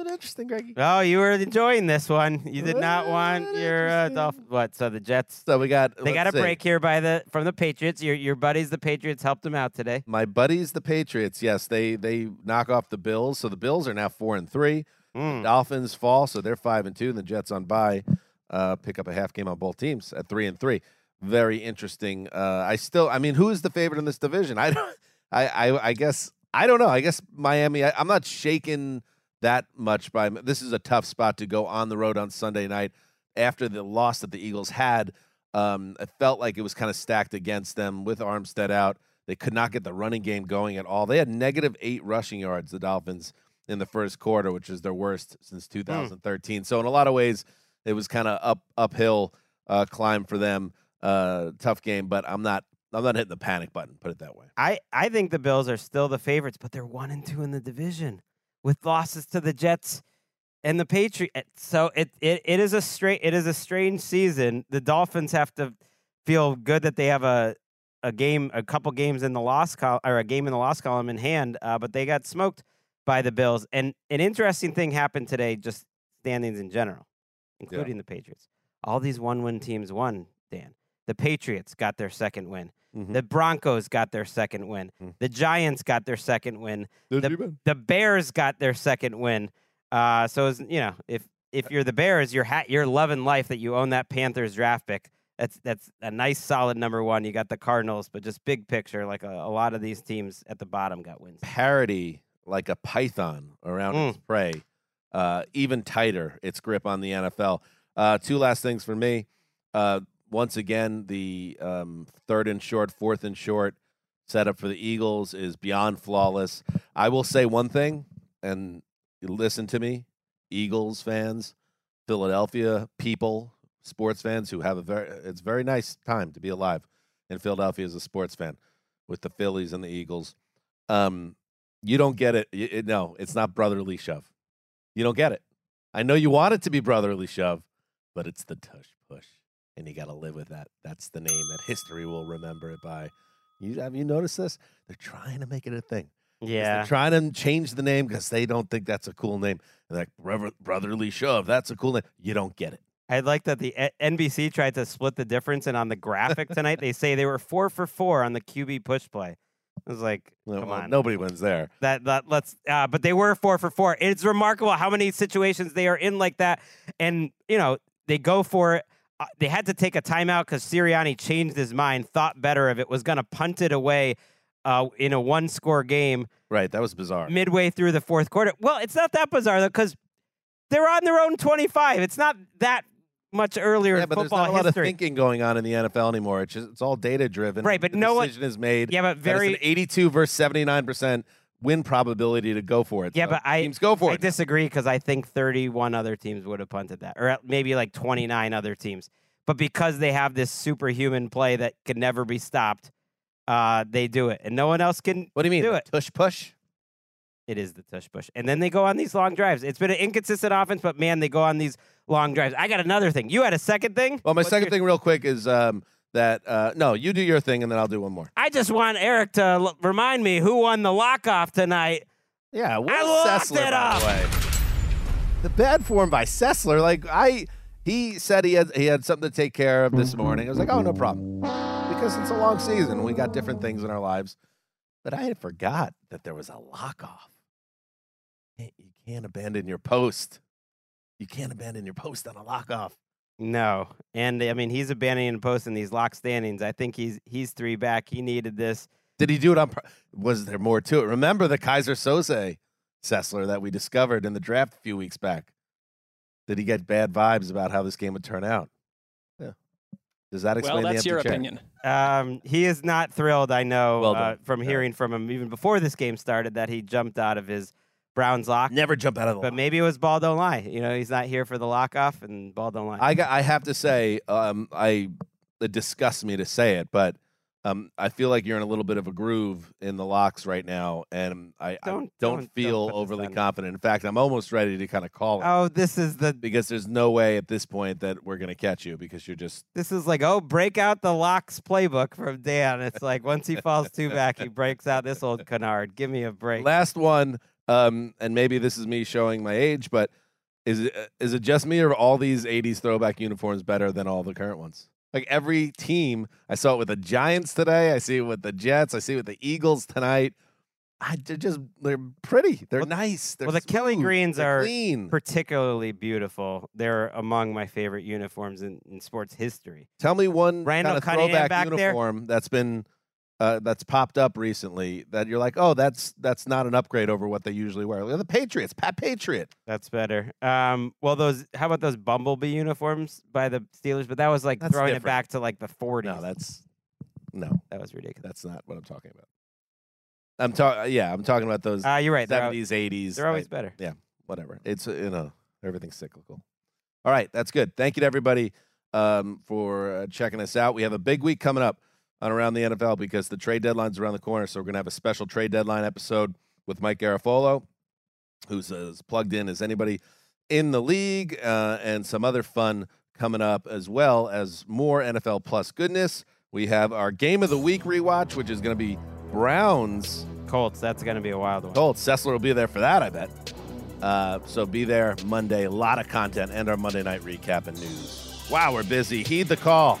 little bit interesting, Greggy. Oh, you were enjoying this one. You did not want your uh, Dolphins. What? So the Jets. So we got. They got a see. break here by the from the Patriots. Your your buddies, the Patriots, helped them out today. My buddies, the Patriots, yes, they they knock off the Bills. So the Bills are now four and three. The Dolphins fall, so they're five and two. And the Jets on bye uh, pick up a half game on both teams at three and three. Very interesting. Uh, I still, I mean, who is the favorite in this division? I don't, I, I, I guess I don't know. I guess Miami. I, I'm not shaken that much by. This is a tough spot to go on the road on Sunday night after the loss that the Eagles had. Um, it felt like it was kind of stacked against them with Armstead out. They could not get the running game going at all. They had negative eight rushing yards, the Dolphins, in the first quarter, which is their worst since 2013. So in a lot of ways, it was kind of up uphill uh, climb for them. Uh, tough game, but I'm not I'm not hitting the panic button. Put it that way. I I think the Bills are still the favorites, but they're one and two in the division with losses to the Jets and the Patriots. So it, it it is a straight it is a strange season. The Dolphins have to feel good that they have a a game a couple games in the loss column or a game in the loss column in hand, uh, but they got smoked by the Bills. And an interesting thing happened today, just standings in general, including the Patriots. All these one win teams won. Dan, the Patriots got their second win. Mhm. The Broncos got their second win. Mm. The Giants got their second win. The, the Bears got their second win. Uh, so it's, you know, if if you're the Bears, you're ha- you're loving life that you own that Panthers draft pick. That's that's a nice solid number one. You got the Cardinals, but just big picture, like a, a lot of these teams at the bottom got wins. Parity like a python around its prey. Uh, even tighter its grip on the NFL. Uh, two last things for me. Uh, once again, the um, third and short, fourth and short setup for the Eagles is beyond flawless. I will say one thing, and listen to me, Eagles fans, Philadelphia people, sports fans who have a very it's very nice time to be alive in Philadelphia as a sports fan with the Phillies and the Eagles. Um, you don't get it. It- No, it's not brotherly shove. You don't get it. I know you want it to be brotherly shove, but it's the tush and you got to live with that. That's the name that history will remember it by. You have you noticed this? They're trying to make it a thing. Yeah. they're trying to change the name because they don't think that's a cool name. They're like "Brother- brotherly shove. That's a cool name. You don't get it. I like that the uh, NBC tried to split the difference, and on the graphic tonight, they say they were four for four on the QB push play. I was like, come well, on, nobody wins there. that that let's uh, but they were four for four. It's remarkable how many situations they are in like that, and you know they go for it. Uh, they had to take a timeout because Sirianni changed his mind, thought better of it, was going to punt it away uh, in a one score game Right, that was bizarre. midway through the fourth quarter. Well, it's not that bizarre though because they're on their own twenty five. It's not that much earlier Yeah, in but there's football not a lot history. of thinking going on in the NFL anymore. It's just it's all data driven. Right, but the no one- decision is made. Yeah, but very- an 82 versus 79 percent win probability to go for it. Yeah, So but I teams go for I it. disagree because I think 31 other teams would have punted that, or maybe like 29 other teams. But because they have this superhuman play that can never be stopped, uh, they do it, and no one else can. What do you mean? Do it. Tush push. It is the tush push, and then they go on these long drives. It's been an inconsistent offense, but man, they go on these long drives. I got another thing. You had a second thing. Well, my What's second your- thing, real quick, is um, that uh, no, you do your thing, and then I'll do one more. I just want Eric to l- remind me who won the lock off tonight. Yeah, Will I locked Sessler, it by up. the way. The bad form by Sessler. Like I, he said he had he had something to take care of this morning. I was like, oh, no problem, because it's a long season. We got different things in our lives. But I had forgot that there was a lock off. You can't abandon your post. You can't abandon your post on a lock off. No, and I mean he's abandoning the post in these lock standings. I think he's he's three back. He needed this. Did he do it on? Was there more to it? Remember the Keyser Söze Sessler that we discovered in the draft a few weeks back? Did he get bad vibes about how this game would turn out? Yeah. Does that explain the empty chair? Um, he is not thrilled. I know Well uh, done. from hearing from him even before this game started that he jumped out of his Browns lock. Never jump out of the But maybe it was ball don't lie. You know, he's not here for the lock off, and ball don't lie. I got. I have to say, um, I it disgusts me to say it, but um, I feel like you're in a little bit of a groove in the locks right now, and I I Don't- don't, don't- feel don't overly confident. In fact, I'm almost ready to kind of call it oh, this is the because there's no way at this point that we're gonna catch you because you're just this is like oh, break out the locks playbook from Dan. It's like once he falls two back, he breaks out this old canard. Give me a break. Last one, um, and maybe this is me showing my age, but is it uh, it just me or all these '80s throwback uniforms better than all the current ones? Like every team, I saw it with the Giants today. I see it with the Jets. I see it with the Eagles tonight. I they're just they're pretty. They're nice. They're well, the Kelly Greens they're are clean. particularly beautiful. They're among my favorite uniforms in, in sports history. Tell me one Randall kind of Cunningham throwback back there? uniform that's been uh, that's popped up recently that you're like, oh, that's that's not an upgrade over what they usually wear. The Patriots, Pat Patriot. That's better. Um, well, those how about those Bumblebee uniforms by the Steelers? But that was like That's throwing it back to like the 40s. No, that's no, that was ridiculous. that's not what I'm talking about. I'm talking, yeah, I'm talking about those. Ah, you're right. They're al- 70s, 80s. they're always I- better. Yeah, whatever. It's uh, you know everything's cyclical. All right, that's good. Thank you to everybody um, for uh, checking us out. We have a big week coming up on around the NFL because the trade deadline's around the corner. So we're gonna have a special trade deadline episode with Mike Garafolo, who's as plugged in as anybody in the league, uh, and some other fun coming up as well as more NFL Plus goodness. We have our game of the week rewatch, which is going to be Browns Colts. That's going to be a wild one. Colts. Sessler will be there for that, I bet. Uh, so be there Monday. A lot of content and our Monday night recap and news. Wow, we're busy. Heed the call.